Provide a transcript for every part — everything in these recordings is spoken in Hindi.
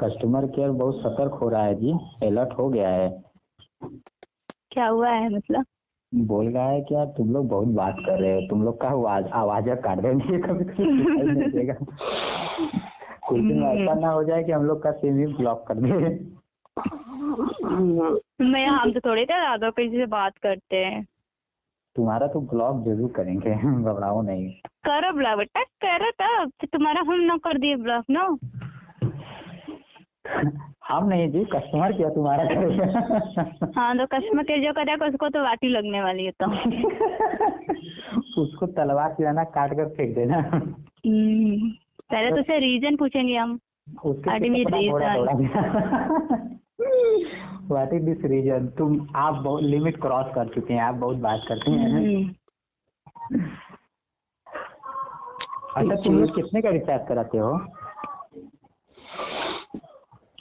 कस्टमर केयर बहुत सतर्क हो रहा है जी। अलर्ट हो गया है। क्या हुआ है मतलब? बोल रहा है कि यार तुम लोग बहुत बात कर रहे हो। तुम लोग का आवाज़ आवाज़ काट देंगे। कभी कभी नहीं देगा। कुछ दिन ऐसा ना हो जाए कि हम लोग का सिम ही ब्लॉक कर दे। मैं हम तो थोड़ी देर आधा किसी से बात करते हैं। तुम्हारा तो ब्लॉक ज़रूर करेंगे। घबराओ नहीं। करो ब्लॉक बेटा करो तब तो तुम्हारा हम ना कर दिए ब्लॉक ना हम नहीं जी कस्टमर क्या तुम्हारा करेगा हाँ तो कस्टमर केयर जो करेगा उसको तो वाटी लगने वाली है तो। उसको तलवार किराना काट कर फेंक देना। हम्म, पहले तो उसे रीजन पूछेंगे हम। reason. दौड़ा व्हाट इज़ दिस रीजन तुम आप बहुत लिमिट क्रॉस कर चुके हैं आप बहुत बात करते हैं। हम्म, अच्छा तुम लोग कितने का रिचार्ज कराते हो?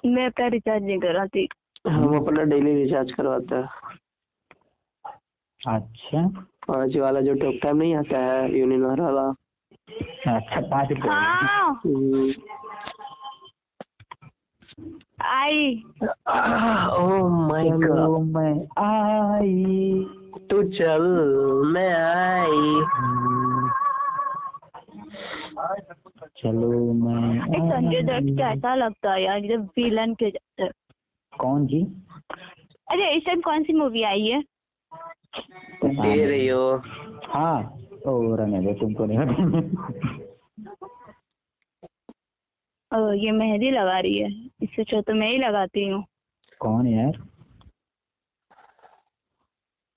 मैं अपना रिचार्ज नहीं कराती हम अपना डेली रिचार्ज करवाते हैं। अच्छा। पाँच वाला जो टॉक टाइम नहीं आता है यूनिनर वाला। अच्छा पाँच हाँ। हम्म। आई। ओह माय गॉड मैं आई। तू चल मैं आई। चलो मैं संजय दत्त कैसा लगता है यार जब विलन के कौन जी? अरे इस टाइम कौन सी मूवी आई है? दे रही हो। हाँ ओ रहने दो तुमको नहीं ओ, ये मेहंदी लगा रही है। इससे अच्छा तो मैं ही लगाती हूँ। कौन यार?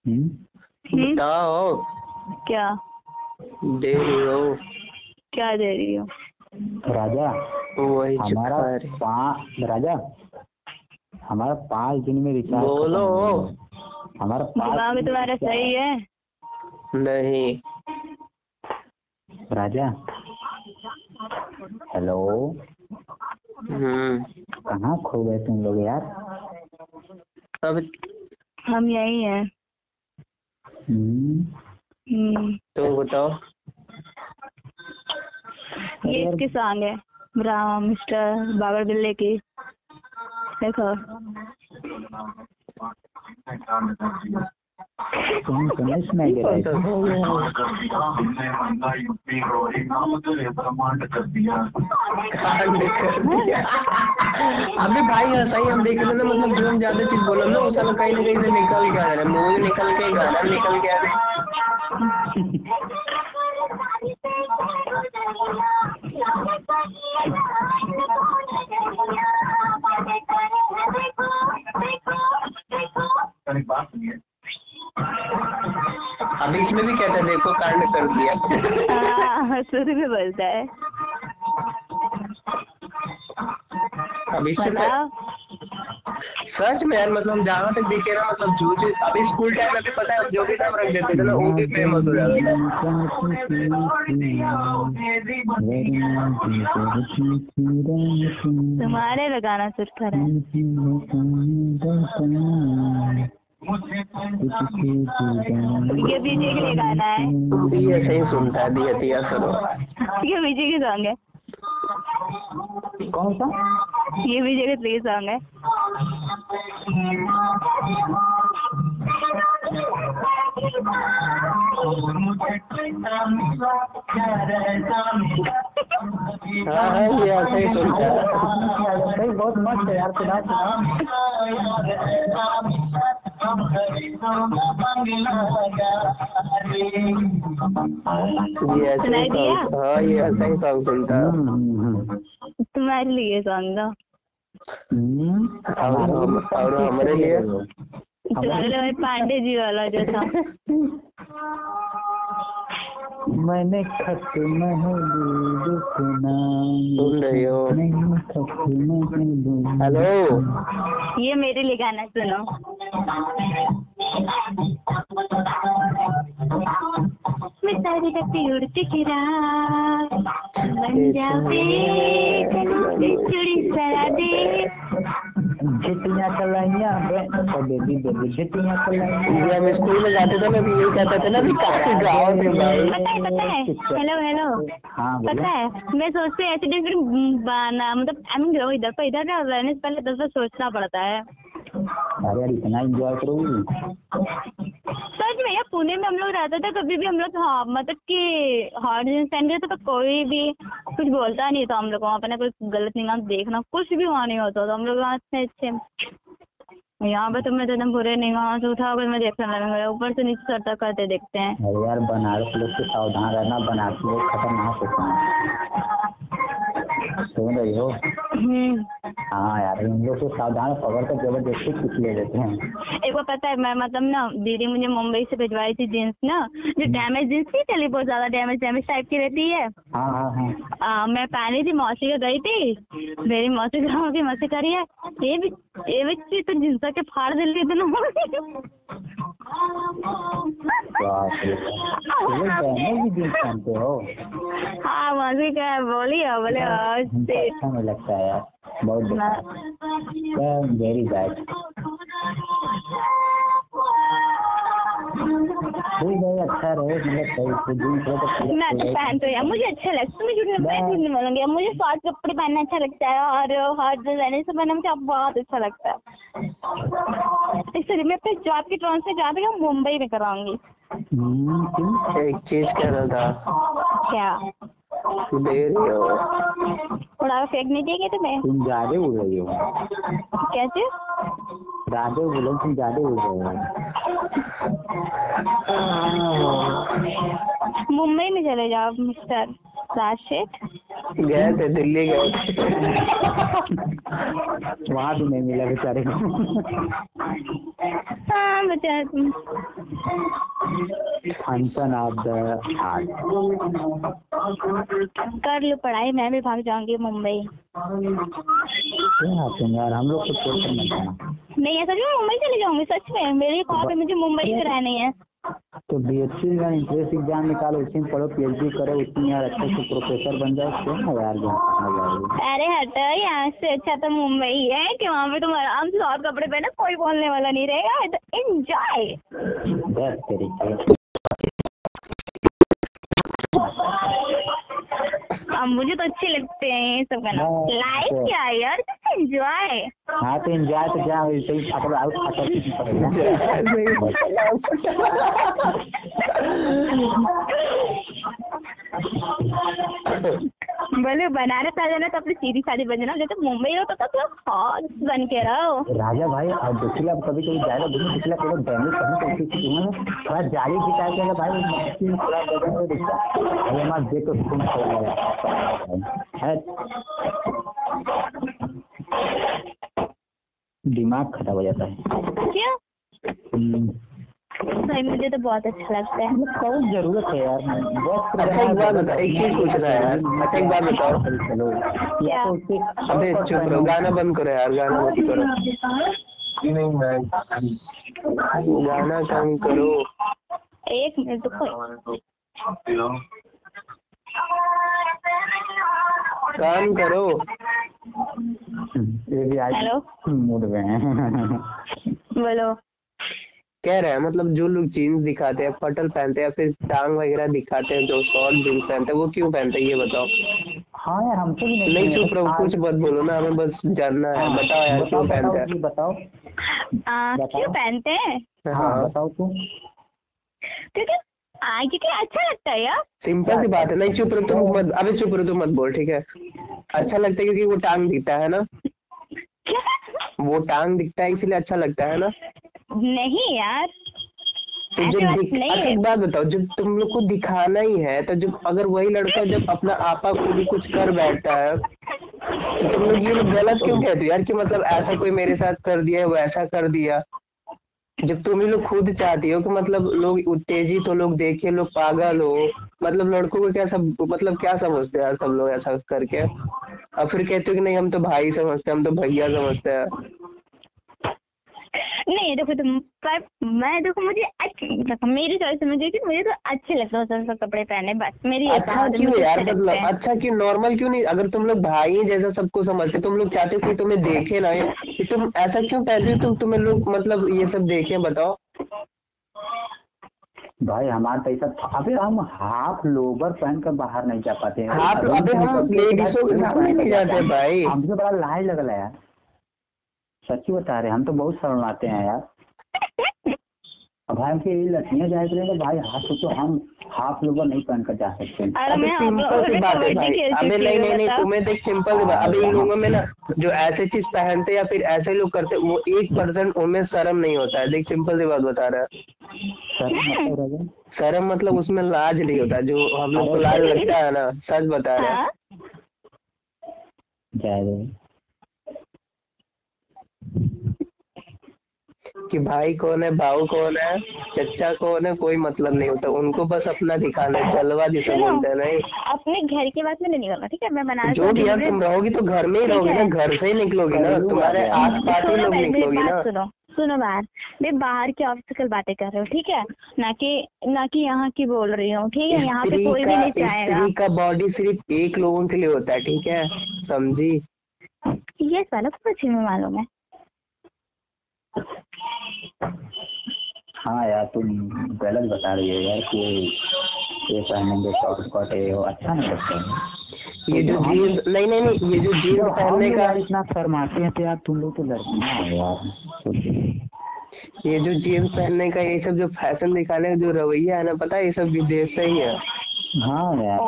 हम्म? हम्म, बताओ। क्या? दे रही हो। क्या दे रही हो? राजा वही हमारा पाँच राजा हमारा पाँच दिन में रिचार्ज बोलो। हमारा दिमाग पाँच तुम्हारा सही है। नहीं। राजा। Hello hmm. कहाँ खो गए तुम लोग यार? अब हम यही हैं। हम्म, हम्म, तो बताओ। ये इसकी सॉन्ग है। राम मिस्टर बाबर बिल्ले की। देखो। अभी भाई ऐसा ही हम देख रहे ना मतलब जो हम ज़्यादा चीज़ बोले ना वो साला कहीं ना कहीं से निकल के आ रहा है मूवी निकल के गाना निकल के आ रहा है अभी इसमें भी कहता है देखो कांड कर दिया। हाँ शुरू में बोलता है। अभी इससे सच में यार मतलब जहाँ तक देखे ना मतलब जो जो अभी स्कूल टाइम में भी पता है जो भी नाम रख देते थे ना वो भी फ़ेमस हो जाता तुम्हारे लगाना सुर कर ये विजय के लिए गाना है। ये ऐसे ही सुनता है दिया दिया सुनो। ये विजय की सॉन्ग है। कौन सा? ये विजय के प्ले सॉन्ग है। ऐसे ही सुनता है सही बहुत मस्त है यार सुना सुना ये ऐसे सुनाई ही दिया? सॉन्ग हाँ ये ऐसे ही सॉन्ग सुनता है हम्म, हम्म, तुम्हारे लिए सॉन्ग दो हम्म। और हम और हमारे लिए तुम्हारे लिए पांडे जी वाला जो था मैंने खत महबूब सुना सुन रही हो। नहीं खत महबूब हेलो। ये मेरे लिए गाना सुनो। मैं सारी रातें उड़ती फिरा बन जावे चुड़ी सरा दे। झिटियाँ कलाइया बेबी बेबी जितिया कलाइया जब हम स्कूल में जाते थे ना तो यही कहते थे ना कि काफ़ी गाँव में भाई पता है पता है हेलो हेलो हाँ पता है मैं सोचती हूँ ऐसे दिन फिर बना मतलब आई मीन इधर पर इधर रहने से पहले दस बार सोचना पड़ता है। अरे यार इतना एंजॉय करोगी? सच में यार पुणे में हम लोग रहते थे कभी भी हम लोग हाँ मतलब कि हॉट जींस पहन के तो कोई भी कुछ बोलता नहीं था हम लोग वहाँ पे ना कोई गलत निगाह देखना कुछ भी वहाँ नहीं होता था हम लोग वहाँ से अच्छे। यहाँ पे तो एकदम बुरे निगाह से उठा कर मैं देखने लगेंगे ऊपर से नीचे सर तक करते देखते हैं। अरे यार बनारस लोग से सावधान रहना बनारस लोग खतरनाक होते हैं। सुन रही हो? हम्म। हाँ यार इन लोग से सावधान पकड़ कर ज़बरदस्ती कुछ ले लेते हैं। एक बार पता है मैं मतलब ना दीदी मुझे मुंबई से भिजवाई थी जींस ना जो डैमेज जींस नहीं चली बहुत ज़्यादा डैमेज डैमेज टाइप की रहती है। हाँ हाँ हाँ। आ, मैं पहनी थी मौसी के गई थी मेरी मौसी गाँव की मौसी करी है ये भी ये बच्ची तो जींस के फाड़ दिल दी दोनों भी पहनते हो हाँ मौसी क्या बोली हो बोले हाँ, अच्छा नहीं लगता है यार बहुत वेरी बैड ठीक है अच्छा रहे मतलब सही तो पहन मैं तो पहनती हूँ यार मुझे अच्छा लगता है। मैं झूठ नहीं मैं नहीं बोलूँगी? मुझे शॉर्ट कपड़े पहनना अच्छा लगता है और हॉट डिज़ाइनर से पहनना मुझे बहुत अच्छा लगता है। इसलिए मैं अपने जॉब की ट्रांसफ़र जहाँ पे हूँ मुंबई में कराऊँगी। हम्म, एक चीज़ कह रहा था। क्या? दे रही हो उड़ा फेंक नहीं देंगे तुम्हें? तुम ज़्यादा उड़ रही हो। कैसे? ज़्यादा तुम ज़्यादा उड़ रहे हो। मुंबई में चले जाओ मिस्टर राज शेठ गए थे दिल्ली गए थे। वहाँ भी नहीं मिला बेचारे को। हाँ बेचारा तुम फ़ंक्शन ऑफ़ द हार्ट कर लो पढ़ाई मैं भी भाग जाऊँगी मुंबई। यार हम लोग को छोड़ मत जाना नहीं ऐसा नहीं मुंबई चली जाऊँगी सच में। मेरी ख्वाब है मुझे मुंबई में रहनी है। तो बी एस सी का इंट्रेंस एग्ज़ाम निकालो उसी में पढ़ो पी एच डी करो उसी में यार अच्छे से प्रोफेसर बन जाओ क्यों ना यार अरे हटो यहाँ से अच्छा तो मुंबई है कि वहाँ पे तुम आराम से और कपड़े पहने कोई बोलने वाला नहीं रहेगा तो एंजॉय बस तरीके अब मुझे तो अच्छे लगते हैं ये सब गाना हाँ, लाइफ तो- क्या है यार एंजॉय हाँ तो एंजॉय तो क्या है सही छात्र आउट छात्र बोले बनारस आ जाना तो अपनी सीधी सादी बन जाना। जैसे मुंबई हो तो तो हॉट बन के रहो। राजा भाई और देखिला कभी कभी जाएगा घूमने देखिला थोड़ा डैमेज करने को उसी तुम्हें थोड़ा जाली दिखा के अगर भाई मस्ती में थोड़ा बदल में दिखता अरे हमारा देख तो खड़ा लगा। है। दिमाग खराब हो जाता है। क्यों? हम्म, भाई मुझे तो बहुत अच्छा लगता है। मतलब बहुत ज़रूरत है यार? बहुत अच्छा, एक बात बता, एक चीज़ पूछना है यार। अच्छा, एक बात बताओ। चलो या तो अबे चुप रहो गाना बंद करो यार गाना बंद करो। गाना कम करो। एक मिनट रुको। काम करो। ये भी आज हेलो? मूड में है। बोलो। कह रहे हैं मतलब जो लोग जीन्स दिखाते हैं पटल पहनते हैं फिर टांग वगैरह दिखाते हैं जो शॉर्ट जीन्स पहनते हैं वो क्यों पहनते हैं ये बताओ? हाँ यार हमसे भी नहीं नहीं चुप रहो कुछ मत बोलो ना हमें बस जानना है बताओ यार क्यों पहनते हैं? बताओ। क्यों पहनते हैं? हाँ हाँ। बताओ तू। क्योंकि क्योंकि अच्छा लगता है यार। सिंपल सी बात है नहीं चुप रहो तुम मत अबे चुप रहो तुम मत बोल ठीक है? अच्छा लगता है क्योंकि वो टांग दिखता है ना? वो टांग दिखता है इसलिए अच्छा लगता है ना? नहीं यार। तो जब दिख अच्छा एक बात बताओ जब तुम लोग को दिखाना ही है तो जब अगर वही लड़का जब अपना आपा को भी कुछ कर बैठता है तो तुम लोग ये लोग गलत क्यों कहते हो यार कि मतलब ऐसा कोई मेरे साथ कर दिया है वो ऐसा कर दिया? जब तुम ही लोग खुद चाहती हो कि मतलब लोग उत्तेजित हो लोग देखे लोग पागल हो मतलब लड़कों को क्या सब मतलब क्या समझते हैं यार सब लोग ऐसा करके? और फिर कहते हो कि नहीं हम तो भाई समझते हैं हम तो भैया समझते हैं। नहीं देखो तुम पर मैं देखो मुझे अच्छी देखो मेरी चॉइस समझिए कि मुझे तो अच्छे लगते हैं तरह कपड़े पहने बस मेरी अच्छा क्यों यार मतलब अच्छा क्यों नॉर्मल क्यों नहीं? अगर तुम लोग भाई हैं जैसा सबको समझते तुम लोग चाहते हो कोई तुम्हें देखे ना कि तुम ऐसा क्यों पहनते हो तुम तुम्हें लोग मतलब ये सब देखे बताओ। भाई हमारा तो ऐसा था अबे हम हाफ़ लोवर पहन कर बाहर नहीं जा पाते हैं। हाफ- अबे हम लेडीजों के सामने नहीं जाते भाई। हमसे बड़ा लाज लगल है यार। सच्ची बता रहे हम तो बहुत शर्माते हैं यार। अब भाई हमके ये जाए तो भाई हाथ सोचो हम हाफ़ लोवर नहीं पहन कर जा सकते अरे अबे सिंपल सी बात है भाई। अबे नहीं नहीं नहीं तुम्हें देख सिंपल सी बात। अबे इन लोगों में ना जो ऐसे चीज़ पहनते या फिर ऐसे लोग करते वो एक परसेंट उनमें शर्म नहीं होता है। देख सिंपल सी बात बता रहा है। शर्म मतलब उसमें लाज नहीं होता जो हम लोग को लाज लगता है ना सच बता रहे हैं। हाँ? जय जय कि भाई कौन है भाऊ कौन है चच्चा कौन है कोई मतलब नहीं होता। उनको बस अपना दिखाना है जलवा जिसे बोलते हैं नहीं? अपने घर के बात में नहीं निकलना ठीक है? मैं बनारस जो भी यार तुम रहोगी तो घर में ही रहोगी ना घर से ही निकलोगी ना तुम्हारे आस पास ही सुनो लोग निकलोगी ना। सुनो सुनो बाहर मैं बाहर की ऑब्स्टिकल बातें कर रही हूँ ठीक है? ना कि ना कि यहाँ की बोल रही हूँ ठीक है? यहाँ पे कोई भी नहीं का चाहेगा। स्त्री का बॉडी सिर्फ़ एक लोगों के लिए होता है ठीक है? समझी? ये साला कुछ मालूम है हाँ यार तुम गलत बता रही हो यार कि ये पहनेंगे शॉर्ट स्कर्ट है वो अच्छा नहीं लगता है। ये जो जीन्स नहीं नहीं नहीं ये जो जीन्स तो पहनने का इतना शर्माते हैं तो यार तुम लोग तो लड़कियाँ हो यार। ये जो जीन्स पहनने का ये सब जो फ़ैशन दिखाने का जो रवैया है ना पता है ये सब विदेश से ही है। हाँ यार।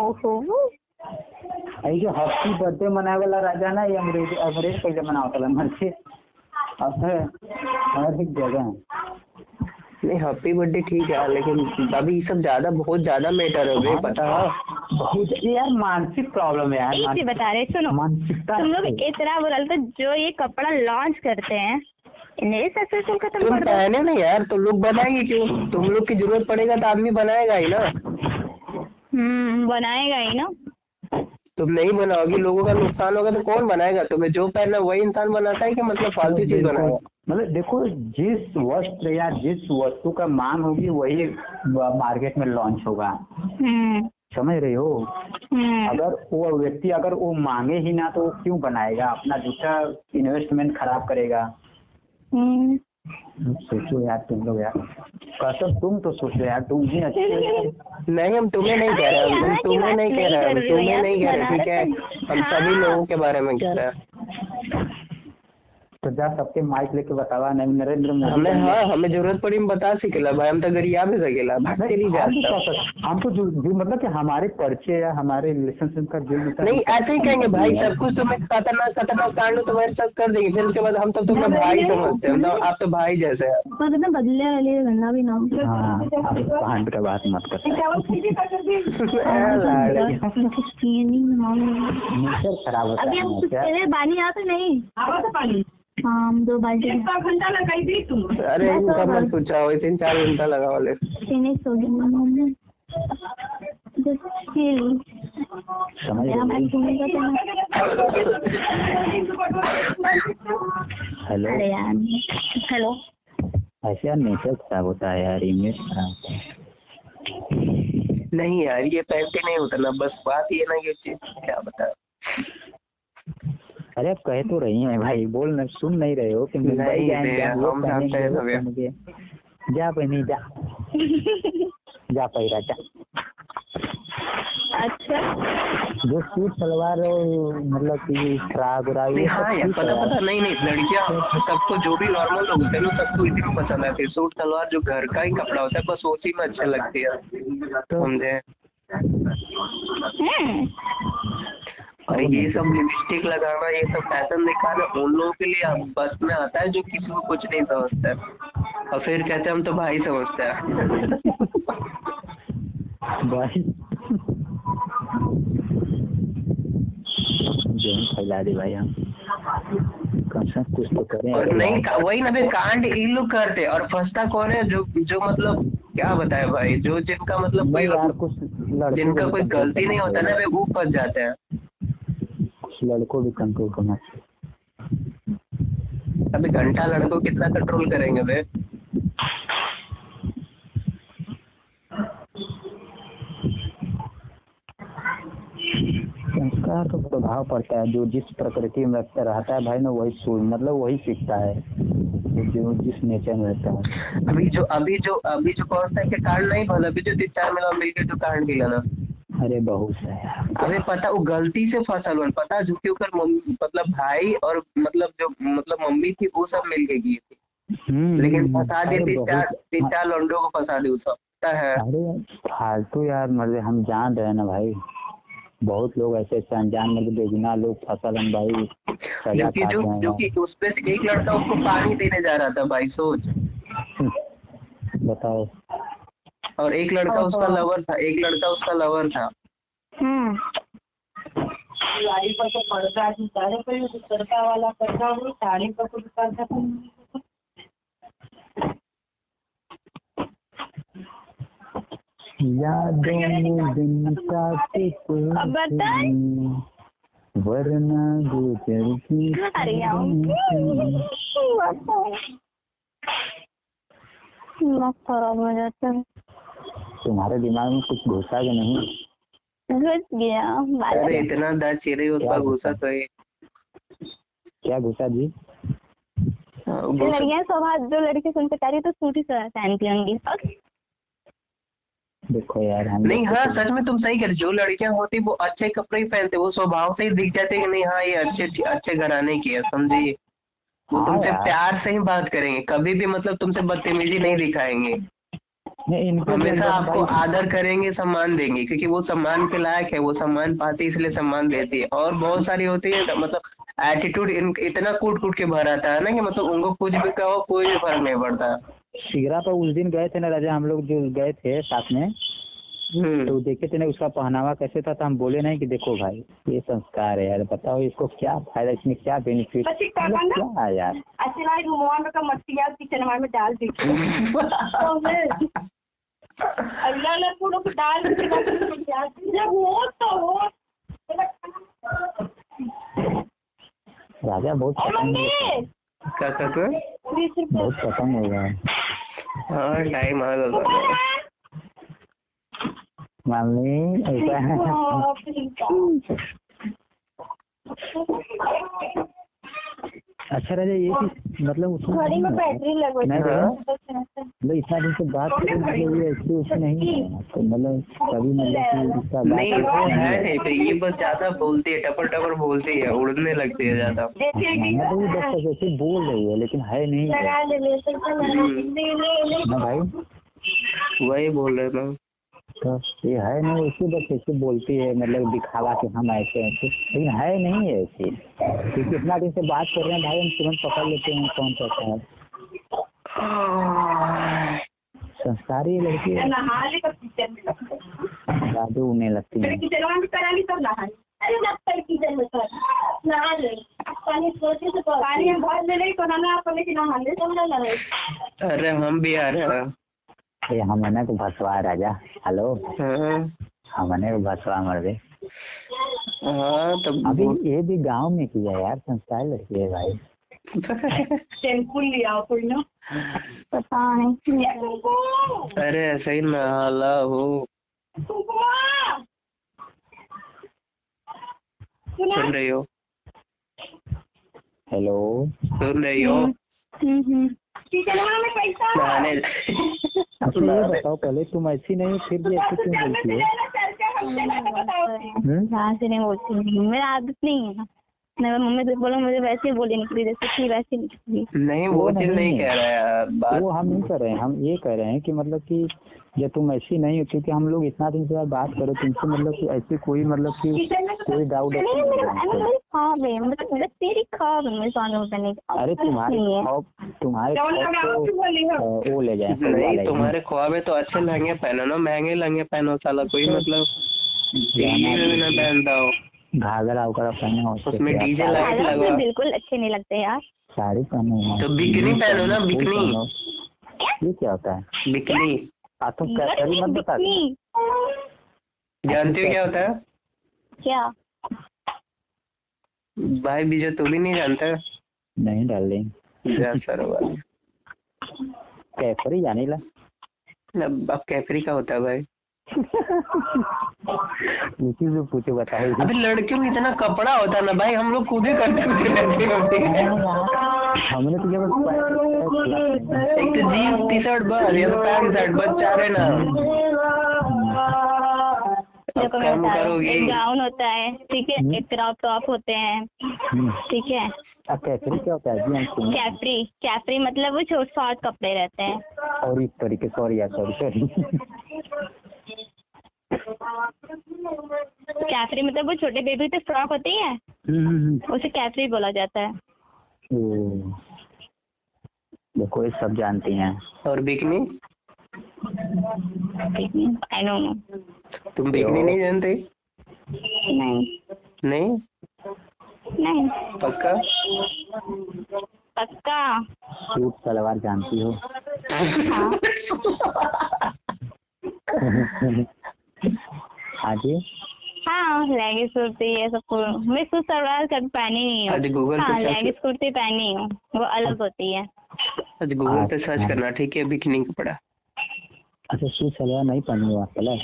ये जो हैप्पी बर्थडे मनाए वाला राजा ना ये अंग्रेज़ अंग्रेज़ पहले मनावता मर्चे अब है हर एक जगह नहीं हैप्पी बर्थडे ठीक है लेकिन अभी ये सब ज़्यादा बहुत ज़्यादा मैटर है बे पता है। बहुत यार मानसिक प्रॉब्लम है यार ठीक है मान- बता रहे सुनो। मानसिकता। तुम लोग इतना बुरा लगता है, जो ये कपड़ा लॉन्च करते हैं इन्हें सक्सेसफुल खत्म तुम पहने ना यार तो लोग बनाएँगे क्यों? तुम लोग की ज़रूरत पड़ेगा तो आदमी बनाएगा ही ना। हम्म बनाएगा ही ना। तुम नहीं बनाओगी लोगों का नुकसान होगा तो कौन बनाएगा? तुम्हें जो पहनना वही इंसान बनाता है कि मतलब फालतू चीज़ बनाएगा? मतलब देखो जिस वस्त्र या जिस वस्तु का मांग होगी वही मार्केट में लॉन्च होगा। हम्म। समझ रहे हो? हम्म। अगर वो व्यक्ति अगर वो मांगे ही ना तो वो क्यों बनाएगा? अपना दूसरा इन्वेस्टमेंट खराब करेगा। हम्म। सोचो यार तुम लोग यार। कसम तुम तो सोचो यार तुम ही अच्छे नहीं हम तुम्हें नहीं कह रहे हम तुम्हें नहीं कह रहे हम तुम्हें नहीं कह रहे ठीक है? हम सभी हाँ। लोगों के बारे में कह रहे हैं। तो जा सबके माइक लेके बतावा नहीं नरेंद्र मोदी हमें हाँ हमें ज़रूरत पड़ी हम बता सकेला भाई हम तो गरिया भी सकेला भागते नहीं हम भी जाता कह तो जो, जो मतलब कि हमारे परिचय या हमारे रिलेशनशिप का जो भी नहीं ऐसे ही कहेंगे भाई सब कुछ तुम्हें खतरनाक खतरनाक कांड हो तुम्हारे साथ कर देंगे फिर उसके बाद हम तो तुम्हें भाई समझते हैं तो आप तो भाई जैसे हैं। बदले वाली गंदा भी नाम हाँ कांड का बात मत कर खराब होता है पानी आता नहीं। हाँ हम दो बाल्टी घंटा लगाई दी तुम। अरे इनका मत पूछा हो तीन चार घंटा लगा वाले। फिनिश हो. समझ तो हेलो। अरे यार हेलो। ऐसे यार नेचर खराब होता है यार इमेज खराब नहीं यार ये पहनते नहीं होता ना बस बात ये ना ये चीज़ क्या बता अरे आप कह तो रही हैं भाई बोल न सुन नहीं रहे हो कि मुंबई नहीं जाएँगे बे, हम लोग हम जानते पहनेंगे, हैं वो ना बे। पहनेंगे। जा जा। जा पहिरा जा अच्छा। जो सूट सलवार मतलब कि फ्राक उराक नहीं ये हाँ यार पता पता नहीं नहीं लड़कियाँ सबको जो भी नॉर्मल लोग होते हैं ना सबको इतनी पसंद आती है। सूट सलवार जो घर का ही कपड़ा होता है बस उसी में अच्छा लगती है। समझे? हम्म और ये सब लिपस्टिक लगाना ये सब फ़ैशन दिखाना उन लोगों के लिए बस में आता है जो किसी को कुछ नहीं समझता है। और फिर कहते हैं हम तो भाई समझते हैं। भाई। गेम फैला दे भाई हम। कम से कुछ तो करें। और नहीं वही ना फिर कांड इन लोग करते और फंसता कौन है? जो जो मतलब क्या बताए भाई? जो जिनका मतलब कोई कुछ जिनका कोई गलती नहीं होता ना वे वो फंस जाते हैं। लड़कों भी कंट्रोल करना चाहिए। अभी घंटा लड़कों कितना कंट्रोल करेंगे बे संस्कार का प्रभाव पड़ता है जो जिस प्रकृति में रहता है भाई ना वही सूझ मतलब वही सीखता है जो जिस नेचर में रहता है। अभी जो अभी जो अभी जो कौन सा के कांड नहीं भला अभी जो तीन चार मिला मिलके जो कांड किया ना। अरे बहुत है। यार अबे पता वो गलती से फ़सल हुआ पता झुकी होकर मम्मी मतलब भाई और मतलब जो मतलब मम्मी थी वो सब मिल के की थी। हम्म, लेकिन फंसा दी तीन चार तीन चार लौंडों को फंसा दी सब। पता है। अरे फालतू यार मतलब हम जान रहे हैं ना भाई। बहुत लोग ऐसे ऐसे अनजान मतलब बेगुनाह लोग फ़सल हम भाई सजा जो कि जो जो कि उस पे एक लड़का उसको पानी देने जा रहा था भाई सोच। बताओ। और एक लड़का उसका लवर था एक लड़का उसका लवर था। हम्म। पर तो पर्दा सारे पर तड़का वाला पर्दा हो साड़ी पर कुछ पर्दा यादों में दिन का वरना अरे दिमाग खराब हो जाता है। तुम्हारे दिमाग में कुछ घुसा कि नहीं। घुस गया अरे इतना दांत चिरे उसका घुसा? तो है क्या घुसा जी? हाँ, जो लड़कियाँ स्वभाव जो लड़के सुनते कार्य तो सूट ही पहनती होंगी देखो यार हम नहीं हाँ सच में तुम सही कह रहे हो। जो लड़कियाँ होती वो अच्छे कपड़े ही पहनते वो स्वभाव से ही दिख जाते कि नहीं हाँ ये अच्छे अच्छे घराने की है समझिए वो हाँ तुमसे प्यार से ही बात करेंगे कभी भी मतलब तुमसे बदतमीजी नहीं दिखाएँगे। हमेशा आपको आदर करेंगे सम्मान देंगे क्योंकि वो सम्मान के लायक है वो सम्मान पाती है इसलिए सम्मान देती है। और बहुत सारी होती है मतलब एटीट्यूड इतना कूट कूट के भर आता है ना कि मतलब उनको कुछ भी कहो कोई भी फ़र्क नहीं पड़ता। सिगरा पर उस दिन गए थे ना राजा हम लोग जो गए थे साथ में हम्म। तो देखे थे ना उसका पहनावा कैसे था तो हम बोले नहीं कि देखो भाई ये संस्कार है यार बताओ इसको क्या फ़ायदा इसमें क्या बेनिफिट करना। क्या है यार? अच्छे लाइट रुमाल में का मट्टी यार किचन में डाल दी। तो अल्लाह अल्लाह को डाल जब हो तो हो राजा बहुत क्या कहते हैं? बहुत पसंद हो गया हाँ टाइम आ गया मम्मी ऐसा है। अच्छा राजा ये चीज़ मतलब उसमें घड़ी में बैटरी लगो नहीं हाँ। मतलब इतना दिन से बात करें मतलब ये ऐसे उसमें नहीं है। तो मतलब कभी मतलब कि इसका बात नहीं वो है। नहीं पे ये बस ज़्यादा बोलती है टपर टपर बोलती है उड़ने लगती है ज़्यादा। जैसे कि वो बस ऐसे बोल रही है लेकिन है नहीं। लगा ले ले सकते ले ले ले ना भाई। वही बोल रहे मैं तो ये है नहीं ऐसे बस ऐसे बोलती है मतलब दिखावा कि हम ऐसे ऐसे। लेकिन है नहीं है ऐसे। क्योंकि इतना दिन से बात कर रहे हैं भाई हम तुरंत पकड़ लेते हैं कौन कैसा है संस्कारी लड़की। है नहा ले तो किचन में जादू उड़ने लगती है। किचन में भी करा ली तब नहा ली अरे जब तक किचन में कर नहा ले पानी सोचे से पानी। हम भर ले ले तो लेकिन तो ना अरे हम भी आ रहे हैं। ये हमने को भसवा राजा। हेलो? हाँ। हमने को भसवा मर दे हाँ अभी ये भी गाँव में किया यार संस्कारी लड़की है भाई। टेंपू लिया कोई ना? पता नहीं। अरे ऐसे ही नाला हो। सुन रही हो? हेलो? सुन रही हो? में पैसा अच्छा ये बताओ पहले तुम ऐसी नहीं फिर भी ऐसे क्यों बोलती हो? हम्म? ध्यान से नहीं बोलती मेरा आदत नहीं है मैं मम्मी से बोलो मुझे वैसे बोली निकली जैसे थी वैसे निकली। नहीं वो वो चीज़ नहीं नहीं कह रहा है यार बात वो हम नहीं कर रहे हैं हम ये कह रहे हैं कि मतलब कि जब तुम ऐसी नहीं हो क्योंकि हम लोग इतना दिन से बात करो तुमसे मतलब कि ऐसी कोई मतलब कि कोई डाउट नहीं मेरा अरे मेरी ख्वाब है मतलब मतलब तेरी ख्वाब है मेरे सामने करने अरे तुम्हारे नहीं तुम्हारे वो ले जाए नहीं तुम्हारे ख्वाब है तो अच्छे लहंगे पहनो ना महँगे लहंगे पहनो साला कोई मतलब भी ना पहनता हो। घाघरा उघरा पहने हो उसमें डीजे लाइट लगा बिल्कुल अच्छे नहीं लगते यार। साड़ी पहनो हो, तो बिकनी पहनो ना, बिकनी। ये क्या होता है? बिकनी। आ तुम कैसे मत बता दो। बिकनी। जानती हो क्या होता है? क्या? भाई बीजो तू भी नहीं जानता? नहीं डार्लिंग जा सरवा कैफरी जाने ला। अब कैफरी का होता है भाई। उसी से पूछे बताए अबे लड़कियों में इतना कपड़ा होता है ना भाई हम लोग खुद ही करते कुछ लड़के हमने तो जब एक तो जीन्स टी शर्ट बस या तो पैंट शर्ट बस चार है ना। अब देखो मैं कम करोगी। गाउन होता है ठीक है? एक क्रॉप टॉप होते हैं ठीक है? अब कैफरी क्या होता है? जी हम सुने कैफरी कैफरी मतलब वो छोटे शॉर्ट कपड़े रहते हैं। और इस तरीके सॉरी यार सॉरी सॉरी कैफरी मतलब वो छोटे बेबी तो फ्रॉक होती है? उसे कैफरी बोला जाता है। देखो ये सब जानती हैं। और बिकनी? आई डोंट नो तुम बिकनी नहीं जानते? नहीं। नहीं? नहीं। पक्का? पक्का। सूट सलवार जानती हो। हाँ। जी हाँ लेगिस कुर्ती ये सब कुर- मैं सूट सलवार कभी पहनी नहीं आज हूँ गूगल हाँ लेगिस कुर्ती पहनी हूँ। वो अलग होती है। आज गूगल पे सर्च करना ठीक है? बिकनी कपड़ा अच्छा सूट सलवार नहीं पहनी हो आप पहले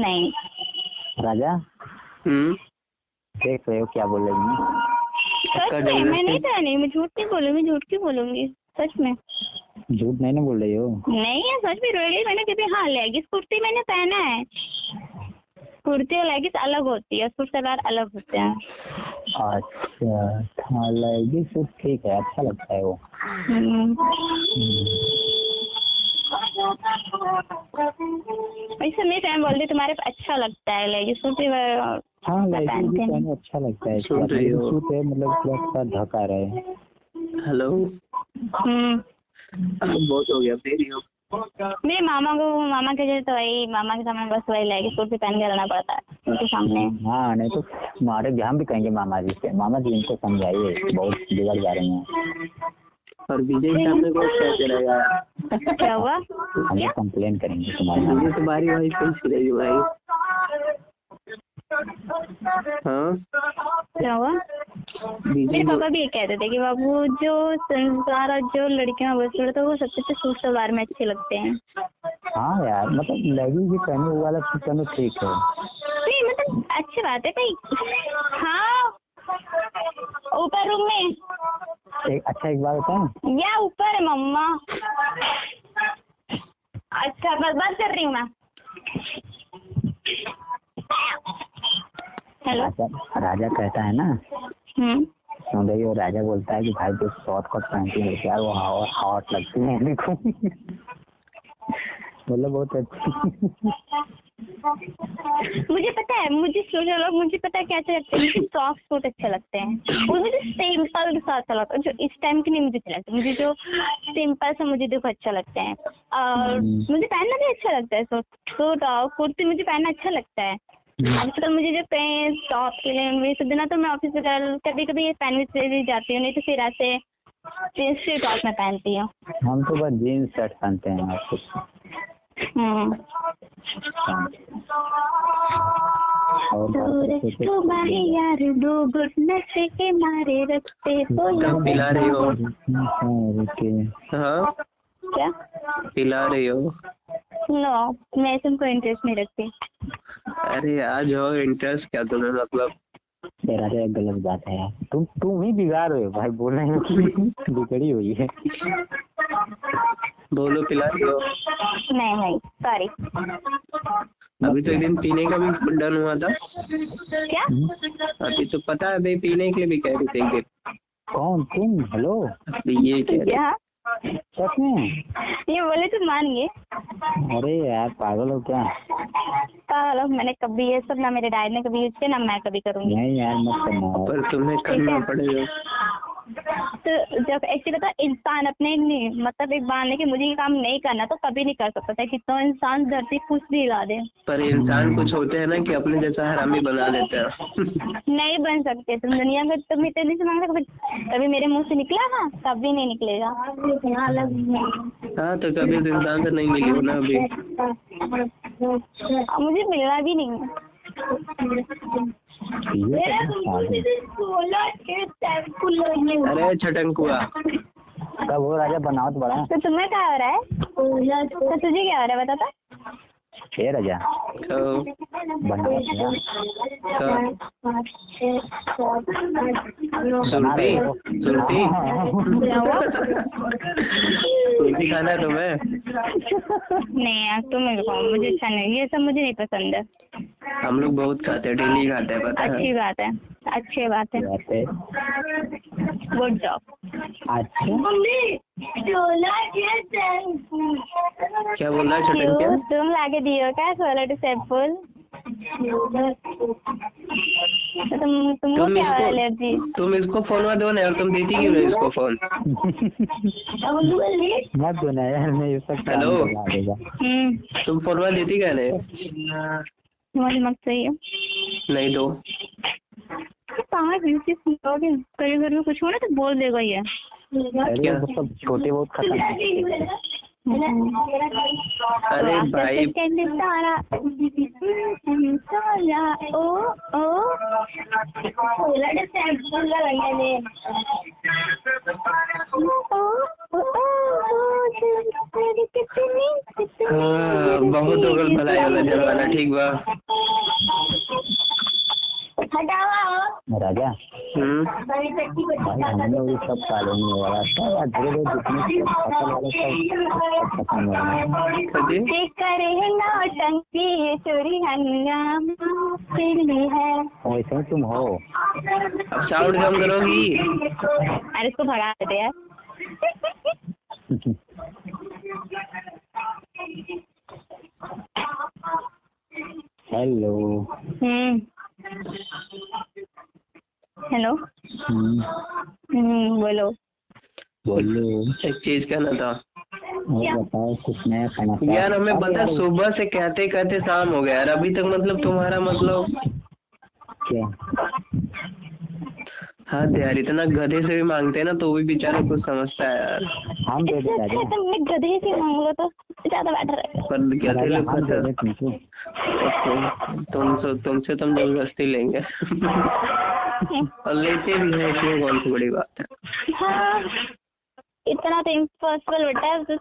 नहीं। राजा? हम्म? देख रहे हो क्या बोल रही हूँ। सच में मैं नहीं पहनी मैं झूठ नहीं बोलूँगी झूठ क्यों बोलूँगी? सच में। झूठ नहीं ना बोल रही हो? नहीं है सच में रियली मैंने कभी हाँ लेगिस कुर्ती मैंने पहना है। कुर्ती और लेगिस अलग होती है सूट सलवार अलग होते हैं। अच्छा हाँ लेगी सूट ठीक है अच्छा लगता है वो। हम्म। वैसे मेरी फ्रेंड बोलती तुम्हारे अच्छा लगता है लेगिस सूट भी हाँ मैं लेगी भी पहने अच्छा लगता है। हो? सूट है मतलब थोड़ा सा ढका रहे। हेलो? हम्म। बहुत हो गया देरी हो। मेरे मामा को मामा के जैसे तो वही मामा के सामने बस वही लेगिस कुर्ती पहन के रहना पड़ता है उनके सामने। हाँ नहीं तो हमारे भी हम भी कहेंगे मामा जी से। मामा जी इनको समझाइए बहुत बिगड़ जा रहे हैं। और विजय सामने को कैसे रहेगा क्या हुआ? हम लोग कंप्लेन करेंगे तुम्हारे तुम्हारी भाई कैसी रहेगी भाई। क्या मेरे पापा भी ये कहते थे कि बाबू जो संस्कार और जो लड़कियाँ बच्चे तो वो सबसे अच्छे सूट सलवार में अच्छे लगते हैं। हाँ यार मतलब लेगी भी पहने वाला सूट पहनो ठीक है। नहीं मतलब अच्छी बात है भाई। हाँ। ऊपर रूम में। एक अच्छा एक बात बताऊँ? या ऊपर है मम्मा। अच्छा बस बात कर रही हूँ मैं। हेलो। राजा राजा कहता है ना सुन रही हो राजा बोलता है कि भाई जो शॉर्ट कट पहनती है यार वो हॉट लगती है देखो। मतलब बहुत अच्छी। मुझे पता है मुझे सोचो लोग मुझे पता है क्या अच्छा लगता है मुझे सॉफ्ट सूट अच्छे लगते हैं। वो मुझे सिंपल सा अच्छा लगता है जो इस टाइम के नहीं मुझे अच्छा लगता मुझे जो सिंपल सा मुझे देखो अच्छा लगता है। और हम्म। मुझे पहनना भी अच्छा लगता है सूट सूट और कुर्ती मुझे पहनना अच्छा लगता है। आजकल मुझे जो पेंट टॉप के लिए ये सब देना तो मैं ऑफ़िस वगैरह कभी कभी ये पहन भी चली जाती हूँ नहीं तो फिर ऐसे जींस के टॉप में पहनती हूँ। हम तो बस जीन्स शर्ट पहनते हैं और कुछ। हम्म। और दूर बात तुम्हारे यार दो घुट नशे के मारे रखते हो पिला रही हो हाँ। क्या? पिला रही हो। नो मैं तुमको इंटरेस्ट नहीं रखती। अरे आज हो इंटरेस्ट क्या तुम्हें मतलब? ये राजा एक गलत बात है यार। तुम तुम ही बिगाड़ रहे हो भाई बोल रहे हो कि बिगड़ी हुई है। बोलो पिला हो नहीं नहीं सॉरी अभी तो एक दिन पीने का भी डन हुआ था। क्या? अभी तो पता है भाई पीने के लिए भी कह रही थी एक दिन। कौन तुम? हेलो ये क्या? सच में ये बोले तो मान गए अरे यार पागल हो क्या? पागल हो, मैंने कभी ये सब ना मेरे डायर ने कभी यूज़ किया ना मैं कभी करूँगी। नहीं यार मत करना। पर तुम्हें करना पड़ेगा। तो जब एक्चुअली पता इंसान अपने नहीं मतलब एक बार लेके मुझे ये काम नहीं करना तो कभी नहीं कर सकता। था कितना इंसान धरती कुछ भी हिला दे। पर इंसान कुछ होते हैं ना कि अपने जैसा हरामी बना देते हैं। नहीं बन सकते। तुम दुनिया में तुम इतने से मांगते कभी कभी मेरे मुँह से निकला ना कभी नहीं निकलेगा। हाँ तो कभी तो इंसान से नहीं मिली हो ना अभी। मुझे मिलना भी नहीं। है अरे छटंकुआ कब वो राजा? बनावट बड़ा। तो तुम्हें क्या हो रहा है? तो तुझे क्या हो रहा है? बता ए राजा क्या हुआ सुरती खाना तुम्हें नहीं यार तुम मेरे को मुझे अच्छा नहीं ये सब मुझे नहीं पसंद है हम लोग बहुत खाते हैं डेली खाते हैं। पता अच्छी बात है अच्छी बात है। गुड जॉब अच्छा क्या बोल रहा है छोटे क्या? तुम लाके दियो क्या सोलह टू सेब फुल? तो तुम तुमको तुम इसको तुम इसको फ़ोन दो ना और तुम देती क्यों नहीं इसको फ़ोन मत दो ना यार मैं ये सब हेलो। हम्म। तुम फ़ोन देती क्या नहीं तुम्हारी मत सही है नहीं दो। सुनोगे कभी घर में कुछ हो ना तो बोल देगा ये। अरे? सब छोटे बहुत खतरनाक अरे भाई। सारा सारा ओ ओ। हाँ, बहुत हो भलाई वाला जमाना ठीक बा। राजा हम्म। भाई हम लोग सब कॉलोनी वाला सब धीरे धीरे जितने फ़सल वाले सब। सब खत्म हो। रहे हैं करे नौटंकी चोरी हंगामा फिर भी है। वैसे ही तुम हो। अब साउंड कम करोगी। अरे इसको भगा देते यार हेलो। हम्म। हेलो हम्म, हम्म बोलो। बोलो। एक चीज़ कहना था। और बताओ कुछ नया खाना यार हमें पता सुबह से कहते कहते शाम हो गया यार। अभी तक मतलब तुम्हारा मतलब क्या? हाँ यार इतना गधे से भी मांगते हैं ना तो भी बेचारा कुछ समझता है यार। हम दे दे राजा तुमने गधे से मांग लो तो ज़्यादा बेटर है पर लोग तुमसे। तुमसे तुम ज़बरदस्ती लेंगे और लेते भी हैं इसमें कौन सी बड़ी बात है। हाँ इतना तो इम्पॉसिबल बेटा है तो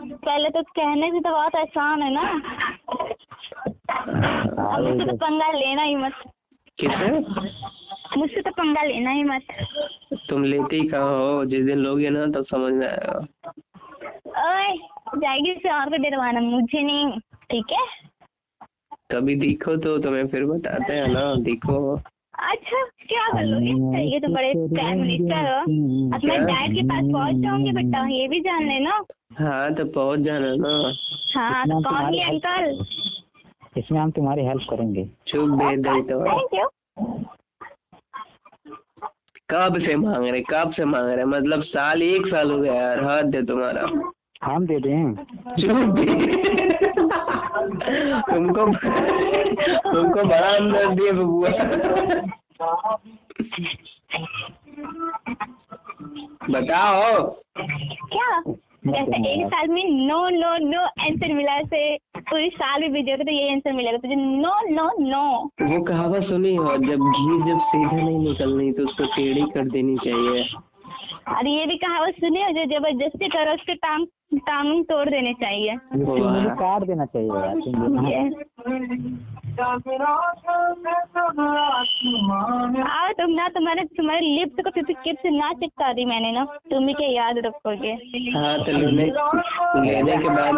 पहले तो कहने से तो बहुत आसान है ना। मुझसे तो पंगा लेना ही मत। किसे? मुझसे तो पंगा लेना ही मत। तुम लेते ही कहाँ हो? जिस दिन लोगे ना तब समझ में आएगा। ओए जाएगी से और को डरवाना मुझे नहीं ठीक है? कभी दिखो तो तुम्हें फिर बताते हैं ना दिखो। अच्छा क्या कर लोगे? ये तो बड़े प्राइम मिनिस्टर हो। अब मैं डैड के पास पहुँच जाऊँगी बेटा ये भी जान लेना। हाँ तो पहुँच जाना ना। हाँ तो कौन ये अंकल इसमें हम तुम्हारी हेल्प करेंगे। चुप भेज दे तो। थैंक यू कब से मांग रहे कब से मांग रहे? मतलब साल एक साल हो गया यार हद है तुम्हारा। हम दे दें। चुप। भी तुमको तुमको बड़ा अंदर दिए बबुआ। बताओ। क्या? जैसे एक साल में नो नो नो आंसर मिला से पूरी साल भी भेजोगे तो ये आंसर मिलेगा तुझे नो नो नो वो कहावत सुनी हो जब घी जब सीधा नहीं निकलनी तो उसको टेढ़ी कर देनी चाहिए। और ये भी कहावत सुनी हो जो ज़बरदस्ती करो उसके टांग टांग तोड़ देने चाहिए। काट देना चाहिए यार तुम आओ तुम ना तुम्हारे तुम्हारे लिप्स को किसी किप से ना चिपका दी मैंने ना। तुम भी क्या याद रखोगे। हाँ तो लेने लेने के बाद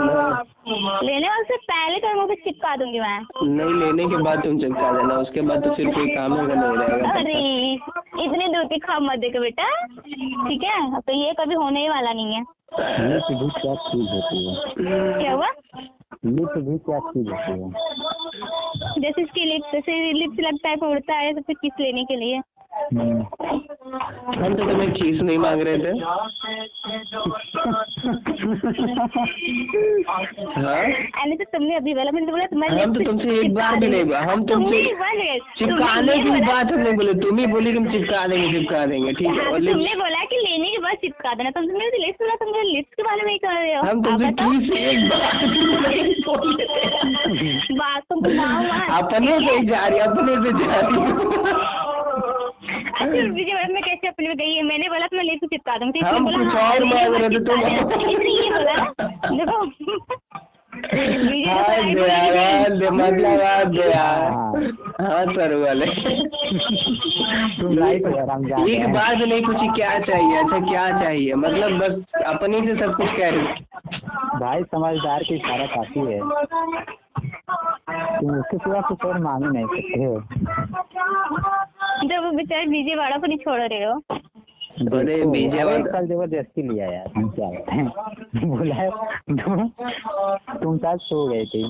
लेने वाले से पहले तो मुझे चिपका दूँगी मैं। नहीं लेने के बाद तुम चिपका देना उसके बाद तो फिर कोई काम होगा नहीं रहेगा। अरे इतनी दूर की खाम मत देखो बेटा। ठीक है तो ये कभी होने ही वाला नहीं है। लिप भी क्या चीज़ होती है क्या हुआ? लिप भी क्या चीज़ होती है जैसे इसकी लिप्स जैसे लिप्स लगता है उड़ता है तो फिर किस लेने के लिए? हम तो तुम्हें खीस नहीं मांग रहे थे। हाँ? तो तुमने अभी बोला मैंने तो बोला तुम्हारे हम तो तुमसे एक बार भी नहीं। बोला हम तुमसे चिपकाने की बात हमने बोले तुम ही बोली कि हम चिपका देंगे चिपका देंगे ठीक है हाँ, और तो तुमने बोला कि लेने के बाद चिपका देना तुम मेरे लिप्स बोला तुम लिप्स के बारे में ही कर रहे हो। हम तुमसे। खीस एक बार बात तुम अपने से ही जा रही अपने से जा रही। अच्छा विजय में कैसे अपने में गई है? मैंने बोला मैं लेके चिपका दूँगी। हम कुछ हाँ, और मांग रहे थे, तुम- देखो गया मतलब गया। हाँ। सर वाले। एक बात नहीं पूछी क्या चाहिए? अच्छा क्या चाहिए? मतलब बस अपनी से सब कुछ कह रहे भाई समझदार की इशारा काफ़ी है। तुम उसके सिवा कुछ और मांग नहीं सकते हो। जब वो बेचारे विजय वाड़ा को नहीं छोड़ रहे हो। अरे कल ज़बरदस्ती लिया यार हम क्या बताएँ बोला तुम तुम साथ सो गए थे।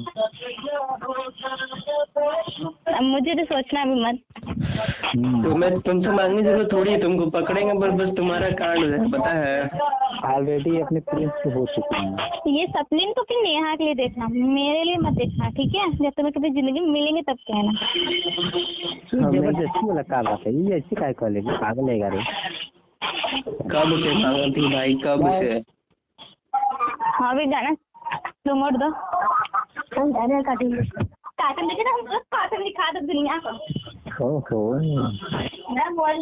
अब मुझे तो सोचना भी मत। हम्म। तो मैं तुमसे मांगने ज़रूरत थोड़ी है तुमको पकड़ेंगे पर बस तुम्हारा कांड है पता है। ऑलरेडी अपने प्रिंस हो चुके हैं। ये सपने तो फिर नेहा के लिए देखना मेरे लिए मत देखना ठीक है? जब तुम्हें कभी ज़िंदगी में मिलेंगे तब कहना। तू ज़बरदस्ती वाला है? ये ऐसे काय कर लेगी पागल है कब से पागल थी भाई? कब से? हाँ भी जाना तो मर दो। हम का काटेंगे कार्टून देखे ना हम कार्टून दिखा दो दुनिया को। बोल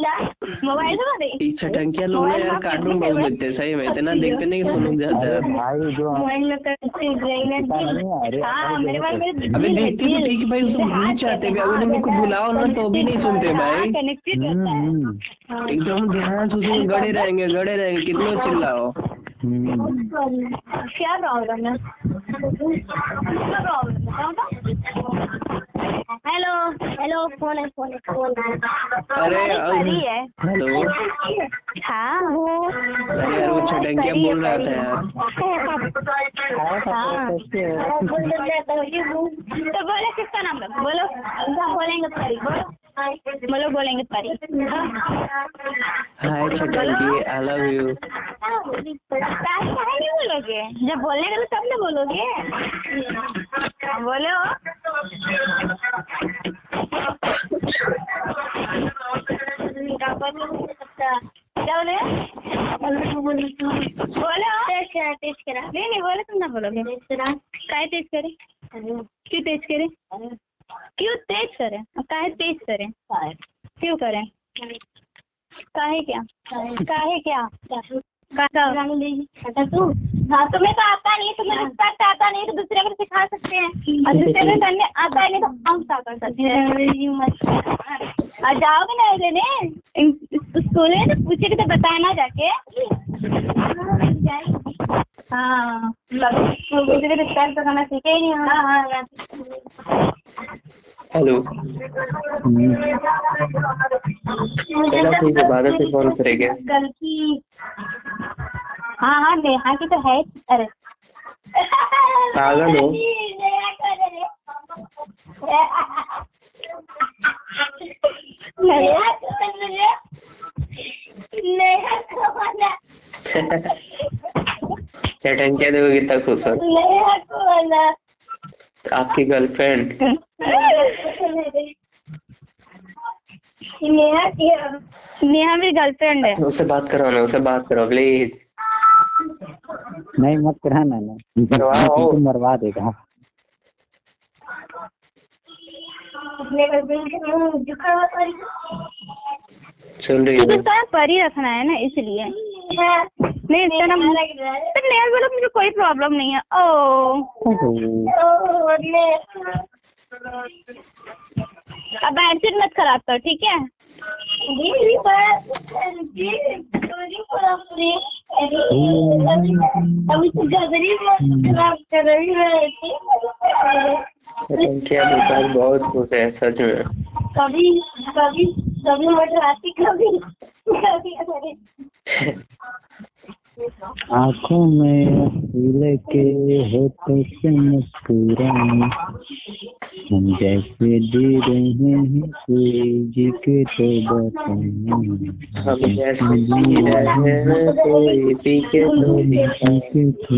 छटंकिया लोग यार कार्टून बहुत देखते हैं सही में इतना देखते नहीं सुन जाता है है, हाँ देखते तो ठीक है भाई उसे भूल जाते हैं अगर मेरे को बुलाओ ना तो भी नहीं सुनते भाई है एकदम ध्यान से उसमें गड़े रहेंगे गड़े रहेंगे कितना चिल्लाओ है क्या प्रॉब्लम है हेलो हेलो फ़ोन है फ़ोन है फ़ोन अरे परी है। हेलो। हाँ अरे यार वो छटंकिया बोल रहा था यार। हाँ। तो कैसे है? तो बोले किसका नाम है? बोलो उनका बोलेंगे परी बोलो। बोलो बोलेंगे परी। हाय छटंकी आई लव यू नहीं बोलोगे? जब बोलने का तो तब ना बोलोगे? बोलो। क्या बोले बोलो। करा नहीं नहीं बोले तुम ना बोलोगे। काय तेज करे? क्यों तेज करे? क्यों तेज करे? काहे तेज करे? क्यों करे? काहे क्या? काहे? क्या? काका तू? हाँ तुम्हें तो आता नहीं तुम्हें रिस्पेक्ट आता नहीं तो दूसरे को सिखा सकते हैं। और दूसरे को करने आता नहीं तो हम क्या कर सकते हैं? जाओगे ना लेने स्कूल में तो पूछेगी तो बताना जाके। हाँ दूसरे को तो करना सीखे ही नहीं हाँ हाँ हेलो। चलो ठीक है में फ़ोन करेंगे। गलती हाँ हाँ नेहा की तो है। अरे। पागल हो। नेहा को तो मुझे नेहा को बना छटंकिया देखो कितना खुश हो? नेहा आपकी गर्लफ्रेंड नेहा नेहा मेरी गर्लफ्रेंड है। उससे बात करो ना उससे बात करो प्लीज़ नहीं मत कराना ना। करवाओ। तुमको मरवा देगा सुन रही हो। परी रखना है ना इसलिए। नहीं इसका नाम तो नेहा बोलो मुझे कोई प्रॉब्लम नहीं है। ओ। ओहो अब मत खराब कर ठीक है? बेकार बहुत खुश है सच में। कभी कभी कभी मटर आती कभी आँखों में फूल के होते से मुस्कुराए हम जैसे दे रहे हैं कोई जी के तो बताएँ हम जैसे रहे हैं कोई पी के तो। के तो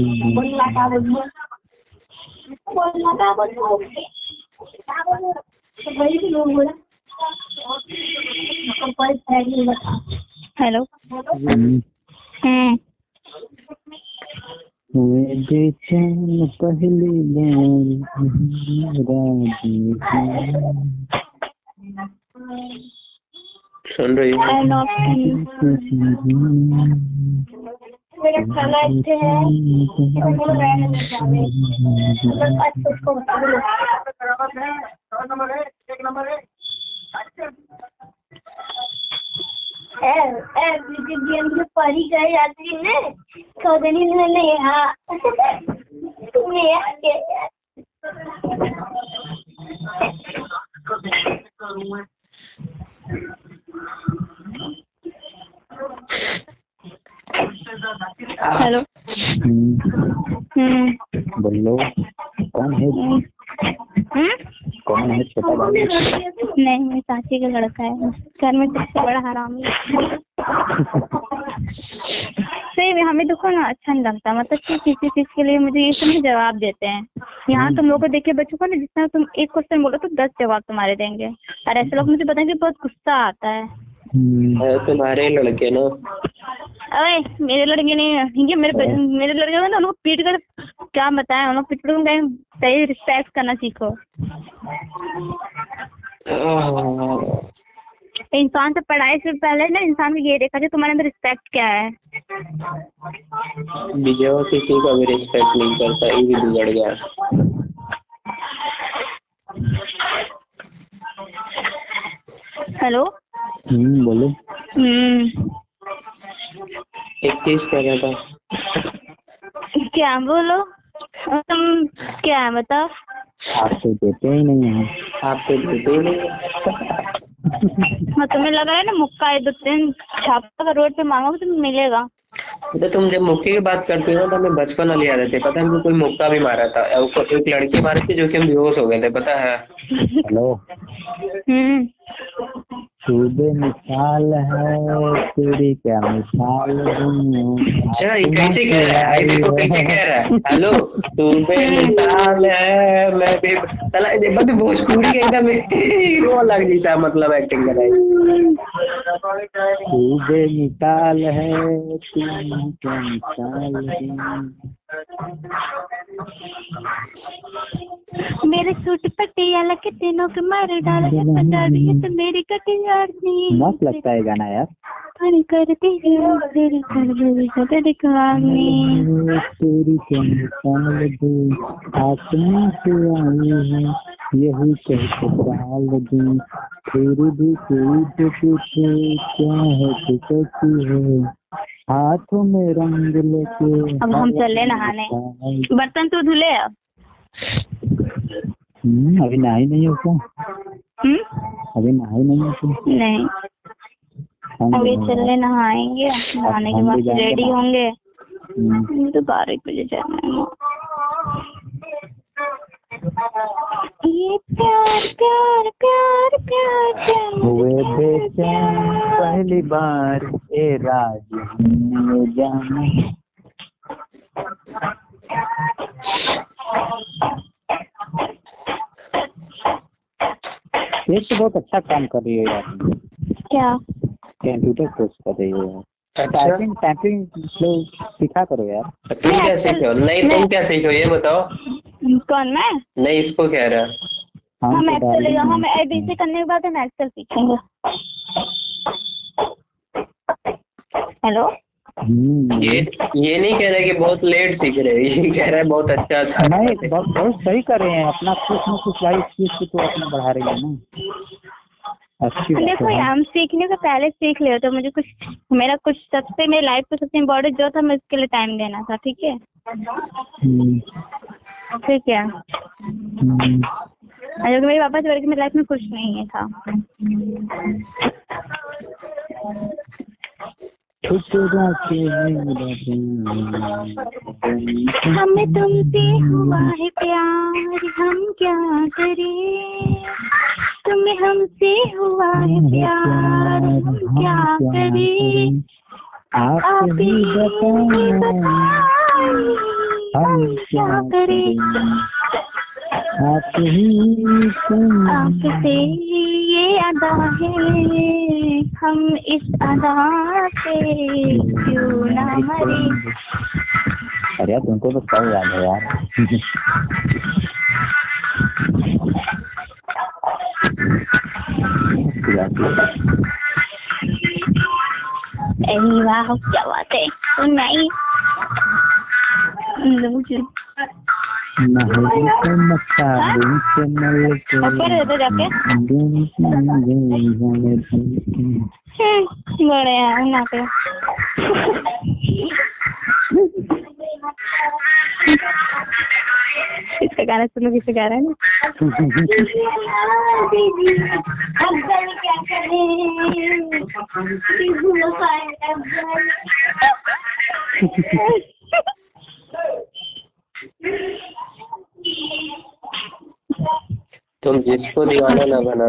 बताएँ। हेलो हम्म, हम्म बेचैन पहली बार। सुन रही हूँ। मेरा अच्छे है? हम लोग रहने में जाने उसको बता दो ए ए मुझे गेम में पढ़ी गई आदमी ने कदनी ने नहीं हाँ तुम्हें याद हेलो। हम्म, हम्म बोलो कौन है? हम्म कौन है छोटा बाबू नहीं मेरी चाची का लड़का है। घर में सबसे बड़ा हरामी सही में हमें देखो ना अच्छा नहीं लगता। मतलब कि किसी चीज़ के लिए मुझे ये सब जवाब देते हैं। यहाँ तुम लोग को देख के बच्चों को ना जितना तुम एक क्वेश्चन बोलो तो दस जवाब तुम्हारे देंगे। और ऐसे लोग मुझे बताएँगे बहुत गुस्सा आता हम्म, है तुम्हारे लड़के ना अरे मेरे लड़के नहीं है मेरे मेरे लड़के को ना उनको पीट कर क्या बताएँ उनको पीट कर उनको सही रिस्पेक्ट करना सीखो। इंसान से पढ़ाई से पहले ना इंसान को ये देखा चाहिए तुम्हारे अंदर रिस्पेक्ट क्या है। विजय किसी का भी रिस्पेक्ट नहीं करता ये भी बिगड़ गया। हेलो? हम्म, बोलो। हम्म। एक चीज़ कह रहा था। क्या बोलो? तुम क्या है बताओ? आप तो देते ही नहीं है। आप तो देते ही नहीं हाँ। तुम्हें लग रहा है ना मुक्का है दो तीन छापा का रोड पे मांगोगे तो मिलेगा। तो तुम जब मुक्के की बात करते हो तो हमें बचपन वाली याद आती है। पता है हमको कोई मुक्का भी मारा था। एक लड़की मारी थी जो कि हम बेहोश हो गए थे पता है? हेलो? मिसाल है तेरी क्या मिसाल अच्छा ये कैसे कह रहा है? आई को कैसे कह रहा है? हेलो? तू बेमिसाल है मैं भी तला बस भोजपुरी के एकदम हीरो लग मतलब एक्टिंग कर रहा मिसाल है तुम मेरे सूट पटियाला के तीनों के मारे डाला तो मेरी कटियार नहीं मस्त लगता है गाना यार। करती है सदर दिखवानी तेरी दूँ आसमान से आई है यही कह के दूँ फिर भी कोई तो पूछे क्या है तू है? हाथों में रंग लेके अब हम चले नहाने। बर्तन तो धुले अब। हम्म, अभी नहाई नहीं हो क्या? हम्म? अभी नहाई नहीं हो नहीं। अभी अभी रहे नहाएँगे। नहाने के बाद रेडी होंगे। हम्म, तो बारह बजे जाना है ये प्यार प्यार प्यार प्यार प्यार हुए बेचैन पहली बार ए राज जाना ये तो बहुत अच्छा काम कर रही है यार। क्या? कंप्यूटर कोर्स कर रही है। टाइपिंग टाइपिंग सिखा करो यार। तुम क्या सीखे हो? नहीं तुम क्या सीखे हो? ये बताओ। कौन मैं? नहीं इसको कह रहा। हम हम तो एक्सेल हम एबीसी करने के बाद हम एक्सेल सीखेंगे। हेलो हम्म, ये ये नहीं कह रहा कि बहुत लेट सीख रहे हैं ये कह रहा है बहुत अच्छा अच्छा नहीं बहुत बहुत सही कर रहे हैं। अपना कुछ न कुछ भाई चीज़ को तो अपना बढ़ा रही है ना। अच्छी देखो है हम सीखने से पहले सीख ले तो मुझे कुछ मेरा कुछ सबसे मेरी लाइफ का सबसे इम्पोर्टेंट जो था मैं उसके लिए टाइम देना था ठीक है? हम्म, ठीक है। हम्म, अगर मेरे पापा से बढ़ के मेरी लाइफ में कुछ नहीं है था। के। हमें तुमसे हुआ है प्यार हम क्या करें? तुम्हें हमसे हुआ है प्यार हम क्या करें? आप ही बताएँ। हम क्या करें? आप ही आपसे ये अदा है। हम इस अदा पे क्यों ना मरे? अरे तुमको तो सब याद है यार। अच्छी बात है। अरे वाह क्या बात है तो नहीं महल के मसालों से मल के ऊपर है तो हैं इसका गाना सुनो किसी गा रहा है तुम जिसको दीवाना ना बना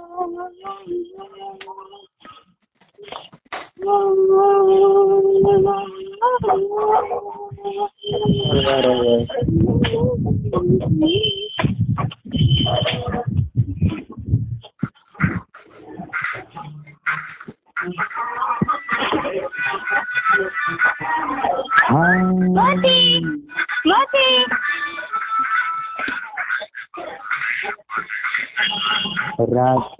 तेरे से रात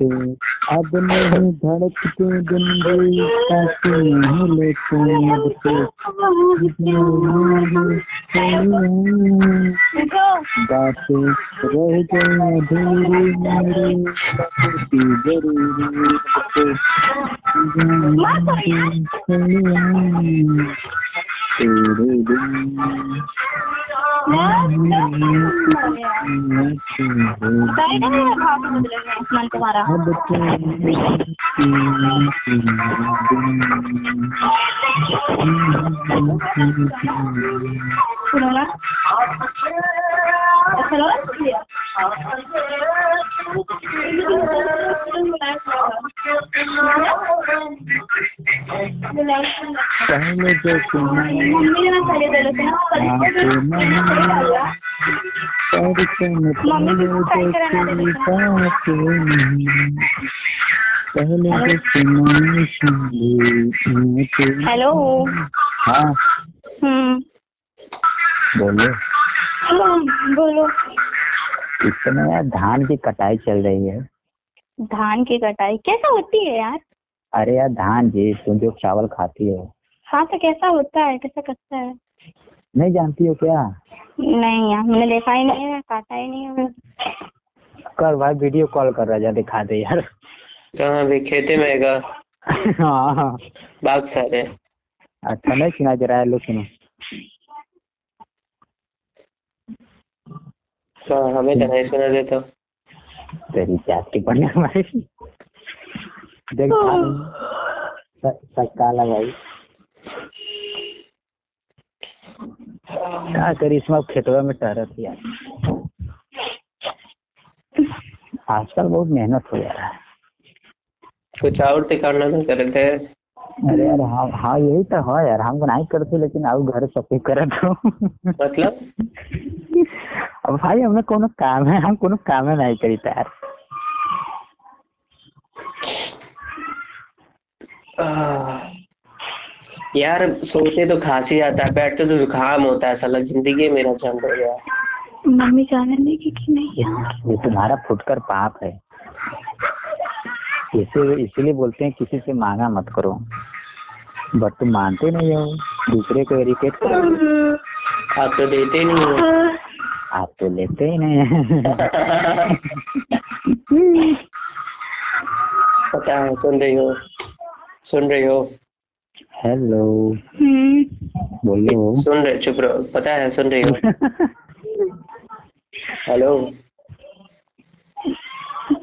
अब नहीं धड़कते दिन भी ताकि नहीं लेते अब तो बातें रह गई अधूरी मेरी ज़रूरी है मन तुम्हारा सुनो ना हेलो पहले जो सुना मम्मी ने पहले दे रखे पहले जो सुना सुन हेलो हाँ हम्म बोलो हम्म, बोलो। इस समय यार धान की कटाई चल रही है। धान की कटाई? कैसा होती है यार? अरे यार धान जी तुम जो चावल खाती हो। हाँ तो कैसा होता है? कैसा करता है? नहीं जानती हो क्या? नहीं यार मैंने देखा ही नहीं है काटा ही नहीं है कर भाई वीडियो कॉल कर रहा जा दिखा दे यार। कहाँ भी खेते में आएगा। हाँ। हाँ बाग सारे। अच्छा नहीं सुना जरा लो सुनो। कहाँ हमें तो नहीं सुना देता। तेरी जात की बढ़िया हमारी देख भाई क्या करी इसमें? अब खेतवा में टहरत यार। आजकल बहुत मेहनत हो जा रहा है। कुछ और तो करना ना करते अरे यार हाँ हाँ यही तो है यार। हम नहीं करते लेकिन अब घर सब कुछ करत हो। मतलब? अब भाई हमें कोनो काम है हम कोनो काम है नहीं करी यार यार सोते तो खांसी आता है बैठते तो जुकाम होता है साला ज़िंदगी मेरा झंड हो गया। मम्मी जाने देगी कि नहीं ये तुम्हारा फुटकर पाप है। इसे इसीलिए बोलते हैं किसी से मांगा मत करो। बट तुम मानते नहीं हो दूसरे को इरिटेट करो। आप तो देते नहीं हो। आप तो लेते ही। नहीं पता है सुन रही हो सुन रही हो। हेलो हम्म, बोलो। सुन रहे चुप रहो पता है सुन रही हो। हेलो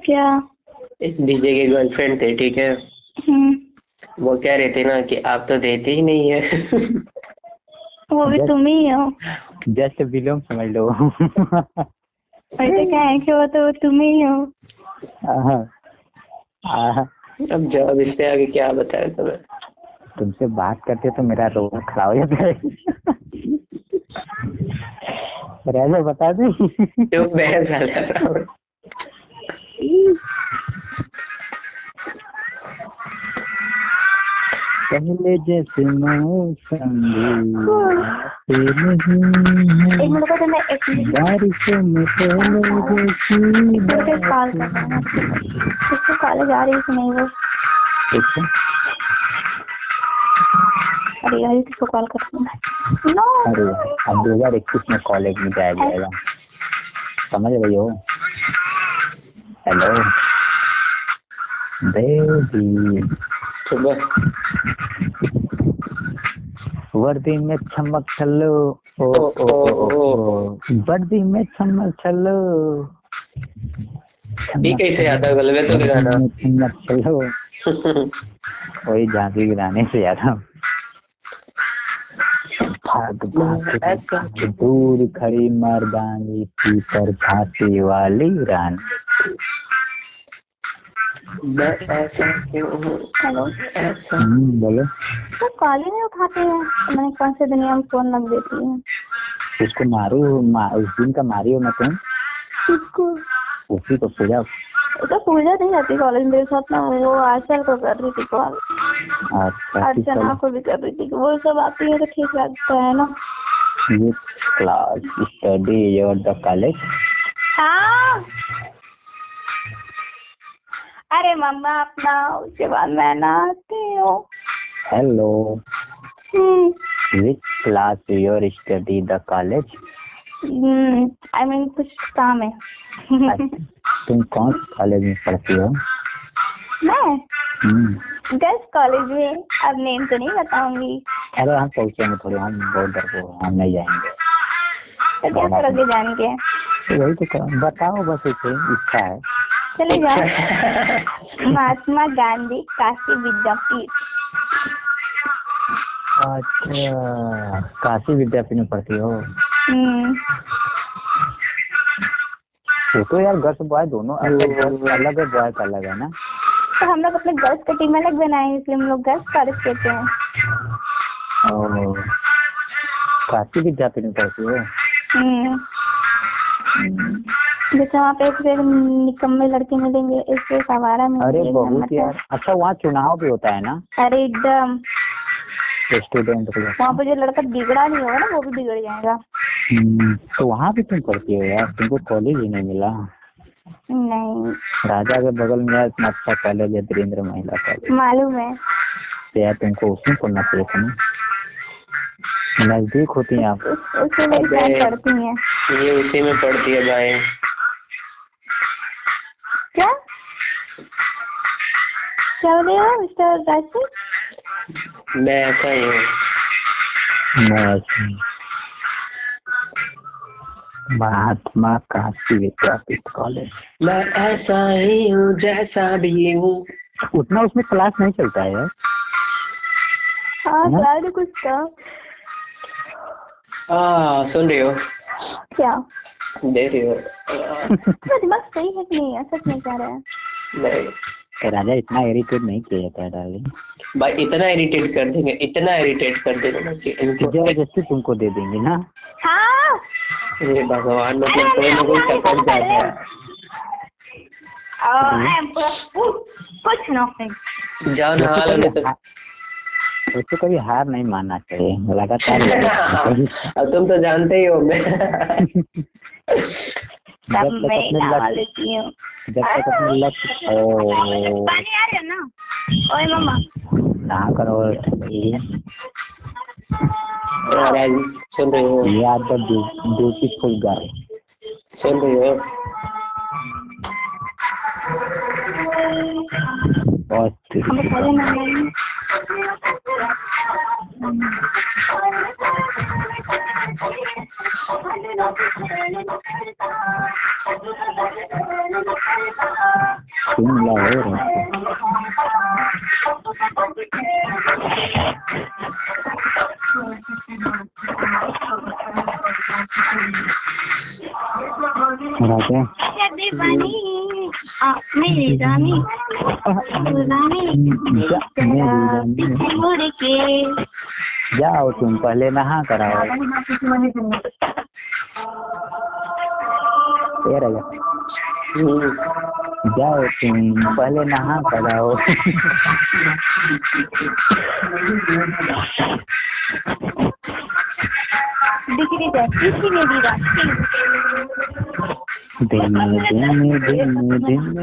क्या? एक डीजे के गर्लफ्रेंड थे ठीक है? हम्म, वो कह रहे थे ना कि आप तो देते ही नहीं है। वो भी तुम ही हो। जस्ट विलोम समझ लो। ऐसे क्या है कि वो तो तुम ही हो। आहा, आहा, अब जब इससे आगे क्या बताए तुम्हें? तुमसे बात करते तो मेरा रोना खड़ा हो जाता है। राजा बता दे। जो मैं पहले जैसे मौसम नहीं है बारिशों में पहले जैसी कॉलेज आ रही है नहीं वो? अरे यार किसको कॉल नो अरे अब दो हज़ार इक्कीस में कॉलेज में जाया जाएगा। समझ रही हो? हेलो बेबी सुबह। वर्दी में चमक चलो। ओ ओ ओ वर्दी में चमक चलो। ये कैसे आता है गलबे तो गाना चमक चलो। वही झांसी गिराने से याद हम भाग भाग दूर खड़ी मर्दानी थी पर झांसी वाली रानी। मैं ऐसा क्यों हेलो हम्म, बोलो। तो कॉल ही नहीं उठाते हैं? मैंने कौन से दुनिया में फ़ोन लग देती है? उसको मारू मा, उस दिन का मारी हो मैं तुम? किसको? उसी को पूजा। तो पूजा नहीं जाती कॉलेज मेरे साथ ना वो आचल को कर रही थी कॉल अच्छा अर्चना को भी कर रही थी। वो सब आती है तो ठीक लगता है ना? ये class study your the college हाँ। अरे मम्मा अपना उसके बाद मैं नहाती हूँ। Hello hmm. Which class your study the college I mean कुछ काम है। तुम कौन कॉलेज में पढ़ती हो? मैं? हम्म, गर्ल्स कॉलेज में। अब नेम तो नहीं बताऊँगी। अरे हम पहुँचेंगे थोड़े हम बहुत डर को हम नहीं जाएँगे। तो क्या करोगे जान के? तो वही तो कह- बताओ बस इसे इच्छा है। चले जाओ महात्मा गांधी काशी विद्यापीठ। अच्छा काशी विद्यापीठ में पढ़ती हो? हम्म। वो तो यार गर्ल्स बॉय दोनों अलग अलग है बॉय का अलग है ना? तो हम लोग अपने गर्ल्स का टीम अलग बनाए इसलिए हम लोग गर्ल्स कॉलेज कहते हैं। काशी विद्यापीठ में पढ़ती हो? हम्म। जैसे वहाँ पे फिर निकम्मे लड़के मिलेंगे इससे सवारा अरे बहुत यार। अच्छा वहाँ चुनाव भी होता है ना? अरे एकदम। स्टूडेंट को वहाँ पे जो लड़का बिगड़ा नहीं होगा ना वो भी बिगड़ जाएगा। हम्म, तो वहाँ भी तुम पढ़ती हो यार? तुमको कॉलेज ही नहीं मिला। नहीं। राजा के बगल में यार इतना अच्छा कॉलेज है धीरेन्द्र महिला कॉलेज मालूम है। तो यार तुमको उसमें पढ़ना चाहिए था ना? नज़दीक होती हैं आप। उस-। फ्रेंड पढ़ती हैं। ये उसी में पढ़ती है भाई। क्या बोले हो मिस्टर राजू मैं? ऐसा ही हूँ। मैं ऐसे- महात्मा काशी विद्यापीठ कॉलेज। मैं ऐसा ही हूँ जैसा भी हूँ। उतना उसमें क्लास नहीं चलता है यार। हाँ हाँ? कुछ था आ सुन रही हो? क्या? देख रही हो। दिमाग सही है कि नहीं है? सच में कह रहे हैं? नहीं। तो राजा इतना इरिटेट नहीं किया जाता है डार्लिंग। भाई इतना इरिटेट कर देंगे इतना इरिटेट कर देंगे ना कि ज़बरदस्ती तुमको दे देंगे ना। हाँ। ये भगवान मतलब कोई ना कोई टपक जाता है। आई एम कुछ नथिंग जाओ नहा लो नहीं तो उसको कभी हार नहीं मानना चाहिए लगातार अब तुम तो जानते ही हो मैं जब मैं नहा लेती हूँ। जब तक अपने लक्ष्य ओ पानी आ रहा है ना? ओए मम्मा। नहा कर सुन रही हो। ये आदत ब्यूटीफुल गर्ल सुन रही हो। और la hora. Raja. Meri जाओ तुम पहले नहा कराओ। जाओ तुम पहले नहा कराओ। बिगड़ी बैठी थी मेरी रास्ते धीमे धीमे धीमे धीमे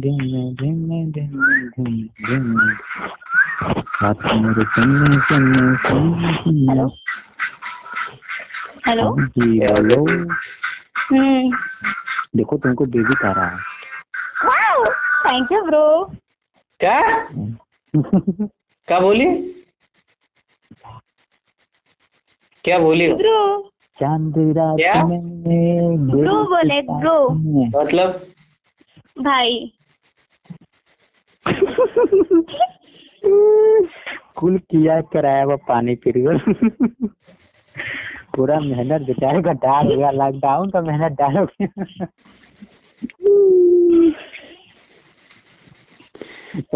धीमे धीमे धीमे बात मेरे सुनने सुनने सुनने सुनने हेलो जी हेलो हम्म देखो तुमको बेबी कर रहा है। वाओ थैंक यू ब्रो क्या? क्या बोली? क्या बोली? ब्रो चाँद रात में ब्रो बोले ब्रो मतलब? भाई। कुल किया कराया वो पानी फिर पूरा मेहनत बेचारे का डाल हो गया लॉकडाउन का मेहनत डाल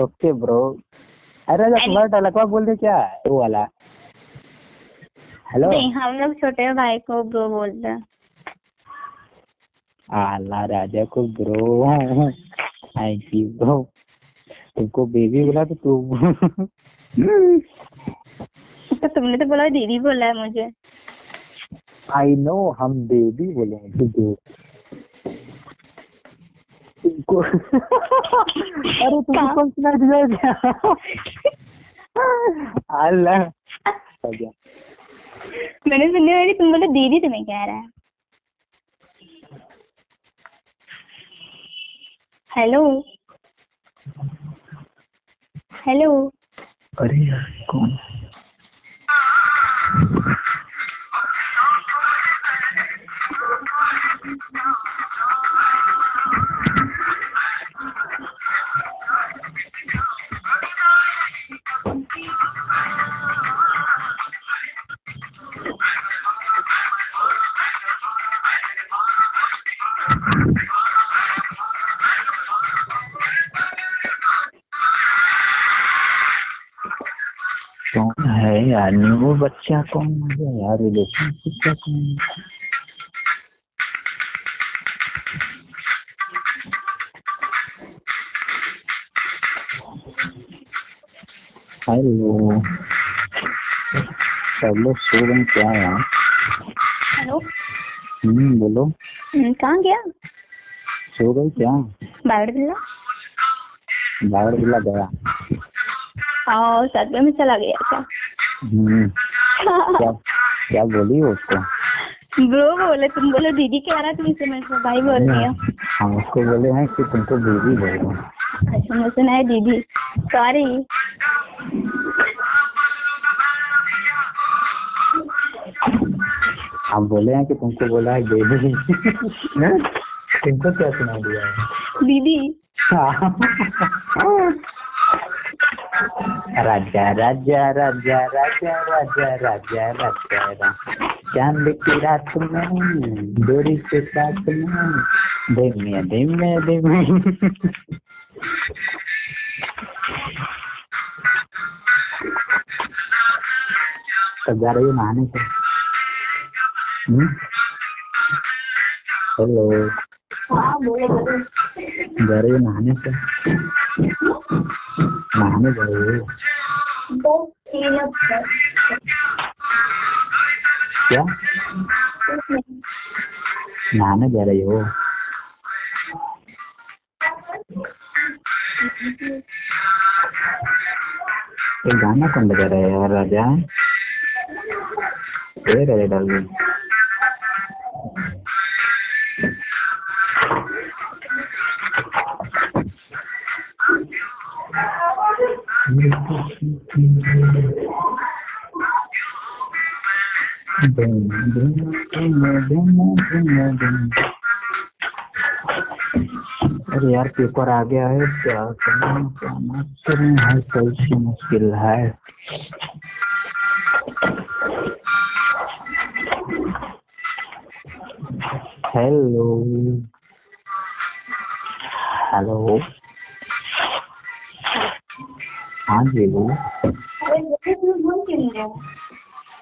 ओके ब्रो। अरे वर्ड अलग बोल दे क्या? वो वाला। हेलो नहीं हम लोग छोटे भाई को ब्रो बोलते हैं। आला राजा को ब्रो थैंक यू ब्रो तुमको बेबी बोला तो तू तो तुमने तो बोला दीदी बोला है मुझे। आई नो हम बेबी बोले हैं तुझे तुमको अरे तुमको कौन सुना दिया अल्लाह मैंने सुनने वाली तुम बोले दीदी तुम्हें कह रहा है। हेलो हेलो अरे यार कौन? कौन है यार न्यू बच्चा कौन है यार? रिलेशनशिप का कौन है? हेलो सब लोग सो रहे क्या यार? हेलो हम्म बोलो। हम्म, कहाँ गया? सो गई क्या? बागड़ बिल्ला बाहर बिला गया। और सदमे में चला गया क्या? क्या क्या बोली हो उसको? ब्रो बोले तुम बोले दीदी कह रहा तुम इसे मेरे को भाई बोल दिया हम उसको बोले हैं कि तुमको बेबी बोलो अच्छा मैं सुना है दीदी। सॉरी हम बोले हैं कि तुमको बोला है बेबी तुमको क्या सुना दिया है? दीदी। राजा राजा राजा राजा राजा राजा राजा चाँद की रात में, डोरी के साथ में। धीमे धीमे धीमे। तब जा रही नहाने से? हेलो जा रही नहाने से हो क्या? नहाने जा रही हो। गाना कौन बजा रहा है यार राजा? डाल अरे यार पेपर आ गया है, क्या करना क्या ना करें हर कल से मुश्किल है हेलो हेलो हाँ जी बोलो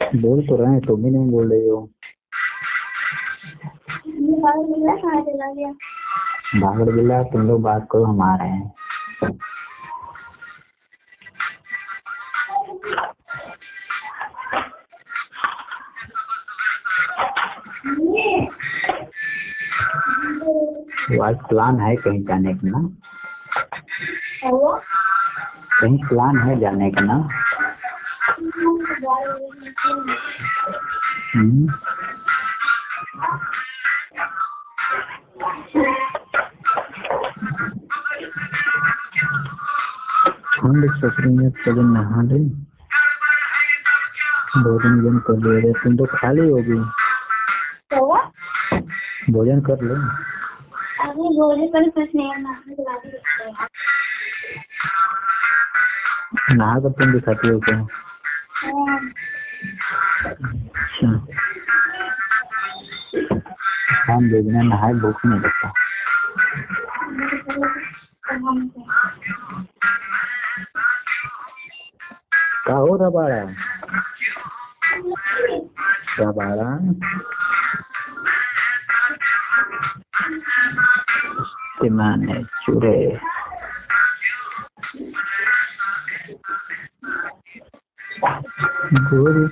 बोल नहीं रहे हो बोल तो रहे हैं तुम ही नहीं बोल रही हो। भागड़ बिल्ला तुम लोग बात करो हम आ रहे हैं। तो आज प्लान है कहीं जाने का ना? कहीं प्लान है जाने का ना? नहा ले भोजन कर ले रहे तुम तो खाली होगी भोजन कर लो। नहीं कर तुम हो क्या? हाँ, अच्छा हम देखना नहाए भूख नहीं लगता। क्या हो रहा बाड़ा क्या बाड़ा माने चूरे। गोरी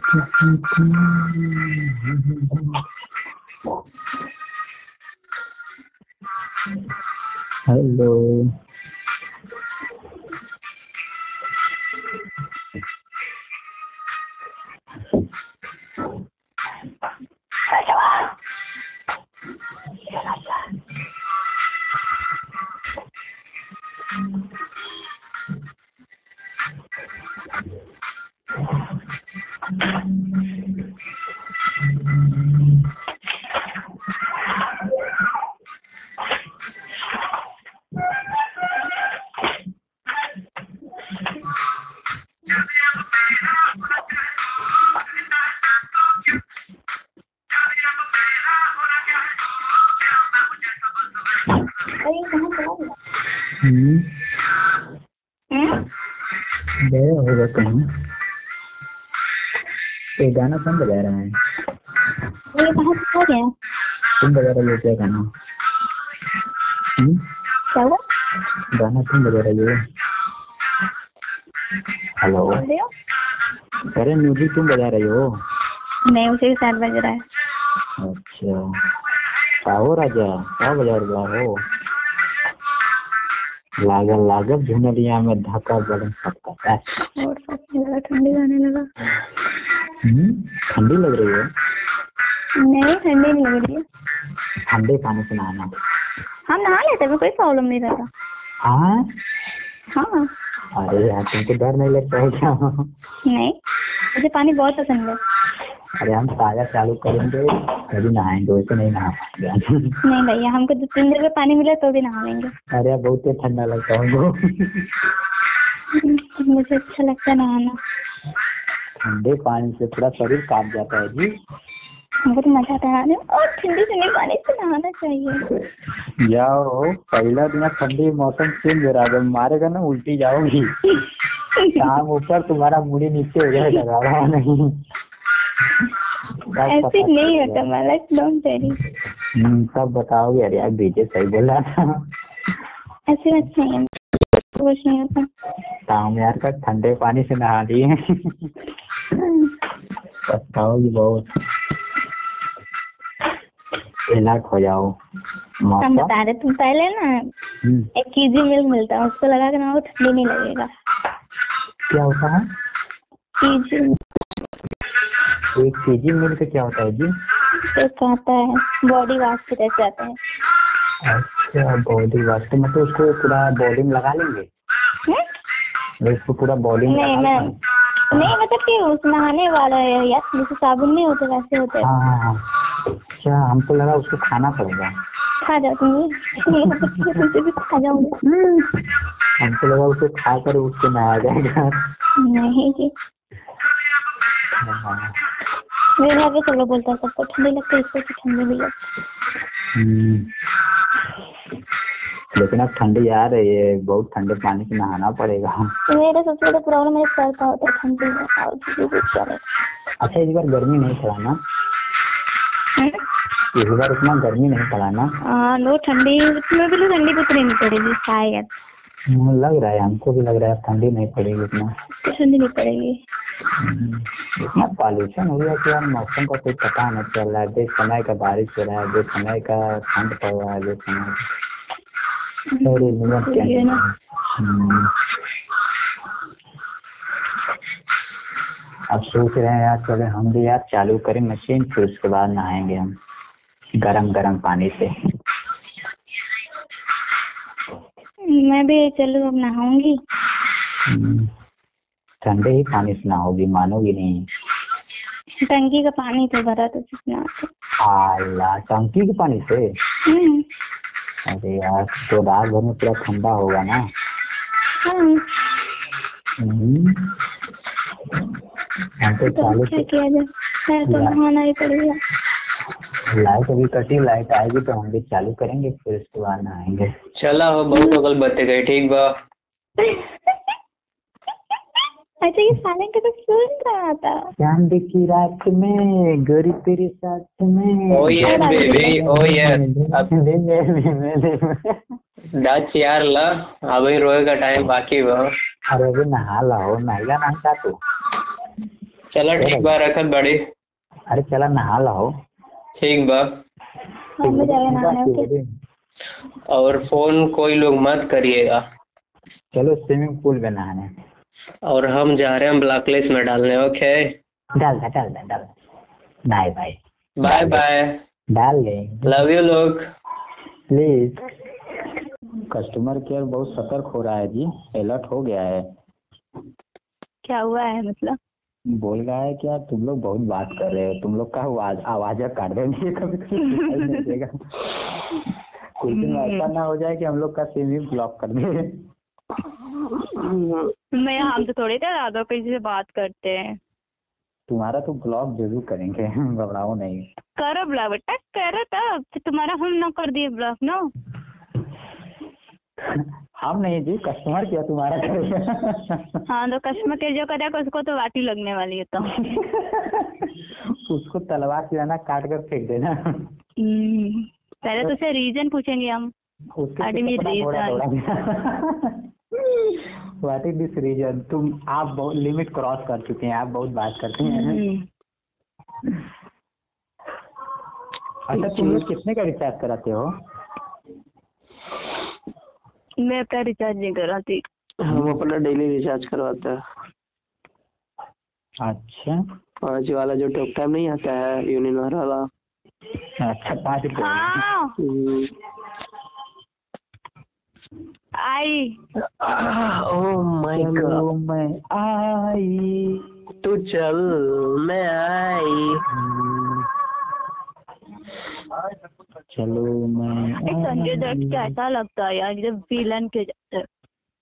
कौन बजा रहा है। ये कहाँ चला गया तुम बजा रहे हो क्या गाना। हम्म? क्या हुआ? गाना तुम बजा रहे हो हेलो हो? अरे म्यूज़िक तुम बजा रही हो। नहीं उसे भी साथ बज रहा है। अच्छा। क्या हो राजा क्या बजा रहा हो लागल लागल झुनरिया में धक्का बड़न है सोचने ठंडी आने लगा। हम्म? ठंडी लग रही है। नहीं ठंडी नहीं लग रही है। ठंडे पानी से नहाना। हम नहा लेते हैं कोई प्रॉब्लम नहीं रहता। हाँ? हाँ। अरे यार तुमको डर नहीं लगता है क्या? नहीं मुझे पानी बहुत पसंद है। अरे हम ताज़ा चालू करेंगे तभी नहाएँगे वैसे नहीं नहा पाएँगे नहीं भैया हमको दो तीन दिन में पानी मिले तो भी नहाएँगे। अरे बहुत ही ठंडा लगता है मुझे अच्छा लगता है नहाना। ठंडे पानी से थोड़ा शरीर काट जाता है जी। हमको तो मज़ा आता है। और ठंडी ठंडी पानी से नहाना चाहिए। जाओ पहला दिन ठंडी मौसम चेंज हो रहा है। मारेगा ना उल्टी जाओगी। शाम ऊपर तुम्हारा मुड़ी नीचे हो जाएगा रहा नहीं। सब ऐसे नहीं होता मैं लाइक डोंट यू जाएगा। हम्म, सब बताओगे अरे यार बीजे सही बोल रहा था। ऐसे बात नहीं है कुछ नहीं होता। शाम यार का ठंडे पानी से नहा लिए बहुत हो जाओ हम बता रहे तुम पहले ना एक कीजी मिल्क मिलता है उसको लगा के ना वो ठंडी नहीं लगेगा क्या होता है कीजी एक केजी मिल्क क्या होता है जी एक आता है बॉडी वाश की तरह आता है अच्छा बॉडी वॉश तो मतलब उसको पूरा बॉडी में लगा लेंगे उसको पूरा बॉडी में नहीं मैं? नहीं मतलब कि उस नहाने वाला है यार जैसे साबुन नहीं होते वैसे होते हैं। हाँ हाँ हाँ अच्छा हमको लगा उसको खाना पड़ेगा। खा जाओ तुम भी भी खा जाऊँगी। हमको लगा उसको खा कर उसको नहाया जाएगा। नहीं जी। हाँ, मेरे यहाँ पे सब लोग बोलता है सबको ठंडी लगती है इसको तो ठंडी नहीं लगती हम्म। लेकिन अब ठंडी आ रही है बहुत ठंडे पानी से नहाना पड़ेगा। मेरा सबसे बड़ा प्रॉब्लम है सर का होता है ठंडी में और अच्छा इस बार गर्मी नहीं पड़ा ना? इस बार इतना गर्मी नहीं पड़ा ना? हाँ लो ठंडी इसमें भी तो ठंडी उतनी नहीं पड़ेगी शायद। हम्म, लग रहा है हमको भी लग रहा है ठंडी नहीं पड़ेगी इतना। ठंडी नहीं पड़ेगी। हम्म, इतना पॉल्यूशन हो गया कि यार मौसम का कोई पता नहीं चल रहा है जिस समय का बारिश हो रहा है जिस समय का ठंड पड़ रहा है जिस समय अरे। हम्म। अब सोच रहे हैं यार चले हम भी यार चालू करें मशीन फिर उसके बाद नहाएँगे हम गरम गरम पानी से। मैं भी चलो अब नहाऊँगी। हम्म, ठंडे ही पानी से नहाओगी मानोगी नहीं। टंकी का पानी तो भरा तो कितना टंकी के पानी से? हम्म, अरे यार तो रात भर में पूरा ठंडा होगा ना? हाँ हम्म। हम तो चालू क्या किया जाए? है तो नहाना ही पड़ेगा। लाइट अभी कटी लाइट आएगी तो हम भी चालू करेंगे फिर उसके बाद आएँगे चला हो बहुत अगल बातें गए ठीक बा। अच्छा ये साले का तो सुन रहा था चाँद की रात में गोरी तेरे साथ में. अब- दे दे दे दे। दाच यार ला अभी रोए का टाइम बाकी बा अरे अभी नहा लाओ नहाएगा नहीं था तू चला ठीक बा रखत बड़ी अरे चला नहा लाओ ठीक बा हम भी जाएगा नहाने के और फ़ोन कोई लोग मत करिएगा चलो स्विमिंग पूल में नहाने और हम जा रहे हैं ब्लैक लिस्ट में डालने ओके डाल दे डाल दे डाल दे। नहीं भाई बाय बाय डाल दे लव यू लोग प्लीज़ कस्टमर केयर बहुत सतर्क हो रहा है जी। अलर्ट हो गया है। क्या हुआ है मतलब? बोल रहा है क्या तुम लोग बहुत बात कर रहे हो। तुम लोग का आवाज़ आवाज़ काट देंगे। कभी कुछ दिन ऐसा ना हो जाए कि हम लोग का सिम ही ब्लॉक कर दे। मैं हम तो थोड़ी देर आगे किसी से बात करते हैं। तुम्हारा तो ब्लॉक ज़रूर करेंगे घबराओ नहीं। करो ब्लॉक बेटा करो तब तो तुम्हारा हम ना कर दिए ब्लॉक ना हम नहीं जी कस्टमर क्या तुम्हारा करेगा। हाँ तो कस्टमर केयर जो करेगा उसको तो वाटी लगने वाली है तो। उसको तलवार से ना काट कर फेंक देना। हम्म, पहले तो उसे रीजन पूछेंगे हम। उसके What what is this reason तुम आप बहुत लिमिट क्रॉस कर चुके हैं आप बहुत बात करते हैं हम्म, अच्छा तुम लोग कितने का रिचार्ज कराते हो? मैं अपना रिचार्ज नहीं कराती। हम अपना डेली रिचार्ज करवाते हैं। अच्छा। पाँच वाला जो टॉक टाइम नहीं आता है यूनिनर वाला। अच्छा पाँच। आई। ओह माय गॉड मैं आई। तू चल मैं आई। चलो मैं संजय दत्त कैसा लगता है यार जब विलन के जैसे।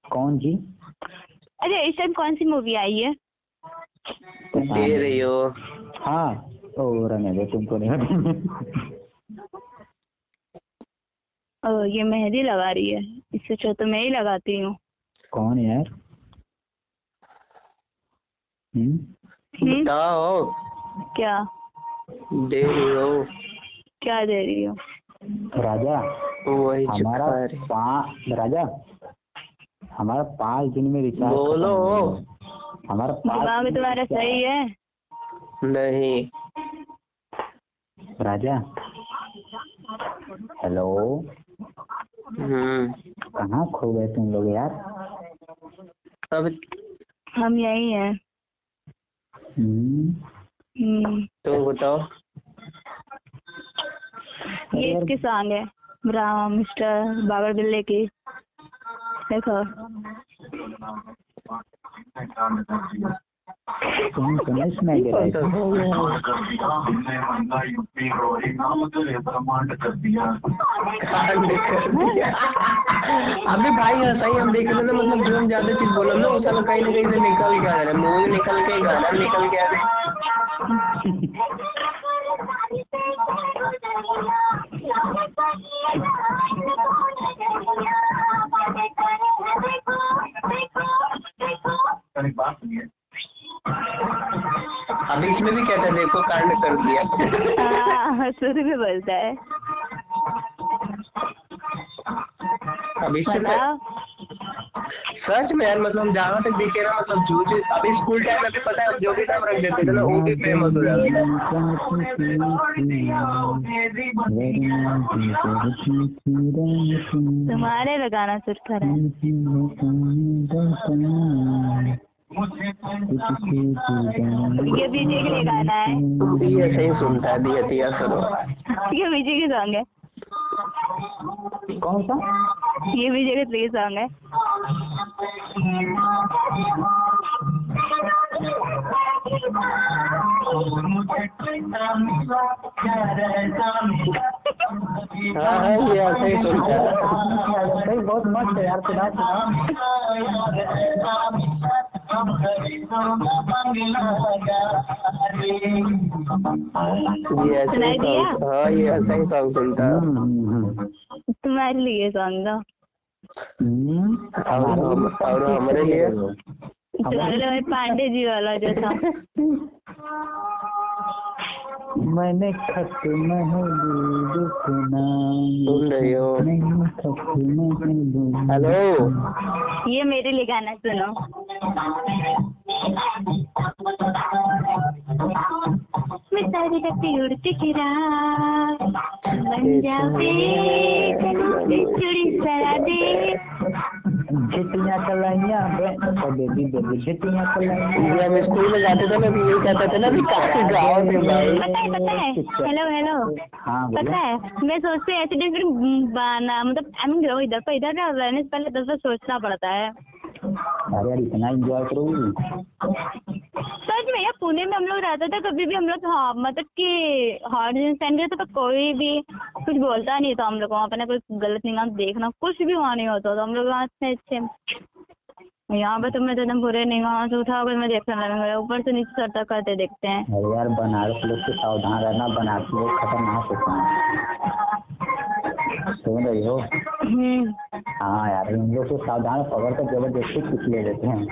कौन जी? अरे इस टाइम कौन सी मूवी आई है? दे रही हो। हाँ ओ रहने दो तुमको नहीं ओ, ये मेहंदी लगा रही है। इससे अच्छा तो मैं ही लगाती हूँ। कौन यार? हम्म? हम्म, बताओ। क्या? दे रही हो। क्या दे रही हो? राजा वही हमारा पाँच राजा हमारा पाँच दिन में रिचार्ज बोलो। हमारा दिमाग पाँच तुम्हारा सही है। नहीं। राजा। हेलो कहाँ खो गए तुम लोग यार? अब हम यही हैं। हम्म, हम्म, बताओ। ये इसकी सॉन्ग है राम मिस्टर बाबर बिल्ले की। देखो। अभी भाई सही हम देख रहे मतलब जो हम ज़्यादा चीज़ बोला ना वो सालों कहीं ना कहीं से निकल के आ रहे हैं मूवी निकल के गाना निकल के आ रहे है बात नहीं है अभी इसमें भी कहता है देखो कांड कर दिया। हाँ शुरू में बोलता है। अभी इससे बताओ। सच में यार मतलब हम जहाँ तक देखे ना मतलब जो जो अभी स्कूल टाइम में भी पता है जो भी नाम रख देते थे ना वो भी फ़ेमस हो जाता तुम्हारे पे गाना सुर कर ये विजय के लिए गाना है। ये सही सुनता है दिया दिया सुनो। ये विजय के सॉन्ग है। कौन सा? ये विजय के प्रिय सॉन्ग है। हाँ हाँ ये ऐसा ही सुनता है। बहुत मस्त है यार सुना सुना ये ऐसा ही सॉन्ग हाँ ये ऐसा ही सॉन्ग सुनता है। तुम्हारे लिए सॉन्ग दो हम्म। और हम और हमारे लिए? तुम्हारे लिए पांडे जी वाला जो था। मैंने खत महबूब सुना सुन रही हो हेलो। ये मेरे लिए गाना सुनो। मैं फिरा। कलाइयाँ बेबी बेबी कलाइयाँ हम स्कूल में जाते थे ना तो यही कहते थे ना कि काफ़ी गाँव थे भाई पता है। पता है। हेलो हेलो हाँ पता है मैं सोचती हूँ ऐसे डिफरेंट बाना मतलब आई मीन इधर पर इधर का अवेयरनेस पहले दस बार सोचना पड़ता है। अरे यार इतना एंजॉय करोगी? सच में यार पुणे में हम लोग रहते थे कभी भी हम लोग हाँ मतलब कि हॉट स्टैंड गए थे तो कोई भी कुछ बोलता नहीं था हम लोग वहाँ पे ना कोई गलत निगाह देखना कुछ भी वहाँ नहीं होता था हम लोग वहाँ से अच्छे। यहाँ पे तो एकदम बुरे निगाह से उठा कर मैं देखने लगेंगे ऊपर से नीचे सर तक करते देखते हैं। अरे यार बनारस लोग से सावधान रहना बनारस लोग खतरनाक होते हैं। सुन रही हो? हम्म हाँ यार इन लोग से सावधान पकड़ कर ज़बरदस्ती कुछ ले लेते हैं।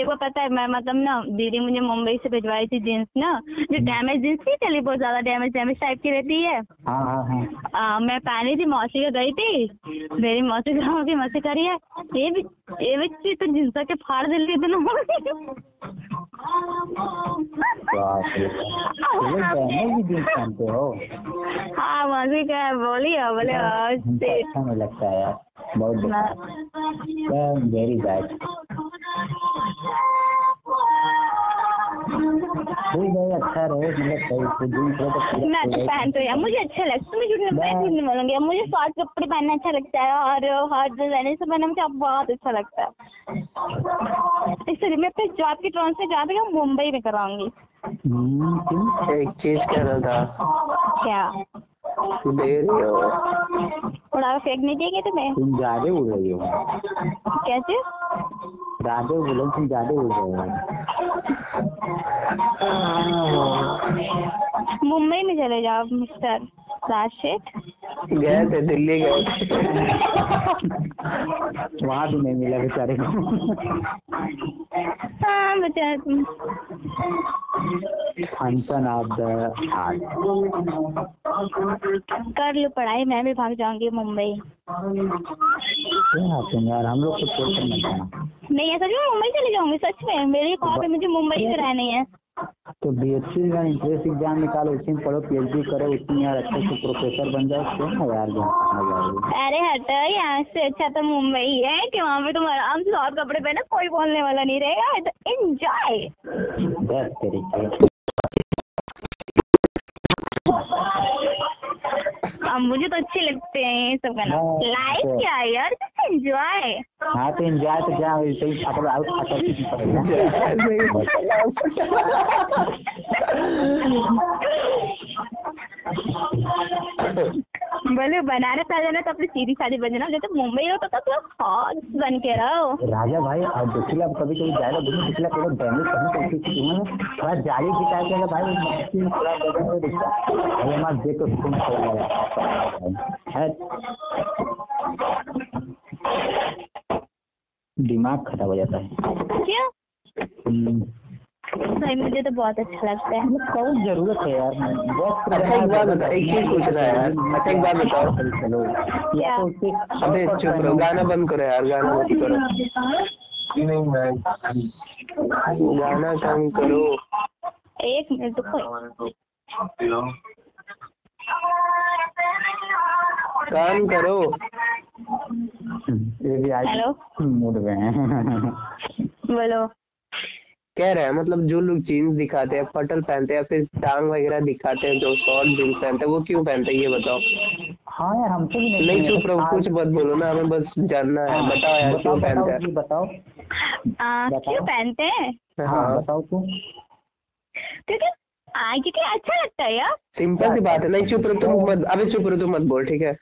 एक बार पता है मैं मतलब ना दीदी मुझे मुंबई से भिजवाई थी जीन्स ना जो डैमेज जीन्स नहीं चली बहुत ज़्यादा डैमेज डैमेज टाइप की रहती है। हाँ हाँ हाँ। आ, मैं पहनी थी मौसी के गई थी। मेरी मौसी गाँव की मौसी करी है ये भी ये भी तो जींस के फाड़ दिल्ली दिन जींस हो हाँ मौसी का बोली है बोले अच्छा नहीं लगता है यार बहुत मैं- वेरी बैड ठीक है अच्छा रहे मतलब सही से जींस हो तो पूरा मैं तो पहनती हूँ यार मुझे अच्छा लगता है मैं झूठ मैं झूठ नहीं बोलूँगी मुझे शॉर्ट कपड़े पहनना अच्छा लगता है और हॉट डिज़ाइनर से पहनना मुझे बहुत अच्छा लगता है। इसलिए मैं अपने जॉब की ट्रांसफ़र जा पे हूँ मुंबई में कराऊँगी। हम्म, एक चीज़ कह रहा था। क्या? दे रही हो थोड़ा फेंक नहीं देंगे तुम्हें? तुम ज़्यादा उड़ रही हो। कैसे? ज़्यादा बोलो तुम ज़्यादा उड़ रहे हो। मुंबई में चले जाओ मिस्टर। सेठ गए थे दिल्ली गए थे। वहाँ भी नहीं मिला बेचारे को। हाँ बेचारा फ़ंक्शन ऑफ़ द कर लो पढ़ाई मैं भी भाग जाऊँगी मुंबई। क्या यार हम लोग को मत लेना नहीं ऐसा क्यों मुंबई चले जाऊँगी सच में। मेरी कॉल पे मुझे मुंबई में रहनी है। तो बी एस सी में इंट्रेंस एग्ज़ाम निकालो उसी में पढ़ो पी एच डी करो उसमें यार अच्छे से प्रोफेसर बन जाओ क्यों ना यार अरे हटो यहाँ से अच्छा तो मुंबई है कि वहाँ पे तुम आराम से और कपड़े पहनो कोई बोलने वाला नहीं रहेगा तो एंजॉय बस तरीके अब मुझे तो अच्छे लगते हैं ये सब गाना लाइक लाइफ तो- क्या है यार एंजॉय हाँ तो एंजॉय तो क्या है सही अपन आउट पकड़ पड़ेगा बोले बनारस आ जाना तो अपनी सीधी सादी बन जाना। जैसे मुंबई हो तो तो हॉट बन के रहो। राजा भाई अब देखिला कभी कभी जाएगा घूमने देखिला थोड़ा डैमेज करने की कोशिश की थोड़ा जाली दिखा के भाई मशीन थोड़ा बदल के दिखता अरे हमारा देख तो तुम लगा है। दिमाग खराब हो जाता है। क्यों? हम्म, भाई मुझे तो बहुत अच्छा लगता है। मतलब कौन ज़रूरत है यार बहुत अच्छा एक बात बता एक चीज़ पूछना है यार अच्छा एक बात बताओ। चलो या तो अबे चुप रहो गाना बंद करो यार गाना बंद करो। गाना कम करो। एक मिनट रुको। काम करो। ये भी आज मूड में है। बोलो। कह रहे हैं मतलब जो लोग जीन्स दिखाते हैं पटल पहनते हैं फिर टांग वगैरह दिखाते हैं जो शॉर्ट जीन्स पहनते हैं वो क्यों पहनते हैं ये बताओ? हाँ यार हमको भी नहीं नहीं चुप रहो कुछ मत बोलो ना हमें बस जानना है हाँ, बताओ यार क्यों पहनते हैं? बताओ। क्यों पहनते हैं? हाँ हाँ। बताओ तू क्योंकि क्योंकि अच्छा लगता है यार। सिंपल सी बात है नहीं चुप रहो तुम मत अबे चुप रहो तुम मत बोल ठीक है?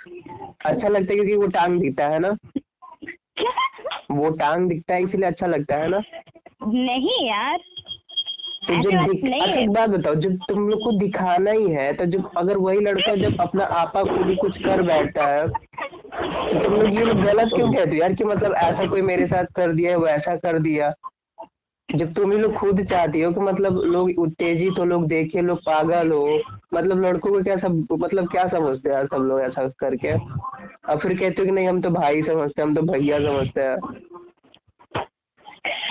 अच्छा लगता है क्योंकि वो टांग दिखता है ना? वो टांग दिखता है इसलिए अच्छा लगता है ना? नहीं यार। तो जब दिख अच्छा एक बात बताओ जब तुम लोग को दिखाना ही है तो जब अगर वही लड़का जब अपना आपा को भी कुछ कर बैठता है तो तुम लोग ये लोग गलत क्यों कहते हो यार कि मतलब ऐसा कोई मेरे साथ कर दिया है वैसा कर दिया? जब तुम ही लोग खुद चाहती हो कि मतलब लोग उत्तेजित हो लोग देखे लोग पागल हो मतलब लड़कों को क्या सब मतलब क्या समझते हैं यार सब लोग ऐसा करके? और फिर कहते हो कि नहीं हम तो भाई समझते हैं हम तो भैया समझते हैं।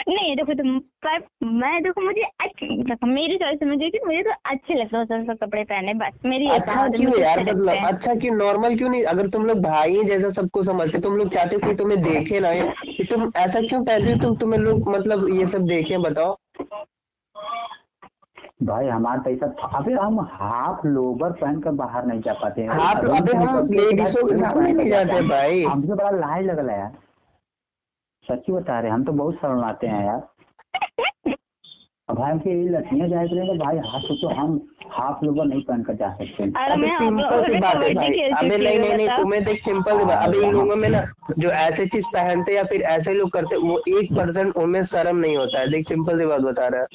नहीं देखो तुम पर मैं देखो मुझे अच्छी देखो मेरी चॉइस मुझे कि मुझे तो अच्छे लगते हैं तरह कपड़े पहने बस मेरी अच्छा क्यों यार मतलब अच्छा क्यों नॉर्मल क्यों नहीं? अगर तुम लोग भाई हैं जैसा सबको समझते तुम लोग चाहते हो कोई तुम्हें देखे ना कि तुम ऐसा क्यों पहनते हो तुम तुम्हें लोग मतलब ये सब देखे बताओ। भाई हमारा तो ऐसा अबे हम हाफ़ लोवर पहन कर बाहर नहीं जा पाते हैं। हाफ- अबे हम लेडीजों के सामने नहीं जाते भाई। हमसे बड़ा लाज लग रहा है। यार सच्ची बता रहे हम तो बहुत शर्माते हैं यार। भाई ये लठियाँ जाए तो भाई हाथ सोचो हम हाफ़ लोवर नहीं पहन कर जा सकते। अबे सिंपल सी बात है भाई। अबे नहीं नहीं नहीं तुम्हें देख सिंपल सी बात। अबे इन लोगों में ना जो ऐसे चीज़ पहनते या फिर ऐसे लोग करते वो एक परसेंट उनमें शर्म नहीं होता है। देख सिंपल सी बात बता रहा है।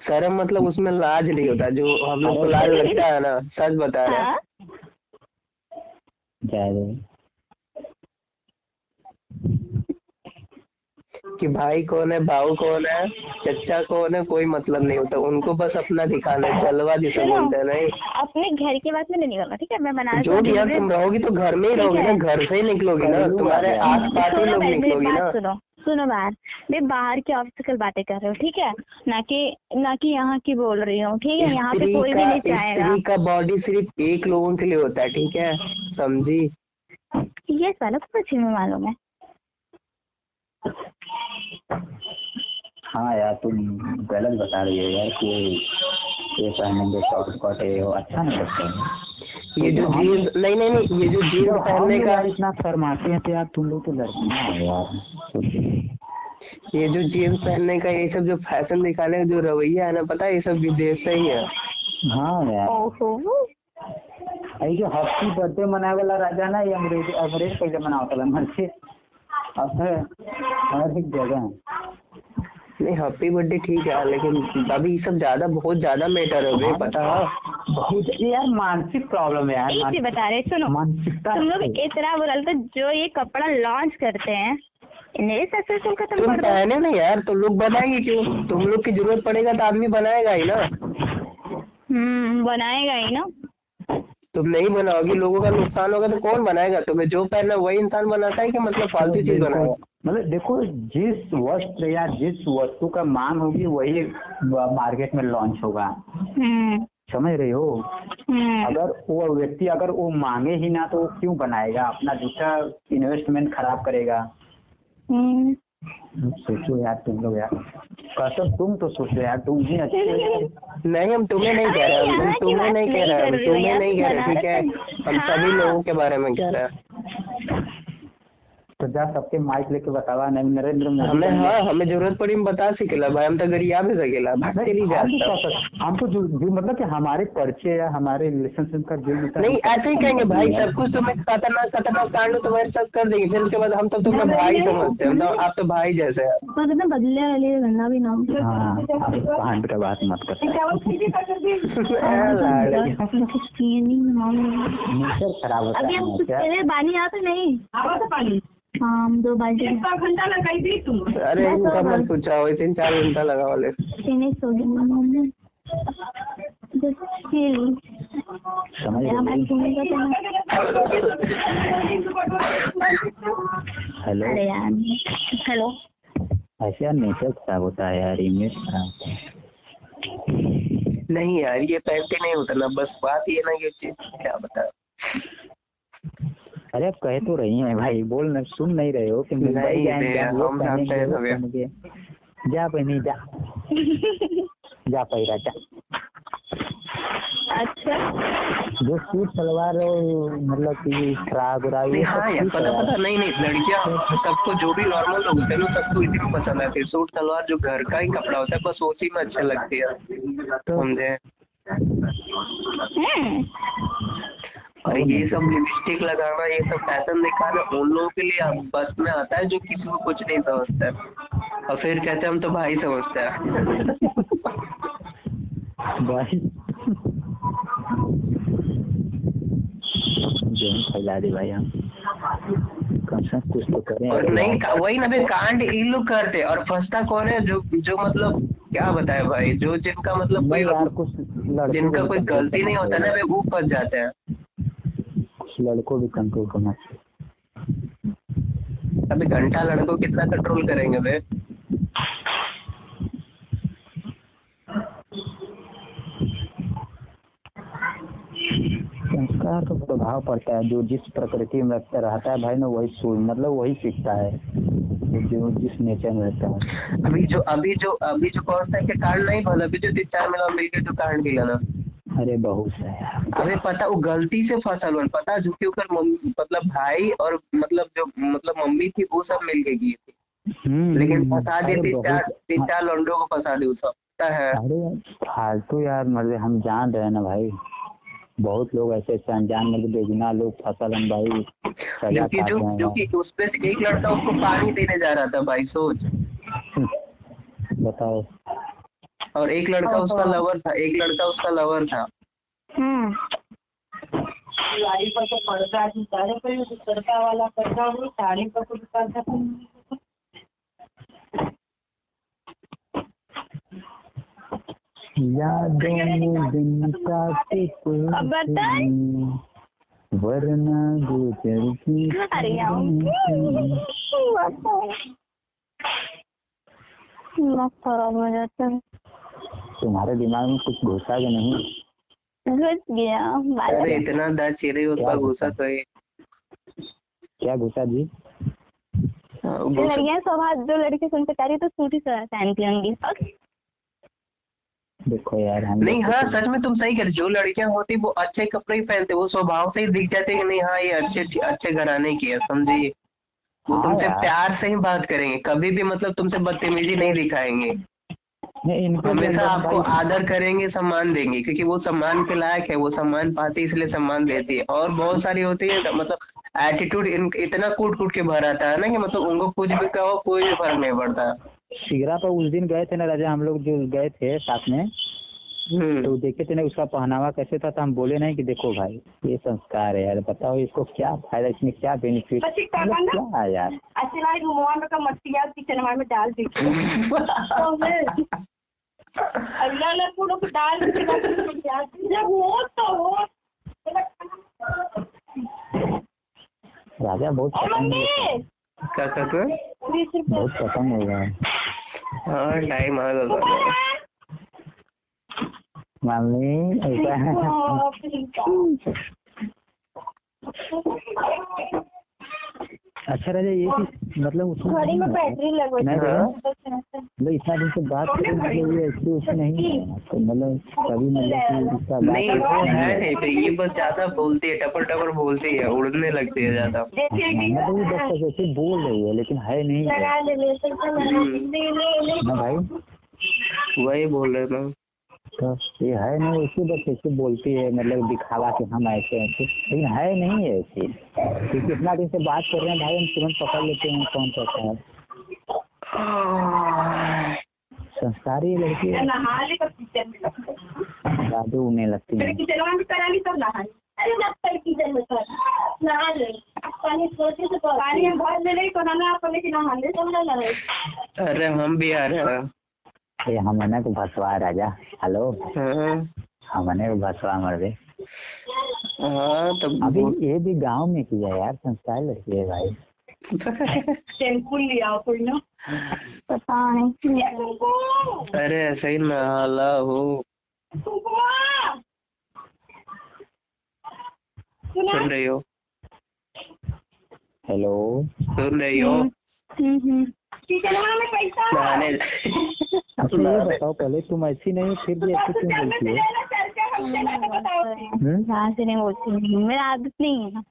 शर्म मतलब उसमें लाज नहीं होता जो हम लोग को लाज लगता है ना सच बता रहे हैं। हाँ। जय जय कि भाई कौन है भाऊ कौन है चचा कौन है कोई मतलब नहीं होता। उनको बस अपना दिखाना है जलवा जिसे बोलते हैं नहीं। अपने घर की बात में नहीं करना ठीक है? मैं बनारस जो भी यार तुम रहोगी तो घर में ही रहोगी ना घर से ही निकलोगी ना तुम्हारे आस पास ही सुनो लोग निकलोगी ना। सुनो सुनो बाहर मैं बाहर के ऑब्स्टिकल बातें कर रही हूँ ठीक है? ना कि ना कि यहाँ की बोल रही हूँ ठीक है? यहाँ पे कोई भी नहीं चाहेगा। स्त्री का बॉडी सिर्फ़ एक लोगों के लिए होता है ठीक है? समझी? ये साला कुछ मालूम है। हाँ यार तुम गलत बता रही हो यार कि ये पहनेंगे शॉर्ट कट है वो अच्छा नहीं लगता है। ये जो जीन्स नहीं नहीं नहीं ये जो जीन्स पहनने का यार इतना शर्माते हैं तो यार तुम लोग तो लड़कियाँ हो यार। ये जो जीन्स पहनने का ये सब जो फ़ैशन दिखाने का जो रवैया है ना पता है ये सब विदेश से ही है। हाँ यार। ओहो। ये जो हैप्पी बर्थडे मनाए वाला राजा ना ये अंग्रेज़ अंग्रेज़ कैसे मनावता अब है हर एक जगह नहीं हैप्पी बर्थडे ठीक है लेकिन अभी ये सब ज़्यादा बहुत ज़्यादा मैटर है बे पता है। बहुत यार मानसिक प्रॉब्लम है यार मानसिक- बता रहे सुनो। मानसिकता तुम लोग इतना बुरा है, जो ये कपड़ा लॉन्च करते हैं सक्सेसफुल तुम पहने ना यार तो लोग बनाएँगे क्यों? तुम लोग की ज़रूरत पड़ेगा तो आदमी बनाएगा ही ना। हम्म बनाएगा ही ना। तुम नहीं बनाओगी लोगों का नुकसान होगा तो कौन बनाएगा? तुम्हें जो पहनना वही इंसान बनाता है कि मतलब फालतू चीज़ बनाएगा? मतलब देखो जिस वस्त्र या जिस वस्तु का मांग होगी वही मार्केट में लॉन्च होगा। हम्म। समझ रहे हो? हम्म। अगर वो व्यक्ति अगर वो मांगे ही ना तो वो क्यों बनाएगा? अपना दूसरा इन्वेस्टमेंट खराब करेगा। हम्म। सोचो यार तुम लोग यार। कसम तुम तो सोचो यार तुम ही अच्छे नहीं हम तुम्हें नहीं कह रहे हम तुम्हें नहीं कह रहे हम तुम्हें नहीं कह रहे ठीक है? हम सभी हाँ। लोगों के बारे में कह रहे हैं। तो जा सबके माइक लेके बतावा नहीं नरेंद्र मोदी हमें हाँ हमें ज़रूरत पड़ी हम बता सकेला भाई हम तो गरिया भी सकेला भाग के नहीं जाता हम तो जो, जो मतलब कि हमारे परिचय या हमारे रिलेशनशिप का जो नहीं ऐसे ही कहेंगे भाई सब कुछ तुम्हें खतरनाक खतरनाक कांड हो तुम्हारे साथ कर देंगे फिर उसके बाद हम तो तुम्हें भाई समझते हैं हम तो आप तो भाई जैसे हैं। बदले वाली गंदा भी नाम हाँ कांड का बात मत कर चावल सीधी कर दी नेचर खराब होता अभी है हम कुछ पानी आता नहीं। तो हाँ दो घंटा लगाई दी तुम? अरे इनका मत पूछा वही तीन चार घंटा लगा वाले। फिनिश हो. समझ तो मैं- हेलो अरे यार हेलो ऐसे यार नेचर खराब होता है यार इमेज खराब होता है। नहीं यार ये पहनते नहीं होता ना बस बात ये ना कि चीज़ क्या बता। अरे आप कह तो रही हैं भाई बोल न सुन नहीं रहे हो कि मुंबई जाएँगे। जा पहनी जा जा। पैरा जा। अच्छा। जो सूट सलवार मतलब कि फ्राक उराक ये हाँ यार पता पता नहीं नहीं लड़कियाँ सबको जो भी नॉर्मल लोग होते हैं ना सबको में पसंद आती है। सूट सलवार जो घर का ही कपड़ा होता है बस उसी में अच्छा लगती है समझे? हैं? और ये सब लिपस्टिक लगाना ये सब फ़ैशन दिखाना उन लोगों के लिए बस में आता है जो किसी को कुछ नहीं समझता है। और फिर कहते हैं हम तो भाई समझते हैं। भाई। गेम फैला दे भाई हम। कम से कम कुछ तो करें। और नहीं वही ना फिर कांड इन लोग करते और फंसता कौन है? जो जो मतलब क्या बताए भाई? जो जिनका मतलब कोई कुछ जिनका कोई गलती नहीं होता ना वे वो फंस जाते हैं। कुछ लड़कों भी कंट्रोल करना चाहिए। अभी घंटा लड़कों कितना कंट्रोल करेंगे वे संस्कार का प्रभाव पड़ता है जो जिस प्रकृति में रहता रहता है भाई ना वही सूझ मतलब वही सीखता है जो जिस नेचर में रहता है। अभी जो अभी जो अभी जो कौन सा के कांड नहीं भला अभी जो तीन चार महीना मिलके जो कांड किया ना। अरे बहुत है। यार अबे पता वो गलती से फ़सल हुआ पता झुकी होकर मम्मी मतलब भाई और मतलब जो मतलब मम्मी थी वो सब मिल के की थी। हम्म, लेकिन हम्म, फंसा दी तीन चार तीन चार लौंडों को फंसा दी सब। है। अरे फालतू यार मतलब हम जान रहे हैं ना भाई। बहुत लोग ऐसे ऐसे अनजान मतलब बेगुनाह लोग फ़सल हम भाई सजा जो कि जो जो कि उस पे एक लड़का उसको पानी देने जा रहा था भाई सोच। बताओ। और एक लड़का उसका लवर था एक लड़का उसका लवर था। हम्म। गाड़ी पर तो पर्दा सारे पर पर्दा वाला पर्दा हो साड़ी पर कुछ पर्दा यादों में दिन काटे वरना अरे यार खराब हो जाता है तुम्हारे दिमाग में कुछ घुसा कि नहीं। घुस गया अरे इतना दांत चिरे उसका घुसा? तो ये। क्या घुसा जी? हाँ, जो लड़कियाँ स्वभाव जो लड़की संस्कारी तो सूट ही पहनती होंगी देखो यार हम नहीं हाँ तो- सच में तुम सही कर जो लड़कियाँ होती वो अच्छे कपड़े ही पहनते वो स्वभाव से ही दिख जाते कि नहीं हाँ ये अच्छे अच्छे घराने की है समझिए वो हाँ तुमसे प्यार से ही बात करेंगे कभी भी मतलब तुमसे बदतमीजी नहीं दिखाएँगे। हमेशा आपको आदर करेंगे सम्मान देंगे क्योंकि वो सम्मान के लायक है वो सम्मान पाती है इसलिए सम्मान देती है। और बहुत सारी होती है मतलब एटीट्यूड इतना कूट कूट के भर आता है ना कि मतलब उनको कुछ भी कहो कोई भी फ़र्क नहीं पड़ता। सिगरा पर उस दिन गए थे ना राजा हम लोग जो गए थे साथ में तो देखे थे ना उसका पहनावा कैसे था तो हम बोले नहीं कि देखो भाई ये संस्कार है यार बताओ इसको क्या फ़ायदा इसमें क्या बेनिफिट अच्छी क्या है यार? अच्छी लाई का मट्टिया किचन में डाल दी। तो अल्लाह ने पूरा डाल दी जब राजा बहुत और क्या कहते हैं बहुत पसंद हो गया। हाँ। टाइम आ गया मम्मी ऐसा है। अच्छा राजा ये चीज़ मतलब उसमें घड़ी में बैटरी लगो नहीं हाँ। मतलब इतना दिन से बात करें मतलब ये ऐसे वैसे नहीं है। तो मतलब कभी मतलब इसका नहीं वो है। नहीं पे ये बस ज़्यादा बोलती है टपर टपर बोलती है उड़ने लगती है ज़्यादा। हाँ, मतलब ये बस ऐसे बोल रही है लेकिन है नहीं। है लगा ले ले तो ले ले ना भाई। वही बोल रहे ना तो ये है नहीं ऐसे बस ऐसे बोलती है मतलब दिखावा कि हम ऐसे ऐसे लेकिन है नहीं है ऐसे। क्योंकि इतना दिन से बात कर रहे हैं भाई हम तुरंत पकड़ लेते हैं कौन कैसा है। संस्कारी लड़की। है नहा ले तो किचन में जादू उड़ने लगती है। नहा ले अरे ना कर किचन में कर नहा ले पानी सोचे तो पानी हम भर तो तो ये हमने को भसवा राजा। हेलो? हाँ। हमने को भसवा मर दे हाँ अभी ये भी गाँव में किया यार संस्कार लड़की है भाई। टेंपू लिया कोई ना? पता नहीं। अरे ऐसे ही नहाला हो। सुन रही हो? हेलो? सुन रही हो? अच्छा ये बताओ पहले तुम ऐसी नहीं हो फिर भी ऐसी क्यों बोलती हो? ध्यान से नहीं बोलती। मेरा आदत नहीं है।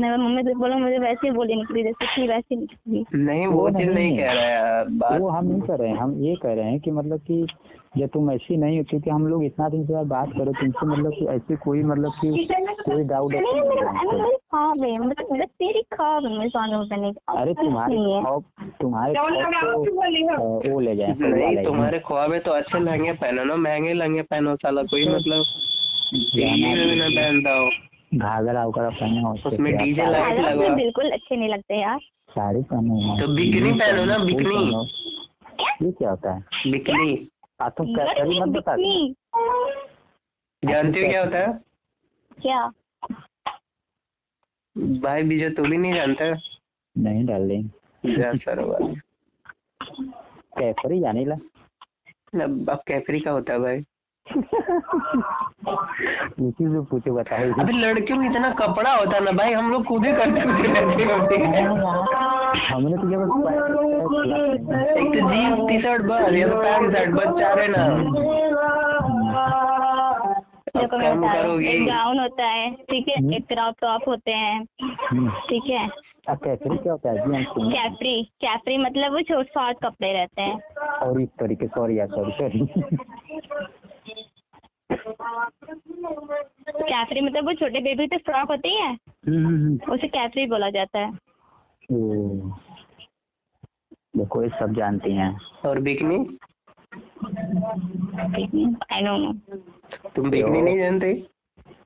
मैं मम्मी बोलो मुझे वैसे ही बोली निकली जैसे थी वैसे निकली। नहीं वो वो चीज़ नहीं नहीं कह रहा यार बात वो हम नहीं कर रहे हैं। हम ये कह रहे हैं कि मतलब कि जब तुम ऐसी नहीं हो क्योंकि हम लोग इतना दिन से बात करो तुमसे मतलब कि ऐसी कोई मतलब कि कोई डाउट नहीं अरे ख्वाब है। मतलब मतलब तेरी ख्वाब है मेरे सामने होने अरे तुम्हारे नहीं तुम्हारे हो। अ, वो ले जाए नहीं तुम्हारे ख्वाब है तो अच्छे लहंगे पहनो ना महँगे लहंगे पहनो साला कोई मतलब टीवी में भी ना पहनता हो। घाघरा उगरा पहने हो उसमें डीजे लाइट लगा। बिल्कुल अच्छे नहीं लगते यार। साड़ी पहने हो। तो बिकनी पहनो ना, बिकनी। ये क्या? होता है? बिकनी। आ तुम कैसरी मत बता जानती हो क्या होता है? क्या? भाई बीजो तू भी नहीं जानता? नहीं डार्लिंग जा सरवा कैसरी जाने ला। अब कैफरी का होता है भाई। उसी से पूछे बताओ अभी लड़कियों में इतना कपड़ा होता ना भाई हम लोग खुद ही करते कुछ लड़के हैं। हमने तो जब एक तो जीन्स टी शर्ट बस या तो पैंट शर्ट बस चार है ना हूँ, एक गाउन होता है ठीक है एक क्रॉप टॉप होते हैं ठीक है। अब क्या होता है? हम कैफरी कैफरी मतलब वो छोट शॉर्ट कपड़े रहते हैं। और इस तरीके सॉरी यार सॉरी सॉरी। कैफरी मतलब वो छोटे बेबी तो फ्रॉक होती है? उसे कैफरी बोला जाता है। देखो ये सब जानती हैं। और बिकनी? आई नो नो तुम बिकनी नहीं जानते?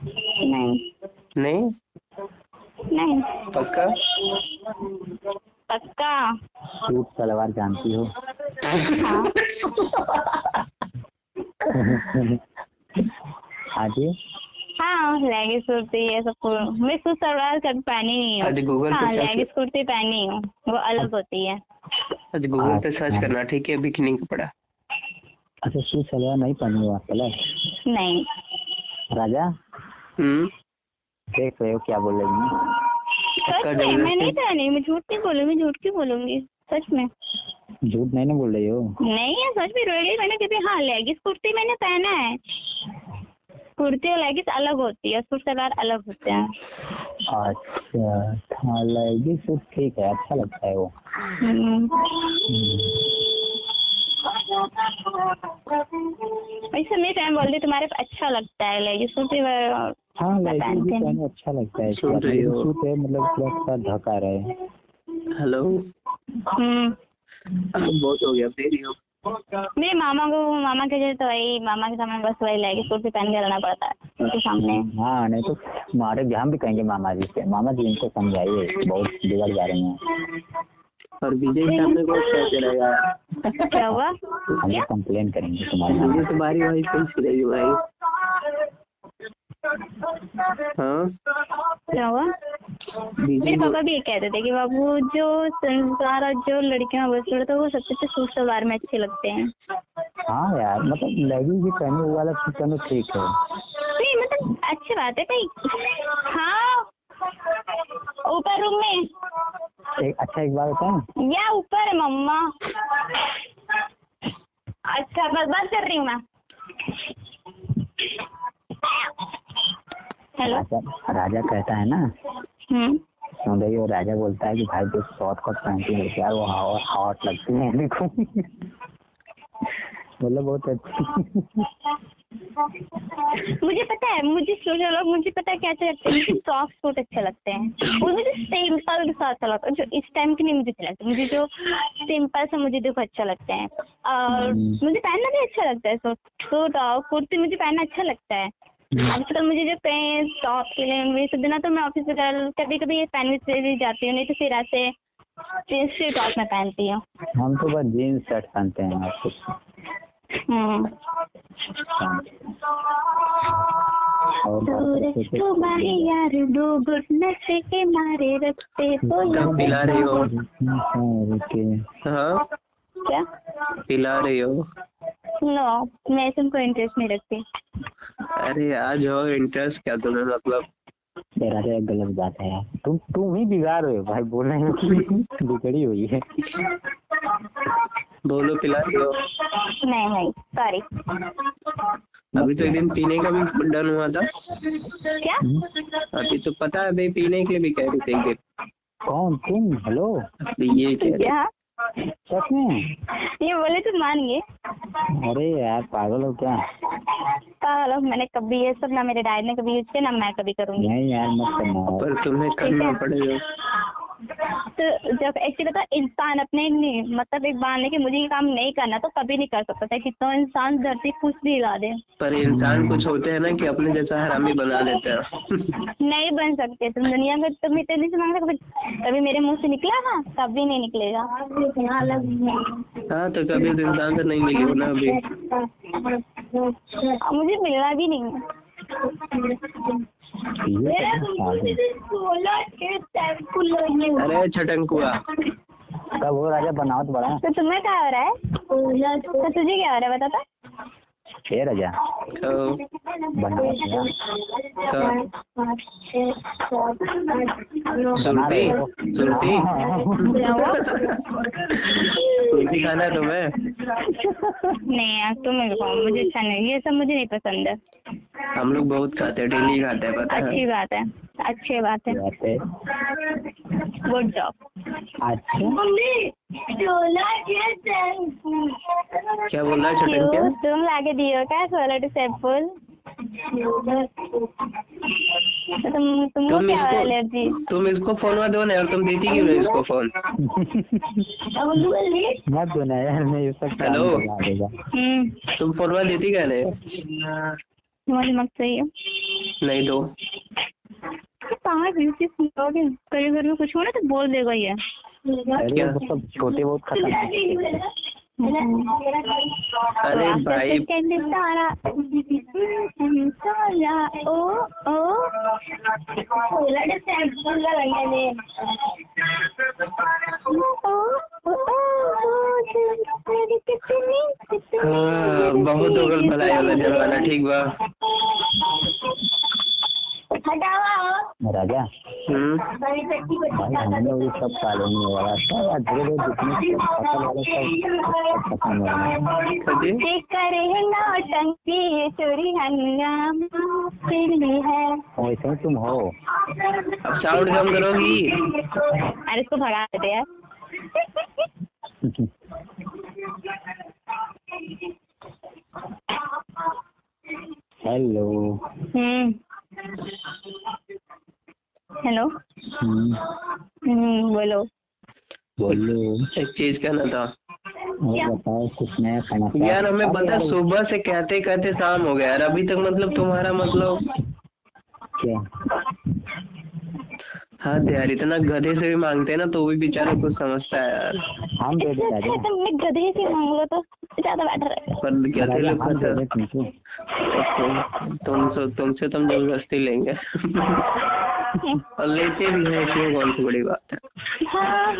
नहीं। नहीं? नहीं। पक्का? पक्का? सूट सलवार जानती हो। हाँ। जी हाँ लेगिंग कुर्ती ये सब कुर- मैं सूट सलवार कभी पहनी नहीं आज हूँ गूगल हाँ पे सर्च लेगिंग कुर्ती पहनी हूँ वो अलग होती है। आज गूगल पे सर्च करना ठीक है बिकनी कपड़ा अच्छा सूट सलवार नहीं पहनी हो आप पहले नहीं। राजा? हम्म? देख रहे हो क्या बोल रही हूँ सच में मैं नहीं पहनी मैं झूठ नहीं बोलूँगी झूठ क्यों बोलूँगी? सच में। झूठ नहीं ना बोल रही हो? नहीं है सच में रोड़ी मैंने कभी हाँ लेगिस कुर्ती मैंने पहना है। कुर्ती और लेगिस अलग होती है सूट सलवार अलग होते हैं। अच्छा हाँ लेगी सूट ठीक है अच्छा लगता है वो। हम्म। वैसे मेरी फ्रेंड बोलती तुम्हारे पे अच्छा लगता है लेगिस सूट भी हाँ मैं लेगी भी। अच्छा लगता है रही हो? सूट है मतलब थोड़ा सा ढका रहे। Hello hmm. बहुत हो गया देरी हो मेरे मामा को मामा के जैसे तो वही मामा के सामने बस वही लेगिस कुर्ती पहन के रहना पड़ता है उनके सामने। हाँ नहीं तो हमारे हम भी कहेंगे मामा जी से। मामा जी इनको समझाइए बहुत बिगड़ जा रहे हैं। और विजय के सामने को कैसे रहेगा? क्या हुआ? हम लोग कंप्लेन करेंगे तुम्हारे तुम्हारी भाई कैसी रहेगी भाई। हाँ। क्या हुआ? मेरे पापा भी ये कहते थे कि बाबू जो संसार और जो लड़कियाँ बस तो वो सबसे अच्छे सूट सलवार में अच्छे लगते हैं। हाँ यार मतलब लेगी भी पहने वो वाला सूट पहनो ठीक है। नहीं मतलब अच्छी बात है भाई हाँ ऊपर रूम में। एक अच्छा एक बात बताऊँ? या ऊपर है मम्मा। अच्छा बस बात कर रही हूँ मैं। राजा राजा कहता है ना। हम्म। सुन रही हो राजा बोलता है कि भाई जो शॉर्ट कट पहनती है यार वो हॉट लगती है देखो। बोलो बहुत अच्छी। मुझे पता है मुझे सोचा लोग मुझे पता है क्या अच्छा लगता है मुझे सॉफ्ट सूट अच्छे लगते हैं। और मुझे सिंपल सा अच्छा लगता है जो इस टाइम के नहीं मुझे अच्छा लगता मुझे जो सिंपल से मुझे देखो अच्छा लगता है। और हम्म। मुझे पहनना भी अच्छा लगता है सूट सूट और कुर्ती मुझे पहनना अच्छा लगता है। आजकल मुझे जो कहीं टॉप के लिए ये सब देना तो मैं ऑफ़िस वगैरह कभी कभी ये पहन के चली जाती हूँ नहीं तो फिर ऐसे जींस टॉप में पहनती हूँ। हम तो बस जीन्स शर्ट पहनते हैं और कुछ हम्म। यार दो नशे के मारे रखते तो पिला रही हो। के हाँ? क्या? पिला रही हो। नो मैं इंटरेस्ट नहीं रखती। अरे आज हो इंटरेस्ट क्या तुम्हें मतलब? तेरा तो एक गलत बात है यार। तुम तुम ही बिगाड़ रहे हो भाई बोल रहे हो कि बिगड़ी हुई है। बोलो पिला हो नहीं नहीं सॉरी अभी तो एक दिन पीने का भी डन हुआ था। क्या? अभी तो पता है भाई पीने के लिए भी कह रही थी एक दिन। कौन तुम? हेलो? ये क्या? सच में? ये बोले तो मान गए अरे यार पागल हो क्या? पागल हो, मैंने कभी ये सब ना मेरे डैड ने कभी यूज़ किया ना मैं कभी करूँगी। नहीं यार मत करना पर तुम्हें करना पड़ेगा। तो जब एक्चुअली पता है, इंसान अपने नहीं मतलब एक बार लेके मुझे ये काम नहीं करना तो कभी नहीं कर सकता। था कितना तो इंसान धरती कुछ भी हिला दे। पर इंसान कुछ होते हैं ना कि अपने जैसा हरामी बना देते हैं। नहीं बन सकते। तुम दुनिया में तुम इतने से मांगते कभी कभी मेरे मुँह से निकला ना कभी नहीं निकलेगा। हाँ तो कभी तो इंसान से नहीं मिली ना अभी। मुझे मिलना भी नहीं। है अरे छटंकुआ कब हो राजा? बनाओ तो बड़ा तो तुम्हें क्या हो रहा है? तो तुझे क्या हो रहा है बता तो। तो तो सुनती सुनती सुनती खाना तुम्हें। नहीं यार तुम मेरे को मुझे अच्छा नहीं ये सब मुझे नहीं पसंद है। हम लोग बहुत खाते हैं डेली खाते हैं पता अच्छी बात है। अच्छी बात है। गुड जॉब अच्छा। क्या बोल रहा है क्यों? छटंकिया तुम लाके दियो क्या सोलह टू सेपल तो तुम तुमको तुम क्या इसको एलर्जी तुम इसको फ़ोन दो ना यार तुम देती क्यों नहीं इसको फ़ोन मत देना यार मैं ये सब हेलो। हम्म। तुम फ़ोन देती क्या नहीं तुम्हारी मत सही है नहीं दो कहाँ बिज़ी सुनोगे कभी घर में कुछ हो ना तो बोल देगा ये। अरे सब छोटे बहुत खतरनाक अरे भाई। सारा सारा ओ ओ हाँ बहुत हो गल भलाई वाला जमाना ठीक बा। राजा हम्म। भाई हम लोग ये सब हो सब आज धीरे धीरे जितने फ़सल वाले सब खत्म हो रहे हैं करे नौटंकी चोरी हंगामा फिर है। वैसे ही तुम हो। अब साउंड कम करोगी? अरे इसको भगा देते यार। हेलो। हम्म। हेलो हम्म, हम्म बोलो। बोलो। एक चीज़ कहना था। बताओ कुछ नया खाना यार हमें पता सुबह से कहते कहते शाम हो गया यार। अभी तक मतलब तुम्हारा मतलब क्या? हाँ यार इतना गधे से भी मांगते हैं ना तो भी बेचारा कुछ समझता है यार। हम दे दे राजा तुमने गधे से मांग लो तो ज़्यादा बेटर है। पर गधे लोग पता दे तुमको तुम तुमसे तुमसे तुम ज़बरदस्ती लेंगे। और लेते भी हैं इसमें कौन सी बड़ी बात है? हाँ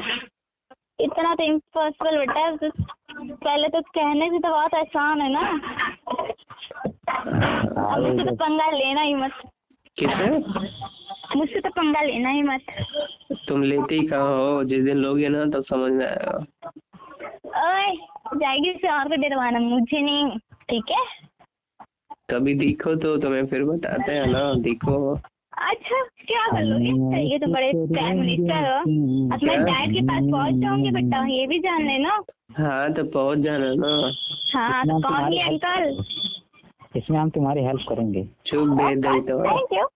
इतना तो इम्पॉसिबल बेटा है तो पहले तो कहने से तो बहुत आसान है ना। अब तो। पंगा लेना ही मत। किसे? मुझसे तो पंगा लेना ही मत। तुम लेते ही कहाँ हो? जिस दिन लोगे ना तब समझ में आएगा। ओए जाएगी से और को डरवाना मुझे नहीं ठीक है? कभी दिखो तो तुम्हें फिर बताते हैं ना दिखो। अच्छा क्या कर लोगे? ये तो बड़े प्राइम मिनिस्टर हो। अब मैं डैड के पास पहुँच जाऊँगी बेटा ये भी जान लेना। हाँ तो पहुँच जाना ना। हाँ तो कौन ये अंकल इसमें हम तुम्हारी हेल्प करेंगे। चुप दे दे तो थैंक यू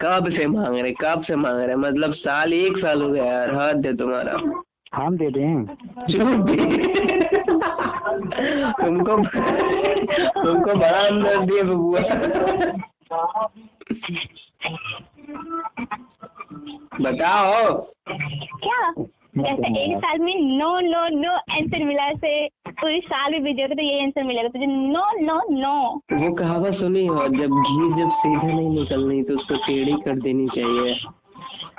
कब से मांग रहे कब से मांग रहे? मतलब साल एक साल हो गया यार हद है तुम्हारा। हम दे दें। तुमको तुमको बड़ा अंदर दिए बबुआ बताओ। क्या? जैसे एक साल में नो नो नो आंसर मिला से पूरी साल भी भेजोगे तो ये आंसर मिलेगा तुझे नो नो नो वो कहावत सुनी हो जब घी जब सीधा नहीं निकलनी तो उसको टेढ़ी कर देनी चाहिए।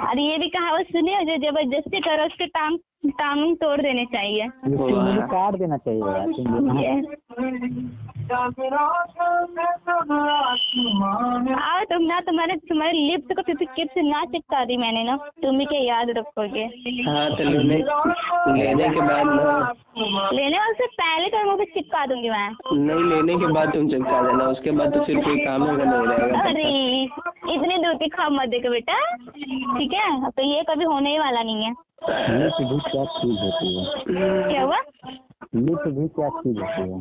और ये भी कहावत सुनी हो जो ज़बरदस्ती करो उसके टांग टांग तोड़ देने चाहिए। काट देना चाहिए यार तुम ना तुम्हारे तुम्हारे लिप्स को किप से ना चिपका दी मैंने ना। तुम ही के याद रखोगे? हाँ तो लेने लेने के बाद लेने वाले से पहले तो मुझे चिपका दूँगी मैं। नहीं लेने के बाद तुम चिपका देना उसके बाद तो फिर कोई काम होगा नहीं रहेगा। अरे इतनी दूर की खाब मत देखो बेटा। ठीक है तो ये कभी होने ही वाला नहीं है। लिप भी क्या चीज़ होती है? क्या हुआ? लिप भी क्या चीज़ होती है?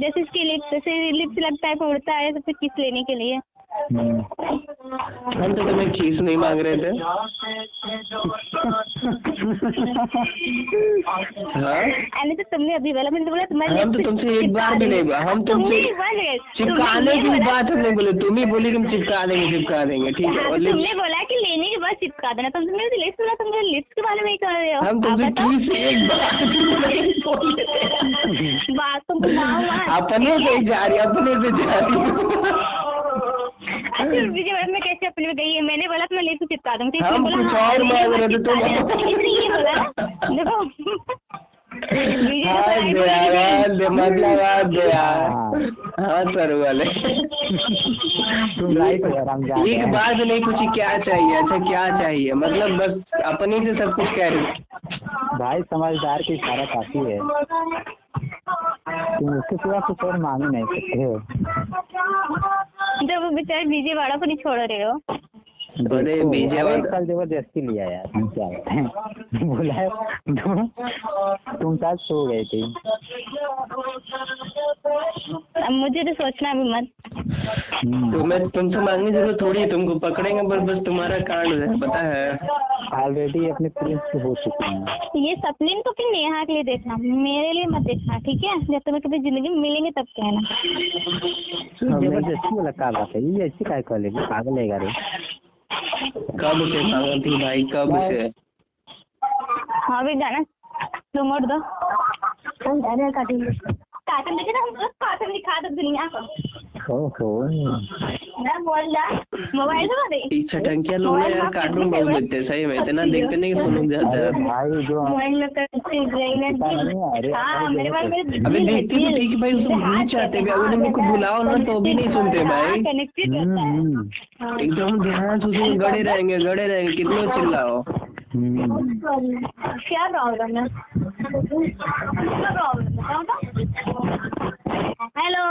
जैसे इसकी लिप्स जैसे लिप्स लगता है उड़ता है तो फिर किस लेने के लिए। हम तो तुम्हें खीस नहीं मांग रहे थे। हाँ? अरे तो तुमने अभी बोला मैंने तो बोला तुम्हारे हम तो तुमसे एक बार भी नहीं बोला हम तुमसे चिपकाने की बात हम नहीं बोले तुम ही बोली कि हम चिपका देंगे चिपका देंगे ठीक है और तुमने बोला कि लेने के बाद चिपका देना तुम मेरे लिप्स बोला तुम मेरे लिप्स के बारे में ही कर रहे हो। हम तुमसे। खीस एक बार तो। अपने से ही जा रही अपने से जा रही मैं कैसे अपने में गई है? मैंने बोला मैं लिप्स चिपका दूँगी। तो हम कुछ हाँ, और मांग रहे थे, तुम- ना देखो। हाँ यार मतलब हाँ सर वाले। एक भी नहीं पूछी क्या चाहिए? अच्छा क्या चाहिए? मतलब बस अपनी से सब कुछ कह रही भाई समझदार की इशारा काफ़ी है। तुम उसके सिवा कुछ और मांग ही नहीं सकते हो। जब वो बेचारे विजय वाड़ा को नहीं छोड़ रहे हो। अरे बीजे कल ज़बरदस्ती लिया यार हम क्या बोला तुम तुम साथ सो गए थे। अब मुझे तो सोचना भी मत। हम्म, तुम्हें तुमसे मांगने ज़रूरत थोड़ी है तुमको पकड़ेंगे पर बस तुम्हारा कांड है पता है। ऑलरेडी अपने प्रिंस पे हो चुके हैं। ये सपलिन को फिर नेहा के लिए देखना मेरे लिए मत देखना ठीक है? जब तुम्हें कभी ज़िंदगी में मिलेंगे तब कहना। ज़बरदस्ती वाला क्या बात है? ये ऐसी काय कॉलेज पागल है रे कब से थी भाई कब से? हाँ भी जाना रिमोट दो। कार्टून देखे ना हम लोग? कार्टून दिखा दो दुनिया को। ओहो। मैं बोल रहा मोबाइल से दे पीछे टंकिया लोग यार कार्टून बहुत देखते सही में इतना देखते नहीं कि सुन जाता है। भाई जो मोबाइल में करते है, हाँ मेरे मेरे अबे देखते तो ठीक है भाई उसे भूल जाते हैं अगर उनको बुलाओ ना तो भी नहीं सुनते भाई। हम्म, रहता है। हम्म, एकदम ध्यान से उसमें गड़े रहेंगे गड़े रहेंगे कितना चिल्लाओ हम्म। क्या प्रॉब्लम है? हेलो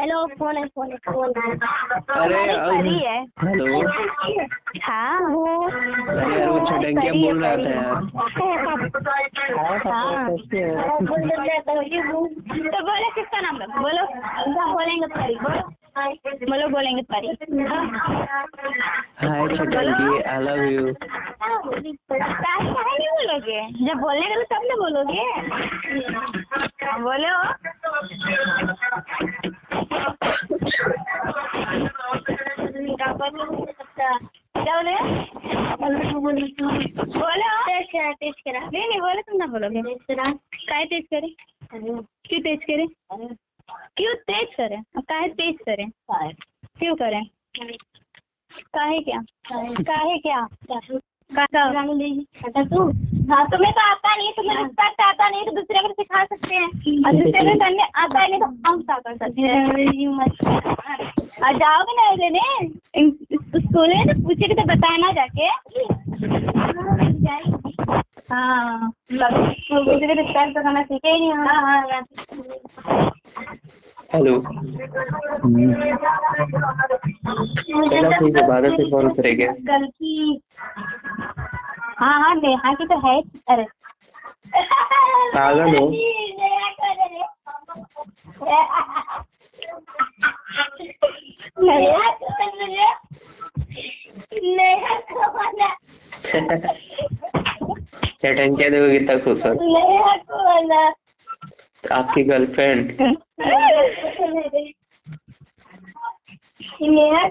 हेलो फ़ोन है फ़ोन है फ़ोन अरे परी है। हेलो। हाँ अरे यार वो छोटंकिया बोल रहा था यार। हाँ। तो है? तो बोले किसका नाम है बोलो बोलेंगे परी बोलो। बोलो बोलेंगे परी। हाय छोटंकी आई लव यू नहीं बोलोगे? जब बोलने का तो तब ना बोलोगे? बोलो। क्या बोले? बोलो। टेस्ट करा नहीं नहीं बोले तुम ना बोलोगे। काय तेज करे? क्यों तेज करे? क्यों तेज करे? काहे तेज करे? क्यों करे? काहे क्या? काहे क्या? तू तुम्हें तो आता नहीं रिस्पेक्ट आता नहीं तो दूसरे को सिखा सकते हैं। और दूसरे को करने आता नहीं तो हम क्या कर सकते हैं? जाओगे ना लेने? स्कूल में तो पूछेगी तो बताना जाके। हाँ दूसरे को रिस्पेक्ट करना सीखे ही नहीं हेलो चलो ठीक है में फ़ोन करेंगे। गलती हाँ हाँ नेहा की तो है अरे। पागल हो। दोगे? कितना खुश हो? नेहा को आपकी गर्लफ्रेंड नेहा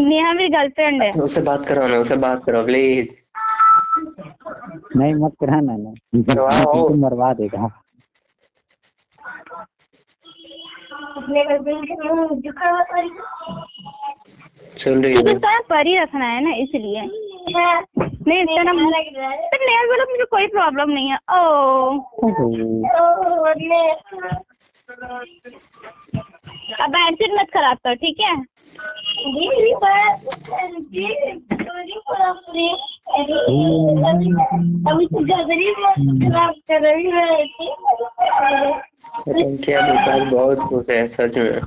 नेहा मेरी गर्लफ्रेंड है। उससे बात करो ना उससे बात करो प्लीज़ नहीं मत कराना ना। करवाओ। मरवा देगा। अपने सुन रही हो। उसका परी रखना है ना इसलिए। नहीं नाम तो नेहा बोलो मुझे कोई प्रॉब्लम नहीं है। ओ। अब एटीट्यूड मत खराब कर ठीक है? तो है बहुत खुश है सच में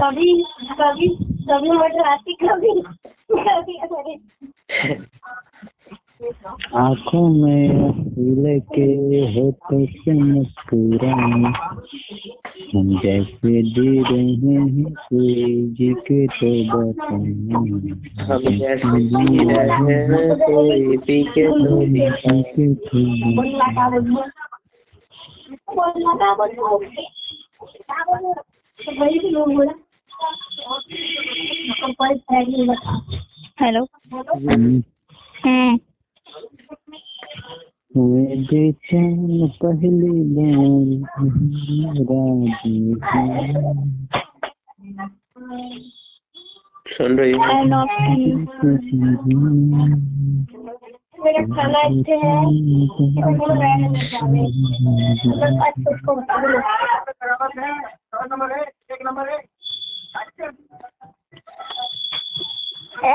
कभी कभी कभी मटराती कभी कभी आँखों में फूल के होठों से मुस्कुराए हम जैसे दे रहे हैं कोई जी के तो बताएँ। Hello hmm. बेचैन पहली सुन रही हो आई लव यू मेरा खाना अच्छे है हम लोग रहने में जाने बस आज उसको बता दो ए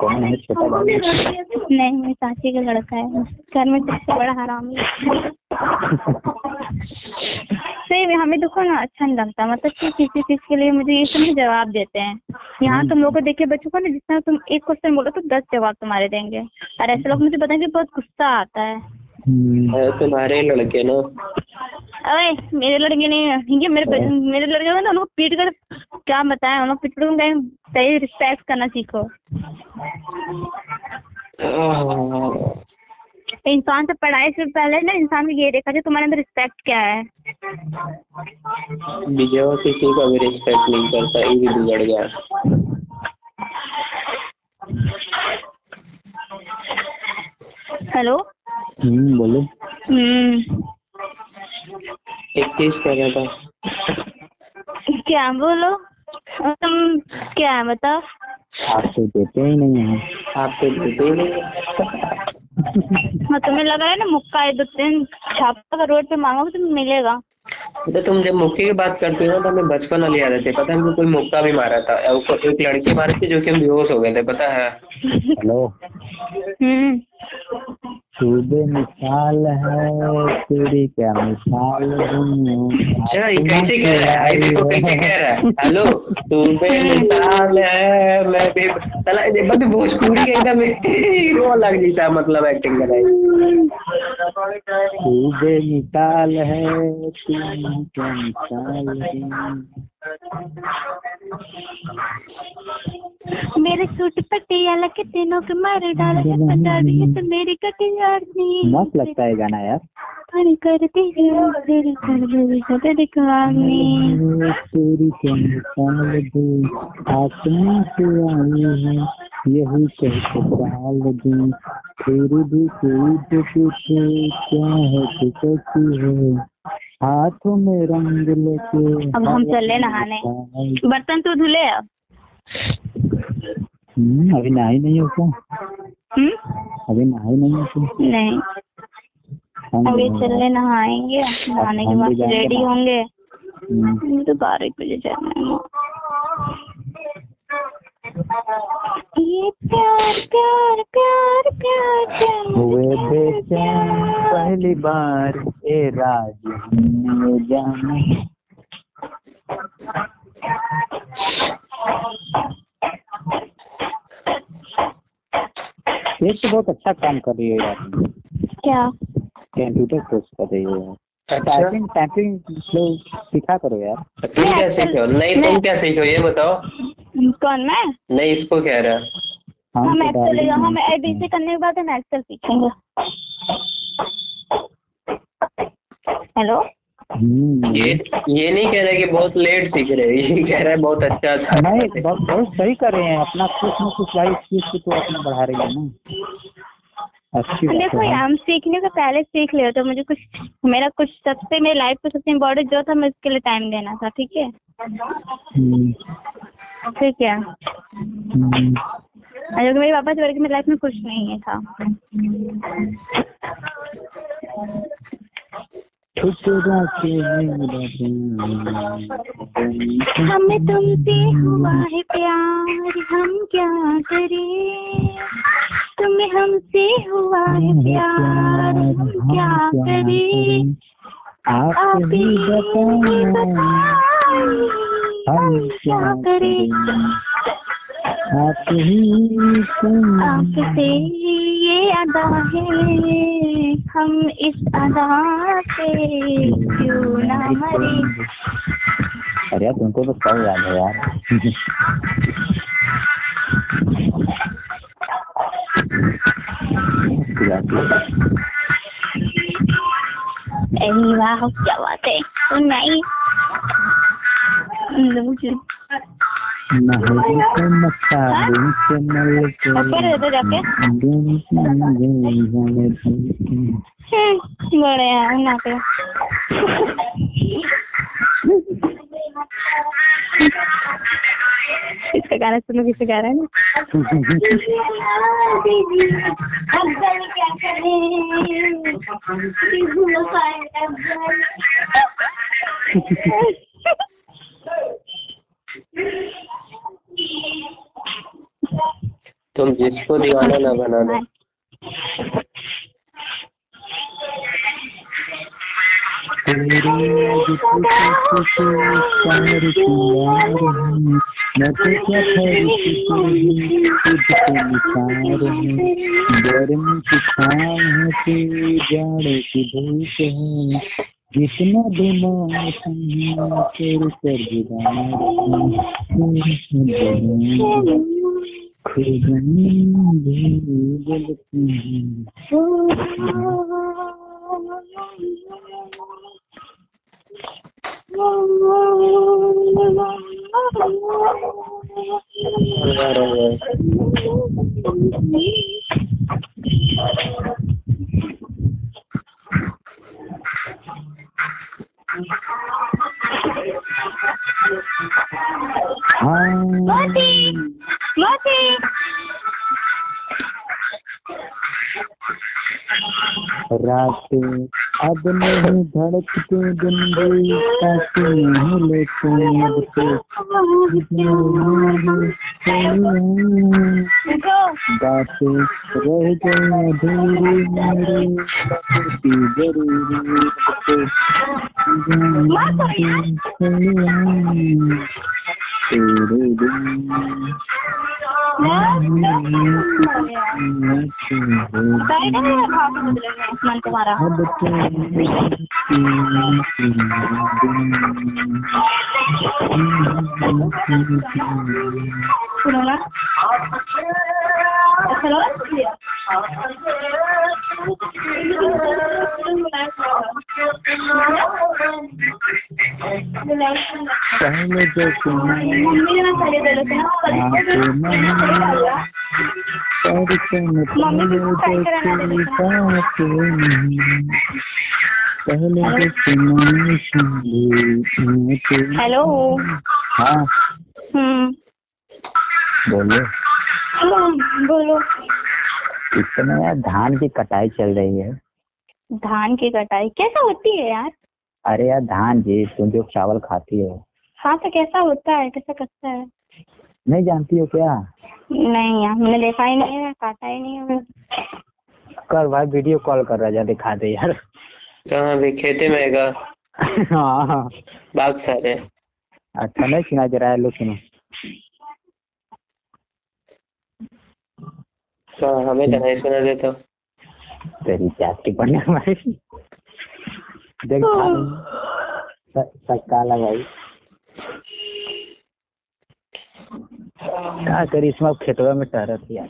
कौन है छोटा बाबू नहीं मेरी चाची का लड़का है। घर में सबसे बड़ा हरामी सही हमें देखो ना अच्छा नहीं लगता। मतलब कि किसी चीज़ के लिए मुझे ये सब जवाब देते हैं। यहाँ तुम लोग को देखिए बच्चों को ना जितना तुम एक क्वेश्चन बोलो तो दस जवाब तुम्हारे देंगे। और ऐसे लोग मुझे पता है बहुत गुस्सा आता हम्म, है तुम्हारे लड़के ना। अरे मेरे लड़के नहीं है ये मेरे मेरे लड़के तो उनको पीट कर क्या बताएँ उन लोग पीट कर उनका सही रिस्पेक्ट करना सीखो। इंसान से पढ़ाई से पहले ना इंसान को ये देखा जाए तुम्हारे अंदर रिस्पेक्ट क्या है। विजय किसी का भी रिस्पेक्ट नहीं करता ये भी बिगड़ गया। हेलो? हम्म, बोलो। हम्म। एक चीज़ कह रहा था। क्या बोलो? तुम क्या है बताओ? आप तो देते ही नहीं है। आप तो देते ही नहीं हो। तुम्हें लग रहा है ना मुक्का है दो तीन छापा का रोड पे मांगोगे तो मिलेगा। तो तुम जब मुक्के की बात करते हो ना तो हमें बचपन वाली याद आती है। पता है हमको कोई मुक्का भी मारा था। और एक लड़की मारी थी जो कि हम बेहोश हो गए थे पता है? हेलो। हम्म। सुबह मिसाल है तेरी क्या मिसाल अच्छा ये कैसे कह रहा है? आई देखो कैसे कह रहा है? हेलो तू पे मिसाल है मैं भी साला ये बंदे भोजपुरी के एकदम हीरो लग जैसा मतलब एक्टिंग कराई है है तुम क्या मिसाल दूँ मेरे सूट पटियाला के तीनों के मारे डाल तो मेरी कटिंग नहीं मस्त लगता है गाना यार। पर करते हैं। तेरी कर दिखाने तेरी चंद दे। आसमां से आई है। यही कहते दूँ। फिर भी कोई पूछे क्या है तू कैसी है। हाथों में रंग लेके अब हम चले नहाने। बर्तन तो धुले अब। हम्म, अभी नहाई नहीं हो क्या? हम्म? अभी नहाई नहीं हो तुम नहीं। अभी लोग- चले नहाएँगे नहाने के बाद रेडी होंगे। हम्म, तो बारह एक बजे जाना है। ये प्यार प्यार प्यार प्यार प्यार हुए बेचैन पहली बार ए राज हमने जाना। ये तो बहुत अच्छा काम कर रही है यार। क्या? कंप्यूटर कोर्स कर रही है यार अच्छा। टाइपिंग टाइपिंग लोग सिखा करो यार। तुम क्या सीखे हो? नहीं तुम क्या सीखे हो? ये बताओ। कौन मैं? नहीं इसको कह रहा। हम हम एक्सेल डालेंगे। हम एबीसी करने के बाद हम एक्सेल सीखेंगे। हेलो ये ये नहीं कह रहा कि बहुत लेट सीख रहे हैं। ये कह रहा है बहुत अच्छा अच्छा नहीं बहुत बहुत सही कर रहे हैं। अपना कुछ ना कुछ भाई चीज़ को तो अपना बढ़ा रही है ना। अच्छी देखो है। हम सीखने से पहले सीख लिया तो मुझे कुछ मेरा कुछ सबसे मेरी लाइफ का सबसे इम्पोर्टेंट जो था मैं उसके लिए टाइम देना था ठीक है? हम्म, ठीक है। हम्म, जो कि मेरे पापा से बड़े मेरी लाइफ में कुछ नहीं है था। ठुकरा के हमें तुमसे हुआ है प्यार हम क्या करें? तुम्हें हमसे हुआ है प्यार हम क्या करें? आप ही बताएँ। हम क्या करें? आप ही सुन आपसे ये अदा है हम इस अदा से क्यों ना मरे अरे यार तुमको तो सब याद है यार अरे वाह क्या बात है तो नहीं है तो हम्म, हैं इसका गाना सुनो किसे गा रहा है ना तुम जिसको दीवाना ना बना दो गर्मी की है जाड़े की धूप है। जितना भी मौसम है तेरे पर दीदार है खुदा भी रात अब नहीं धड़कते दिन नहीं लेते अब तो बातें रह गई अधूरी की ज़रूरी तेरे बिन बैठ है भाव में बदलेंगे आसमान तुम्हारा अब सुनो ना पहले जो सुना मम्मी ने खरीद लेते हैं दर्शन पहले जो बात नहीं पहले जो सुना संगे हेलो हाँ हम्म बोलो बोलो। इस समय यार धान की कटाई चल रही है। धान की कटाई? कैसा होती है यार? अरे यार धान जी तुम जो चावल खाती हो। हाँ तो कैसा होता है? कैसा करता है? नहीं जानती हो क्या? नहीं यार मैंने देखा ही नहीं है काटा ही नहीं है कर भाई वीडियो कॉल कर रहा जा दिखा दे यार। कहाँ भी खेते में हाँ हाँ। बाग सारे। अच्छा नहीं सुना दे रहा है लो सुनो। हमें तो नहीं देता। तेरी जाति पढ़ने हमारी। देख भाई क्या करी इसमें खेतवा में टहरत यार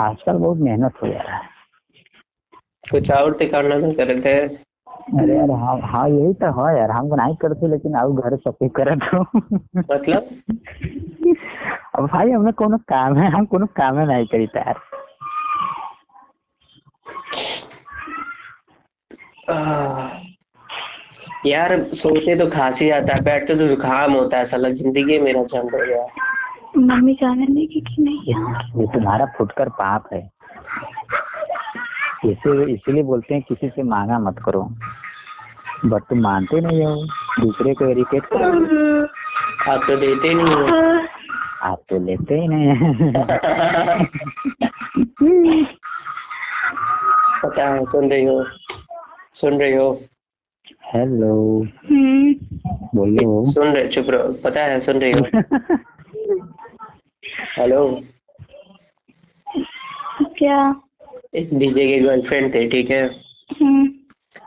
आजकल बहुत मेहनत हो जा रहा है। कुछ और तो करना तो करे थे अरे यार हाँ हाँ यही तो है यार। हम नहीं करते लेकिन अब घर सब करत हो। मतलब? भाई हमें कोनो काम है हम कोनो काम नहीं करी आह, यार सोते तो खांसी आता है बैठते तो जुकाम होता है साला ज़िंदगी मेरा झंड हो गया। मम्मी जाने देगी कि नहीं ये तुम्हारा फुटकर पाप है। इसे इसीलिए बोलते हैं किसी से मांगा मत करो। बट तुम मानते नहीं हो दूसरे को इरिटेट करो। आप तो देते नहीं हो। आप तो लेते ही। नहीं पता है सुन रही हो सुन रही हो। हेलो बोलो। सुन रहे चुप रहो पता है सुन रही हो। हेलो क्या? डीजे के गर्लफ्रेंड थे ठीक है? हम्म।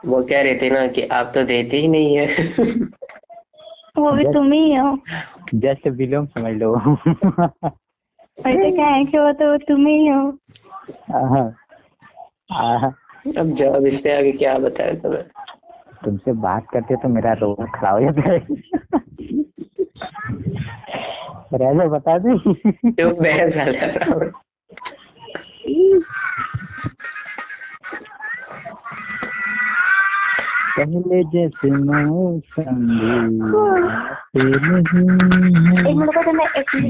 वो कह रहे थे ना कि आप तो देते ही नहीं है। वो भी तुम ही हो। जस्ट विलोम समझ लो। वैसे क्या है कि वो तो तुम ही हो। आहा, आहा, अब जवाब इससे आगे क्या बताया तुम्हें तुमसे बात करते तो मेरा रोग खड़ा हो जाता है। राजा बता दे। क्यों बहस है? पहले जैसे मौसम नहीं है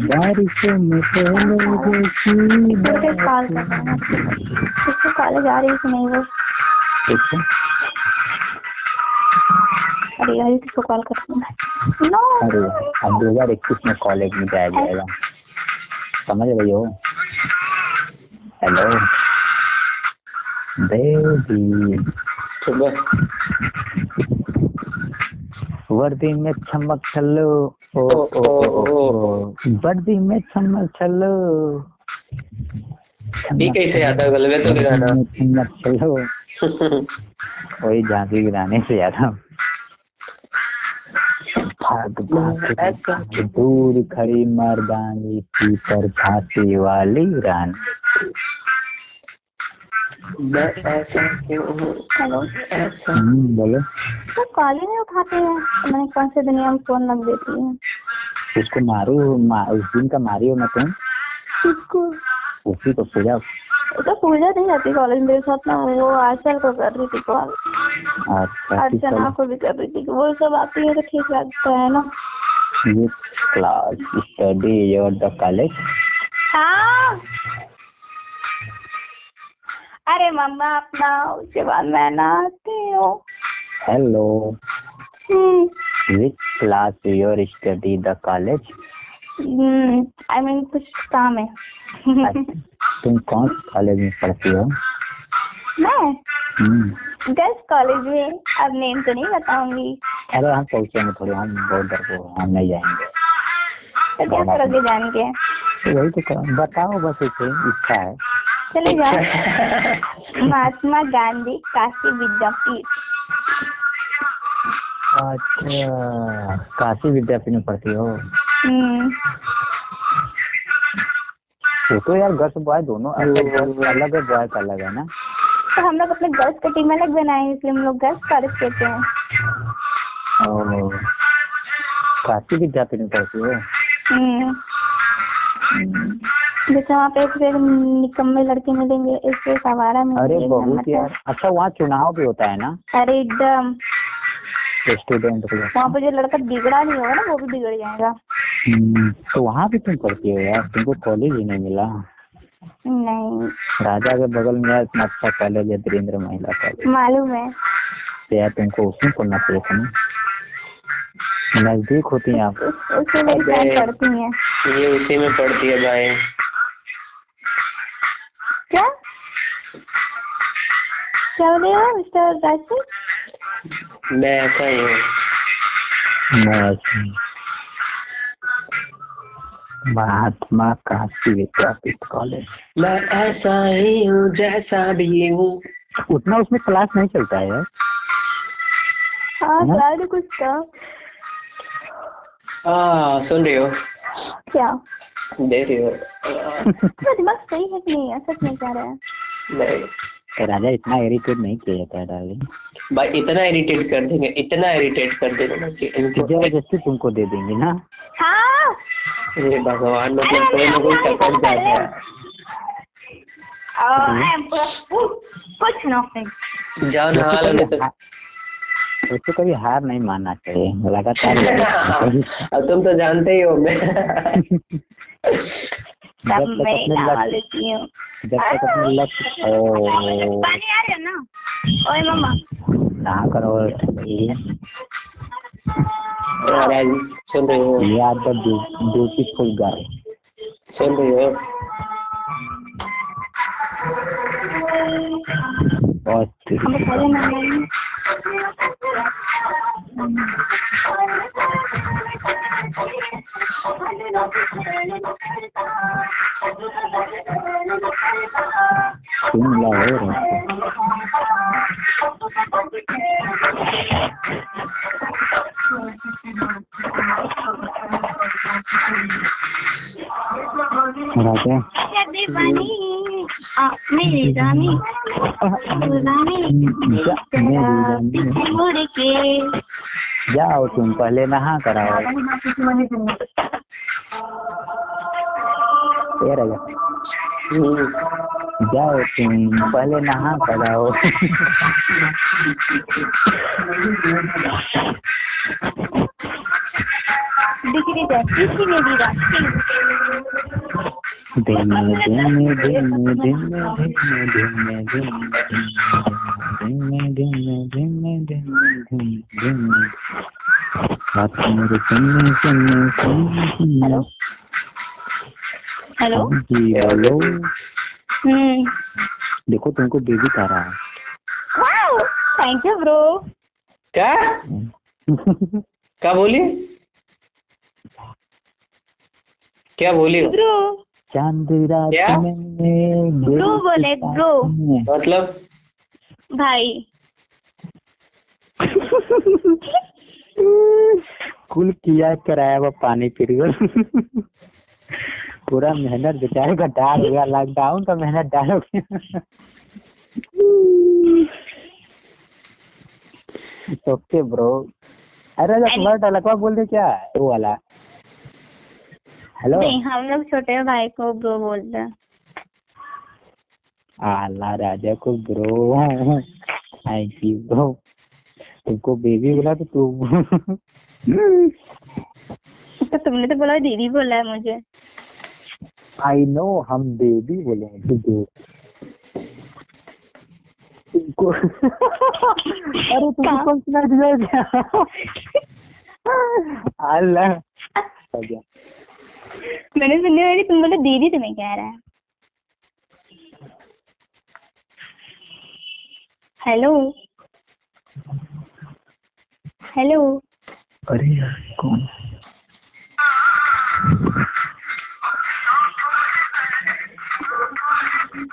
बारिशों में पहले जैसी कॉलेज आ रही नहीं वो? अरे यार इसको कॉल करना है अरे अब दो हज़ार इक्कीस में कॉलेज में जाया जाएगा। समझ रही हो? हेलो बेबी वर्दी में चमक चलो। ओ ओ ओ ओ वर्दी में चमक चलो। ये कैसे आता है गलबे तो गाना चमक चलो। वही झांसी के गाने से याद हम भाग भाग ऐसा। दूर खड़ी मर्दानी थी पर झांसी वाली रानी। मैं ऐसा क्यों हूँ ऐसा हम्म, बोलो। तो कॉल ही नहीं उठाते हैं। मैंने कौन से दुनिया में फ़ोन लग देती है? उसको मारो मा, उस दिन का मारी हो ना तुम? किसको? उसी को पूजा। तो पूजा नहीं जाती कॉलेज मेरे साथ ना वो आचल को कर रही थी कॉल अर्चना को भी कर रही थी। वो सब आती है तो ठीक लगता है ना। ये class study your the college हाँ। अरे मम्मा अपना उसके बाद मैं नहाती हूँ। Hello hmm. Which class your study the college I mean कुछ काम है। तुम कौन कॉलेज में पढ़ती हो? मैं? हम्म, गर्ल्स कॉलेज में। अब नेम तो नहीं बताऊँगी। अरे हम पहुँचेंगे थोड़े हम बहुत डर को हम नहीं जाएँगे। तो क्या करोगे जान के? तो वही तो कर- बताओ बस इसे इच्छा है। चले जाओ। महात्मा गांधी काशी विद्यापीठ। अच्छा काशी विद्यापीठ में पढ़ती हो? हम्म। वो तो यार गर्ल्स बॉय दोनों अलग अलग है बॉय का अलग है ना? तो हम लोग अपने गर्ल्स का टीम अलग बनाए हैं इसलिए हम लोग गर्ल्स कॉलेज कहते हैं। काशी विद्यापीठ में पढ़ती हो? हम्म। जैसे वहाँ पे फिर निकम्मे लड़के मिलेंगे इससे सवारा अरे बहुत यार। अच्छा वहाँ चुनाव भी होता है ना? अरे एकदम। स्टूडेंट को वहाँ पे जो लड़का बिगड़ा नहीं होगा ना वो भी बिगड़ जाएगा। हम्म, तो वहाँ भी तुम पढ़ती हो यार? तुमको कॉलेज ही नहीं मिला। नहीं। राजा के बगल में यार इतना अच्छा कॉलेज है धीरेन्द्र महिला कॉलेज मालूम है। तो यार तुमको उसमें पढ़ना चाहिए था ना? नज़दीक होती हैं आप। उस- फ्रेंड पढ़ती हैं। ये उसी में पढ़ती है भाई। क्या? क्या बोले हो मिस्टर राजपूत मैं ऐसा ही हूँ। महात्मा काशी विद्यापीठ कॉलेज। मैं ऐसा ही हूँ जैसा भी हूँ। उतना उसमें क्लास नहीं चलता है यार। हाँ हाँ? कुछ का आ सुन रही हो? क्या? रही हो दिमाग सही है कि नहीं है सच में कह रहा है नहीं तो राजा इतना इरिटेट नहीं किया जाता है डार्लिंग भाई इतना इरिटेट कर देंगे इतना इरिटेट कर देंगे ना कि इनको ज़बरदस्ती तुमको दे देंगे ना हाँ ये भगवान मतलब कोई ना कोई टकराट जाता है आई एम कुछ नथिंग जान हाल तक उसको कभी हार नहीं मानना चाहिए लगातार अब तुम तो जानते ही हो मैं जब तक अपने जब तक अपने लक्ष्य करो सुन तो रहे हो। तो ब्यूटीफुल गर्ल सुन रहे हो। Ini hora. Raja. Raja. जाओ तुम पहले नहा कराओ तेरह रानी रानी जा, मेरी रानी। मुड़ के जाओ तुम पहले नहा कराओ ए राजा हम्म, जाओ तुम पहले नहा कराओ डिग्री जाती थी मेरी रानी धीमे धीमे धीमे धीमे धीमे धीमे धीमे धीमे धीमे धीमे धीमे धीमे हाथ मेरे सुनने सुनने सुनने हेलो हेलो जी हेलो हम्म देखो तुमको बेबी कह रहा है। थैंक यू ब्रो क्या? क्या बोली? क्या बोली? ब्रो चाँद रात में ब्रो बोले ब्रो मतलब? भाई। कुल किया कराया वो पानी फिर गया पूरा मेहनत बेचारे का डाल हो गया लॉकडाउन का मेहनत डाल। Okay bro. अरे तुम्हारा डायलॉग बोल दे क्या? वो वाला। हेलो। नहीं हम लोग छोटे भाई को ब्रो बोलते हैं। आला राजा को ब्रो। Thank you bro. तुमको बेबी बोला तो तुम तो तुमने तो बोला दीदी बोला है मुझे। आई नो हम बेबी बोले हैं। अरे तुमको कौन सुना दिया क्या? अल्लाह। मैंने सुनी वाली तुम बोले दीदी तुम्हें कह रहा है। हेलो। हेलो। अरे यार कौन? कौन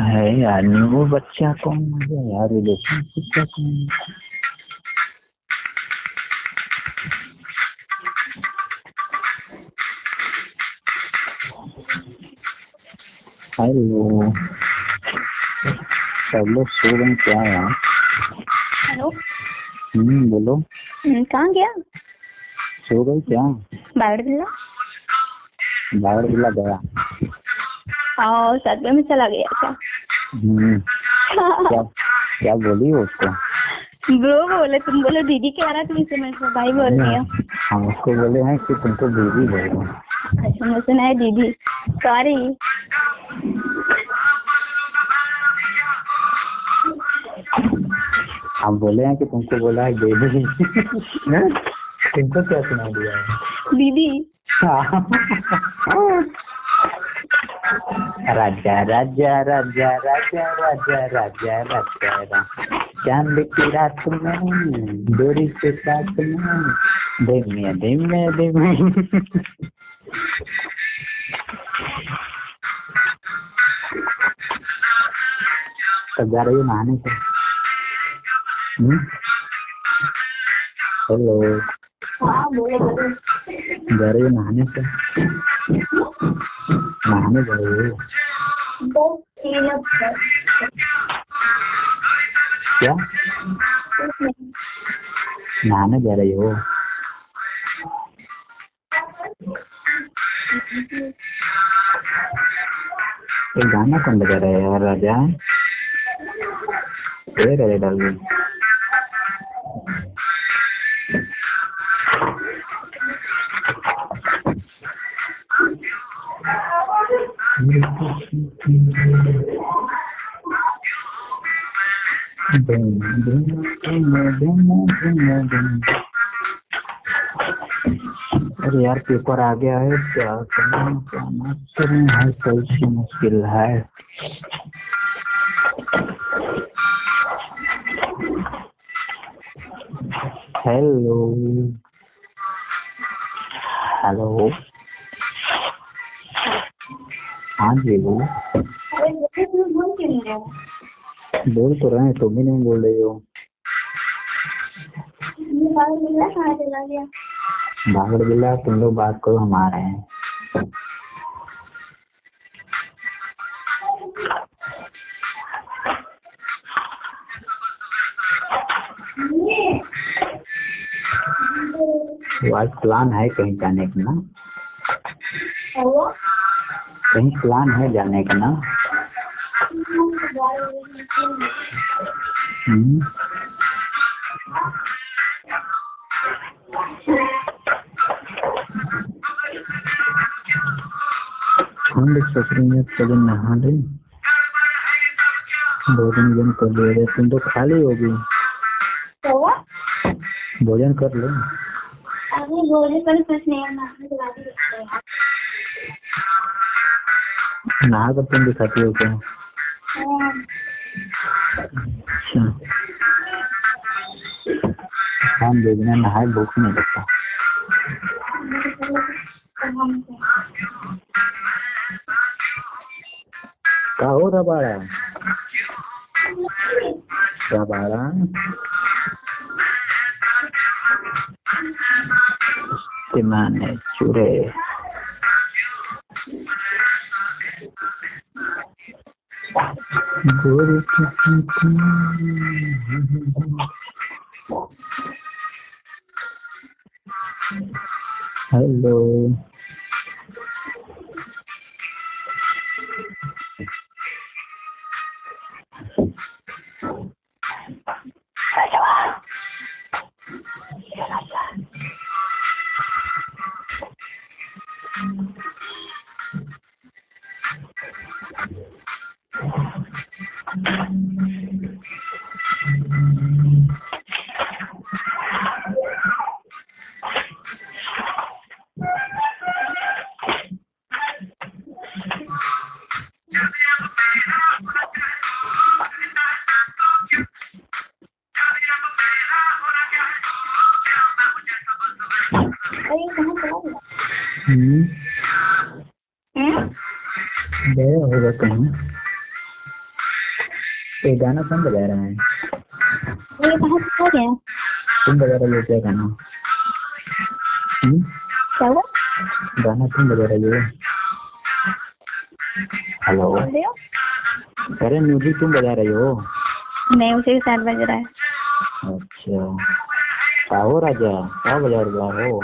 है यार? न्यू बच्चा कौन है यार? रिलेशनशिप का कौन है? हेलो सब लोग सो गए क्या यार हेलो। हम्म बोलो। हम्म, कहाँ गया? सो गई क्या? बाहर बिल्ला बाहर बिल्ला गया। और सदमे में चला गया क्या? हम्म। क्या क्या बोली हो उसको? ब्रो बोले तुम बोले दीदी कह रहा तुम इसे मेरे को भाई बोल रही हो। हम उसको बोले हैं कि तुमको दीदी बोलो अच्छा मुझे सुना है दीदी। सॉरी हम बोले हैं कि तुमको बोला है बेबी तुमको क्या सुना दिया है? दीदी। राजा राजा राजा राजा राजा राजा राजा रा चाँद की रात में डोरी के साथ में। धीमे धीमे धीमे। तब जा रही हो नहाने से? हम्म? हेलो हाँ बोले बोले जा रही हो नहाने से नहाने जा रही हो दो तीन क्या नहाने जा रही हो ये गाना कौन बजा रहा है यार राजा ये राजा डाल अरे यार पेपर आ गया है, क्या करना क्या ना करें, हर कैसी मुश्किल है। हेलो हेलो हाँ जी, बोलो। बोल तो रहे हैं तुम भी नहीं बोल रही हो। भागड़ बिल्ला तुम लोग बात करो हम आ रहे हैं। तो आज प्लान है कहीं जाने का ना? कहीं प्लान है जाने का ना? कभी नहा ले। भोजन वोजन कर ले रहे तुम तो खाली होगी हुआ भोजन कर लो। अभी बोले पर कुछ नहीं कर तुम दिखाती हो क्या? अच्छा। हम भेजना नहाए भूख नहीं लगता। क्या हो रबाड़ा। रबाड़ा माने चूरे। गोरी हेलो अरे गाना कौन बजा रहा है? ये से आ गया। तुम बजा रही हो क्या गाना हम्म? क्या हुआ? गाना तुम बजा रही हो। हेलो हो? अरे म्यूज़िक तुम बजा रही हो। नहीं उसे भी साथ बज रहा है। अच्छा। का हो राजा? का बजा रहा हो?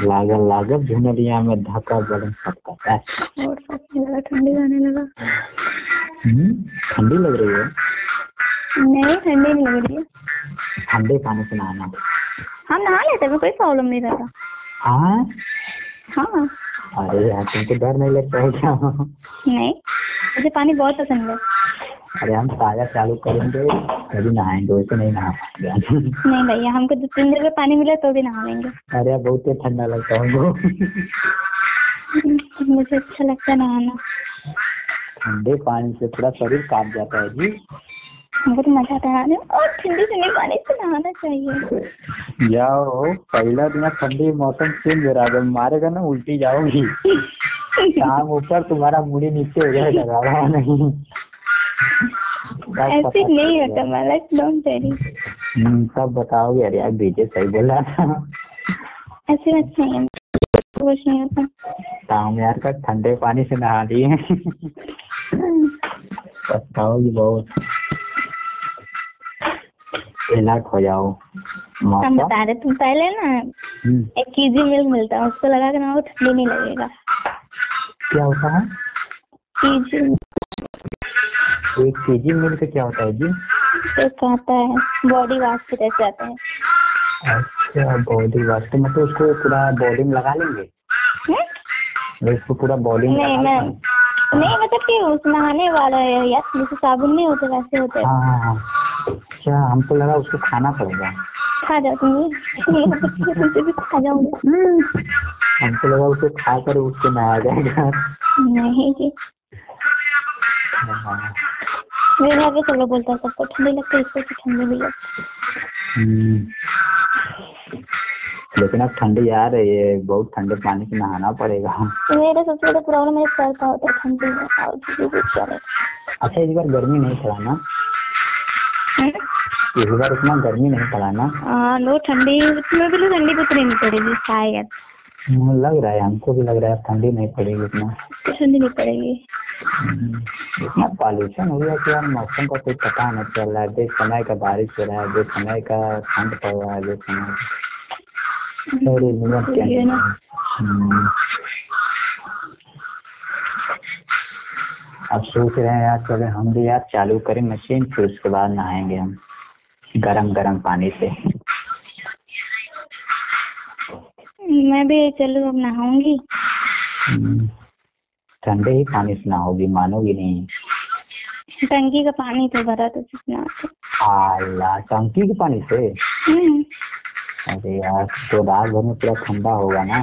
लागल लागल झुमरिया में धक्का बड़न सबका और ठंडी आने लगा। ठंडी लग रही है? नहीं ठंडी नहीं लग रही है। ठंडे पानी से नहाना। हम नहा लेते हैं कोई प्रॉब्लम नहीं रहता। हाँ? हाँ। अरे यार तुमको डर नहीं लगता है क्या? नहीं मुझे पानी बहुत पसंद है। अरे हम ताज़ा चालू करेंगे तभी नहाएँगे वैसे नहीं नहा पाएँगे। नहीं भैया हमको दो तीन दिन में पानी मिले तो भी नहाएँगे अरे बहुत ही ठंडा लगता है मुझे अच्छा लगता है नहाना। ठंडे पानी से पूरा शरीर काट जाता है जी। हमको तो मज़ा आता है। और ठंडी ठंडी पानी से नहाना चाहिए। जाओ पहला दिन ठंडी मौसम चेंज हो रहा है मारेगा ना उल्टी जाओगी। शाम ऊपर तुम्हारा मुड़ी नीचे हो जाएगा रहा नहीं। ऐसे नहीं होता मैं डोंट हम्म, तब बताओगे अरे यार बीजे सही बोला। ऐसे नहीं है कुछ नहीं होता। शाम यार का ठंडे पानी से नहा लिए पछताओगी बहुत। अलर्ट हो जाओ हम बता रहे तुम पहले ना हम्म, एक कीजी मिल्क मिलता है उसको लगा के ना वो ठंडी नहीं लगेगा। क्या होता है? कीजी एक केजी मिल्क क्या होता है जी? एक आता है बॉडी वाश की तरह से आता है। अच्छा बॉडी वाश तो मतलब उसको पूरा बॉडी में लगा लेंगे? मतलब उसको पूरा बॉडी में नहीं मैं नहीं मतलब कि उस नहाने वाला है या जैसे साबुन नहीं होते वैसे होते। हैं। हाँ हाँ। हाँ अच्छा हमको लगा उसको खाना पड़ेगा खा भी तुमसे भी। खा जाओगे हमको लगा उसको खा कर उसको नहाया जाएगा। नहीं जी। हाँ, मेरे घर पे सब लोग बोलते हैं सबको ठंडी लगती है इसको भी ठंडी भी लगती हम्म। लेकिन अब ठंडी आ रही है बहुत ठंडे पानी से नहाना पड़ेगा। मेरा सबसे बड़ा प्रॉब्लम मेरे सर का होता है ठंडी में और अच्छा इस बार गर्मी नहीं पड़ा ना? इस बार इतना गर्मी नहीं पड़ा ना हाँ लो ठंडी तुम्हें भी ठंडी उतनी नहीं पड़ेगी शायद। लग रहा है हमको भी लग रहा है ठंडी नहीं पड़ेगी इतना। ठंडी नहीं पड़ेगी। हम्म, इतना पॉल्यूशन हो गया कि यार मौसम का कोई पता नहीं चल रहा है जिस समय का बारिश हो रहा है जिस समय का ठंड पड़ रहा है जिस समय अरे क्या ना। हम्म। अब सोच रहे हैं यार चले हम भी यार चालू करें मशीन फिर उसके बाद नहाएँगे हम गरम गरम पानी से मैं भी चलो अब नहाऊँगी हम्म। ठंडे ही पानी से नहाओगी मानोगी नहीं टंकी का पानी तो भरा तो कितना आला टंकी के पानी से हम्म अरे यार तो रात भर में पूरा ठंडा होगा ना?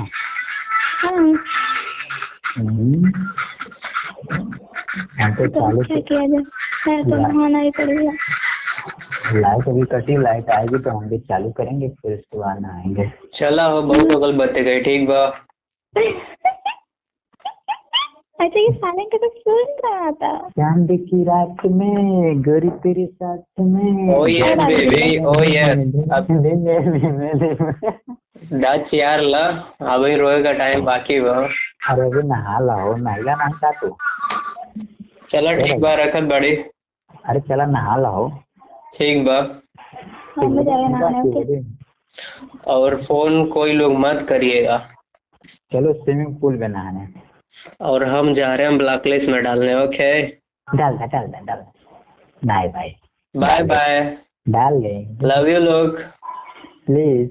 हाँ। हम्म। हम तो तो चालू क्या किया जाए? मैं तो नहाना ही पड़ेगा लाइट अभी कटी लाइट आएगी तो हम भी चालू करेंगे फिर उसके बाद नहाएँगे। चला हो बहुत अगल गल बते गए ठीक बा। अच्छा ये साले का तो सुन रहा था चाँद की रात में गोरी तेरे साथ में. अब ले ले ले ले ले। यार ला अभी रोए का टाइम बाकी बा अरे अभी नहा लाओ नहाएगा नहीं का तू चला ठीक बा रखत बड़ी अरे चला नहा लाओ ठीक बा हम भी जाए नहाने और फ़ोन कोई लोग मत करिएगा चलो स्विमिंग पूल में नहाने और हम जा रहे हैं ब्लैक लिस्ट में डालने ओके डाल दे डाल दे डाल बाय बाय बाय बाय डाल दे लव यू लोग। प्लीज़